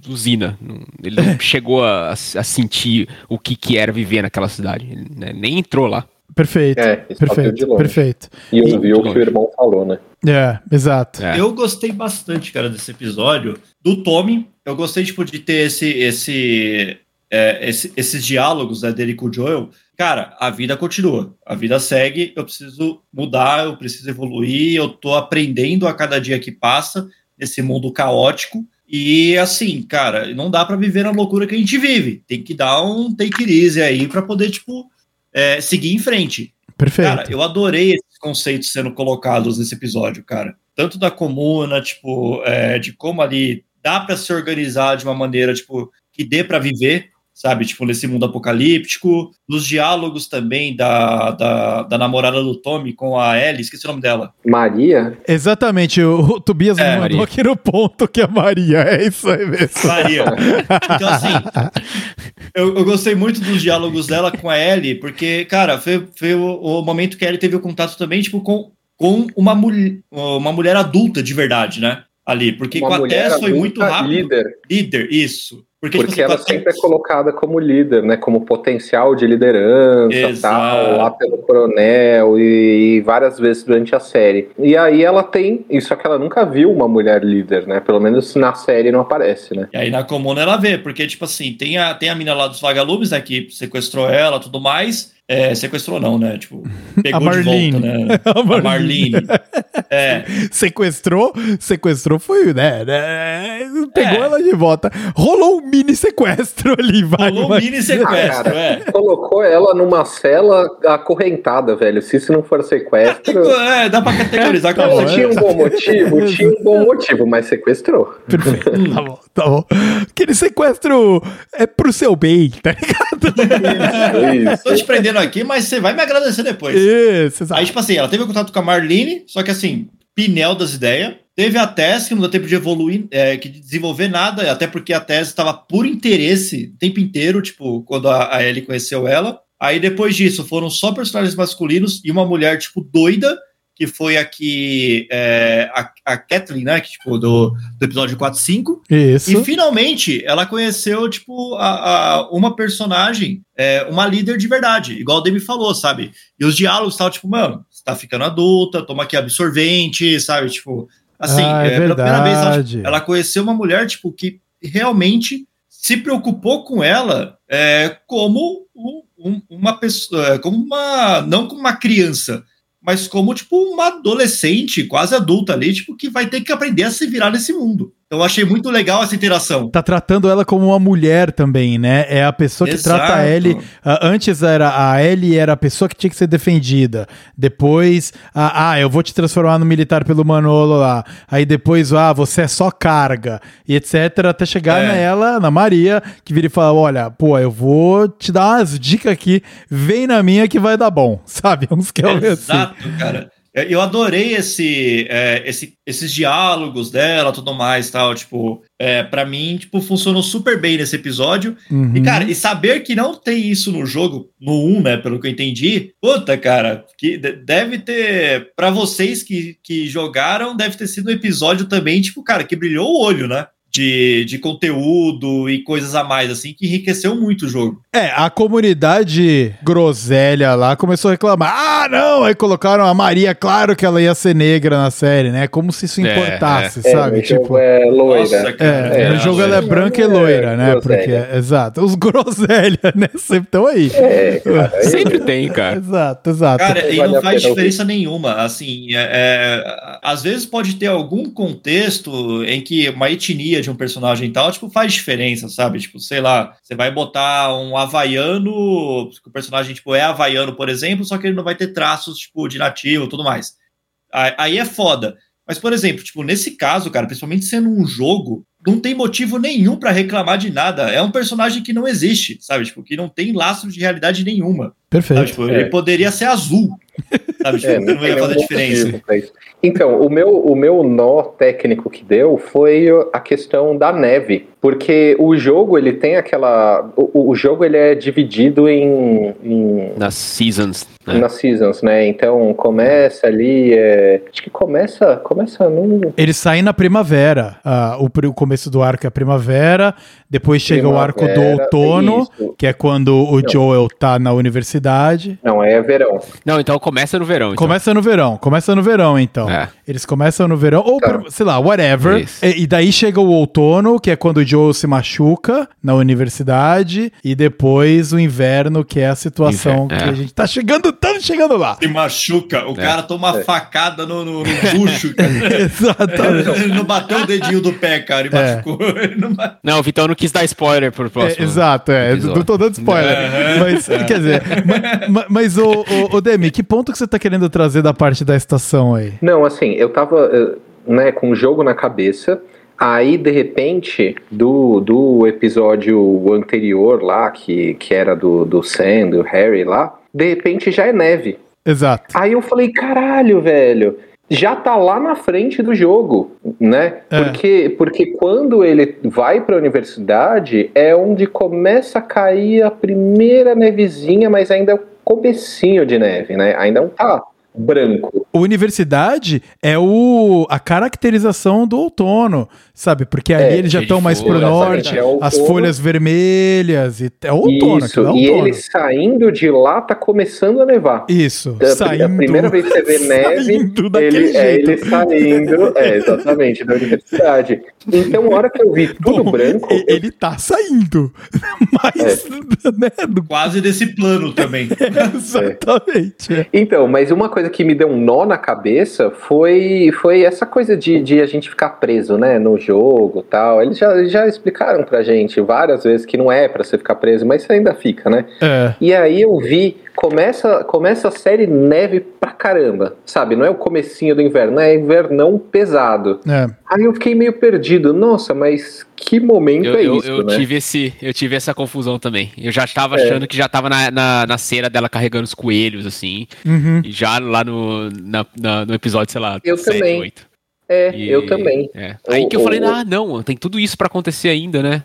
usina. Ele não chegou a, a sentir o que, que era viver naquela cidade. Ele, né, nem entrou lá. Perfeito. É, de perfeito, perfeito. E ouviu o que o irmão falou, né? É, exato. É. Eu gostei bastante, cara, desse episódio. Do Tommy, eu gostei, tipo, de ter esse, esse, é, esse- esses diálogos né, dele com o Joel. Cara, a vida continua, a vida segue, eu preciso mudar, eu preciso evoluir, eu tô aprendendo a cada dia que passa nesse mundo caótico. E assim, cara, não dá pra viver na loucura que a gente vive. Tem que dar um take it easy aí pra poder, tipo, é, seguir em frente. Perfeito. Cara, eu adorei esses conceitos sendo colocados nesse episódio, cara. Tanto da comuna, tipo, é, de como ali dá pra se organizar de uma maneira, tipo, que dê pra viver, sabe? Tipo, nesse mundo apocalíptico. Nos diálogos também da, da, da namorada do Tommy com a Ellie, esqueci o nome dela. Maria? Exatamente, o, o Tobias É, mandou Maria. aqui no ponto que é Maria, é isso aí mesmo. Maria. Então, assim, eu, eu gostei muito dos diálogos dela com a Ellie, porque, cara, foi, foi o, o momento que a Ellie teve o contato também, tipo, com, com uma, mul uma mulher adulta de verdade, né? Ali, porque Uma com a Tess foi muito rápido. líder. Líder, isso. Porque, Porque tipo, assim, ela sempre é colocada como líder, né? Como potencial de liderança, Exato. tal, lá pelo coronel e, e várias vezes durante a série. E aí ela tem, isso só que ela nunca viu uma mulher líder, né? Pelo menos na série não aparece, né? E aí na comuna ela vê, porque, tipo assim, tem a, tem a mina lá dos vagalumes, né, que sequestrou ela e tudo mais. É, sequestrou não, né? Tipo, pegou de Marlene. volta, né? A. Marlene. É, Sequestrou, sequestrou foi, né? né, Pegou É. ela de volta. Rolou um mini sequestro ali, vai. rolou um vai. mini sequestro, cara. é. Colocou ela numa cela acorrentada, velho. Se isso não for sequestro. É, dá pra categorizar como é. tinha um bom motivo? Tinha um bom motivo, mas sequestrou. Perfeito, tá bom, tá bom. Aquele sequestro é pro seu bem, tá ligado? Tô Isso. te prendendo aqui, mas você vai me agradecer depois. Isso, exato. Aí, tipo assim, ela teve contato com a Marlene, só que assim, pinel das ideias. Teve a Tess, que não deu tempo de evoluir, é, que de desenvolver nada, até porque a Tess estava por interesse o tempo inteiro, tipo, quando a, a Ellie conheceu ela. Aí depois disso, foram só personagens masculinos e uma mulher, tipo, doida, que foi aqui é, a, a Kathleen, né? Que, tipo, do, do episódio 4 e 5. Isso. E finalmente ela conheceu, tipo, a, a- uma personagem, é, uma líder de verdade, igual o Demi falou, sabe? E os diálogos estavam, tipo, mano, você tá ficando adulta, toma aqui absorvente, sabe? Tipo, assim, Ah, é pela primeira vez ela, tipo, ela conheceu uma mulher, tipo, que realmente se preocupou com ela é, como um- um- uma pessoa, é, como uma, não como uma criança, mas como, tipo, uma adolescente, quase adulta ali, tipo, que vai ter que aprender a se virar nesse mundo. Eu achei muito legal essa interação. Tá tratando ela como uma mulher também, né? É a pessoa que Exato. trata a Ellie. antes era a Ellie era a pessoa que tinha que ser defendida. Depois, ah, eu vou te transformar no militar pelo Manolo lá. Aí depois, ah, você é só carga. E etc. Até chegar É. nela, na Maria, que vira e fala: Olha, pô, eu vou te dar umas dicas aqui. Vem na minha que vai dar bom. Sabe? Uns que assim. Exato, cara. É, Eu adorei esse, é, esse- esses diálogos dela, tudo mais, tal. Tipo, é, para mim, tipo, funcionou super bem nesse episódio. Uhum. E, cara, e saber que não tem isso no jogo, no 1, né, pelo que eu entendi, puta, cara, que de- deve ter, pra vocês que, que jogaram, deve ter sido um episódio também, tipo, cara, que brilhou o olho, né? De, de conteúdo e coisas a mais, assim, que enriqueceu muito o jogo. É, a comunidade groselha lá começou a reclamar. Ah, não! Aí colocaram a Maria, claro que ela ia ser negra na série, né? Como se isso É, importasse, É, sabe? no Tipo. jogo é loira. Nossa. É, É, no jogo ela é é. branca e loira, né? Groselha. Porque, exato. Os groselha, né? Sempre estão aí. É, cara. Sempre tem, cara. Exato, exato. Cara, e Vale não faz diferença nenhuma. Assim, é, é, às vezes pode ter algum contexto em que uma etnia de um personagem e tal, tipo, faz diferença, sabe? Tipo, sei lá, você vai botar um havaiano, que o personagem, tipo, é havaiano, por exemplo, só que ele não vai ter traços, tipo, de nativo tudo mais. Aí é foda. Mas, por exemplo, tipo, nesse caso, cara, principalmente sendo um jogo, não tem motivo nenhum pra reclamar de nada. É um personagem que não existe, sabe? Tipo, que não tem lastro de realidade nenhuma. Sabe? Perfeito. Tipo, É. Ele poderia ser azul. Sabe? Tipo, É, não ia fazer diferença. Então, o meu, o meu nó técnico que deu foi a questão da neve, porque o jogo ele tem aquela, o, o jogo ele é dividido em, em Nas seasons. né? nas seasons, né? Então começa ali, é, acho que começa, começa num Eles saem na primavera. Ah, o, o começo do arco é a primavera, depois chega o arco do Primavera, outono, isso. que é quando o Joel tá na universidade. Não, é verão. Não, então começa no verão. Então. Começa no verão, começa no verão, então. É. Eles começam no verão, ou, Tá. sei lá, whatever. E, e daí chega o outono, que é quando o Joel se machuca na universidade, e depois o inverno, que é a situação Inverno, que é. a gente tá chegando, estamos chegando lá. Se machuca, o cara toma uma É. facada no, no, no bucho. Exatamente. Ele não bateu o dedinho do pé, cara, e É. machucou. Não Não, o Vitão não quis dar spoiler pro É, próximo. exato, é. episódio. Não tô dando spoiler. Mas, quer dizer, ma- ma- mas, o, o, o Demi, que ponto que você tá querendo trazer da parte da estação aí? Não, assim, eu tava eh, né, com o jogo na cabeça. Aí, de repente, do, do episódio anterior lá, que, que era do, do Sam, do Harry lá, de repente já é neve. Exato. Aí eu falei, caralho, velho, já tá lá na frente do jogo, né? É. Porque, porque quando ele vai pra universidade é onde começa a cair a primeira nevezinha, mas ainda é o comecinho de neve, né? Ainda não tá branco. Universidade é o, a caracterização do outono, sabe? Porque ali É, eles já de estão mais pro norte, é as folhas vermelhas, e, é outono, Isso, é e outono. ele saindo de lá tá começando a nevar. Isso, É a pri- saindo. a primeira vez que você vê neve, ele, é ele saindo, é, exatamente, da universidade. Então, a hora que eu vi tudo Bom, branco, e- Ele tá saindo, mas, É. né, do- Quase desse plano também. exatamente. é. Então, mas uma coisa que me deu um nó na cabeça foi, foi essa coisa de, de a gente ficar preso, né, no jogo e tal. Eles já, já explicaram pra gente várias vezes que não é pra você ficar preso, mas você ainda fica, né? É, E aí eu vi, começa, começa a série neve pra caramba, sabe? Não é o comecinho do inverno, é invernão pesado. é. Aí eu fiquei meio perdido. Nossa, mas que momento Eu, é eu, isso, eu né? tive esse, eu tive essa confusão também. Eu já estava É. achando que já tava na, na, na cena dela carregando os coelhos, assim. Uhum. E já lá no, na- na- no episódio, sei lá, Eu também. 8. É, E- eu também. é. Aí O- que eu falei, o- ah, não, tem tudo isso pra acontecer ainda, né?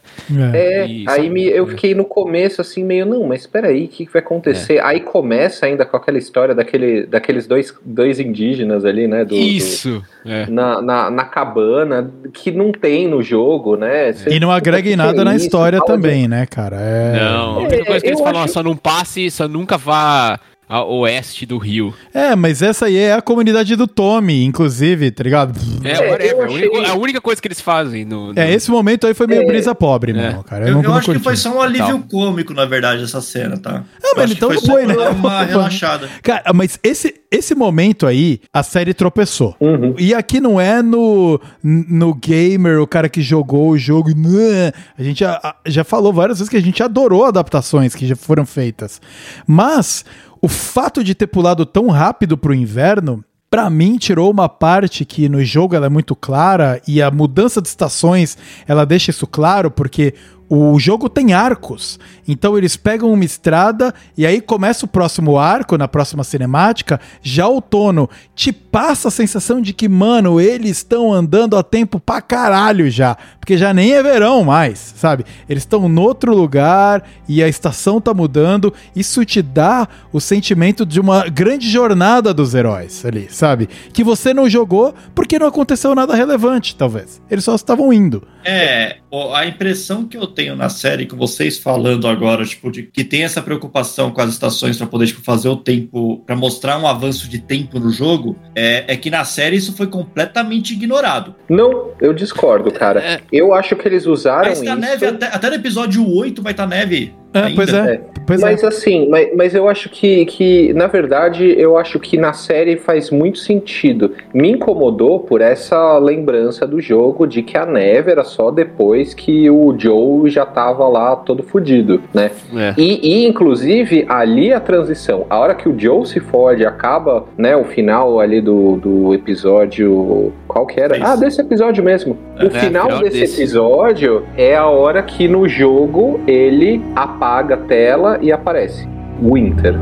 É. É, Isso. aí me, eu fiquei no começo assim, meio, não, mas peraí, o que, que vai acontecer? Aí começa ainda com aquela história daquele, daqueles dois, dois indígenas ali, né? do- do- isso. É. na, na, na cabana, que não tem no jogo, né? Você E não agrega em "Que nada é na isso?" história de- também, né, cara? É... Não, a É, única coisa que eles falam, acho- só não passe, só nunca vá a oeste do rio. É, mas essa aí é a comunidade do Tommy, inclusive, tá ligado? É, É, whatever, eu a, única, achei- a única coisa que eles fazem no. no- É, esse momento aí foi meio É. brisa pobre, É. mesmo, cara. Eu, não, eu não acho que foi só um alívio cômico, na verdade, essa cena, tá? Ah, Eu mas então foi foi, né? uma relaxada. Cara, mas esse, esse momento aí, a série tropeçou. Uhum. E aqui não é no, no gamer, o cara que jogou o jogo. né? A gente já, já falou várias vezes que a gente adorou adaptações que já foram feitas. Mas o fato de ter pulado tão rápido pro inverno. Pra mim, tirou uma parte que no jogo ela é muito clara e a mudança de estações ela deixa isso claro, porque o jogo tem arcos. Então eles pegam uma estrada e aí começa o próximo arco, na próxima cinemática, já outono. Te passa a sensação de que, mano, eles estão andando a tempo pra caralho já. Porque já nem é verão mais, sabe? Eles estão no outro lugar e a estação tá mudando. Isso te dá o sentimento de uma grande jornada dos heróis ali, sabe? Que você não jogou porque não aconteceu nada relevante, talvez. Eles só estavam indo. É, a impressão que eu tenho na série, com vocês falando agora, tipo, de que tem essa preocupação com as estações pra poder, tipo, fazer o tempo, pra mostrar um avanço de tempo no jogo, é, é que na série isso foi completamente ignorado. Não, eu discordo, cara. É. Eu acho que eles usaram Mas tá isso. neve, até, até no episódio 8 vai estar neve. É, ainda. pois é. É. Pois mas é. assim, mas, mas eu acho que, que, na verdade, eu acho que na série faz muito sentido. Me incomodou por essa lembrança do jogo de que a neve era só depois que o Joe já tava lá todo fudido, né? É. E, e, inclusive, ali a transição. A hora que o Joe se fode, acaba, né, o final ali do, do episódio. Qual que era? Esse. Ah, desse episódio mesmo. O É, final final desse desse. episódio é a hora que no jogo ele apaga a tela e aparece Winter.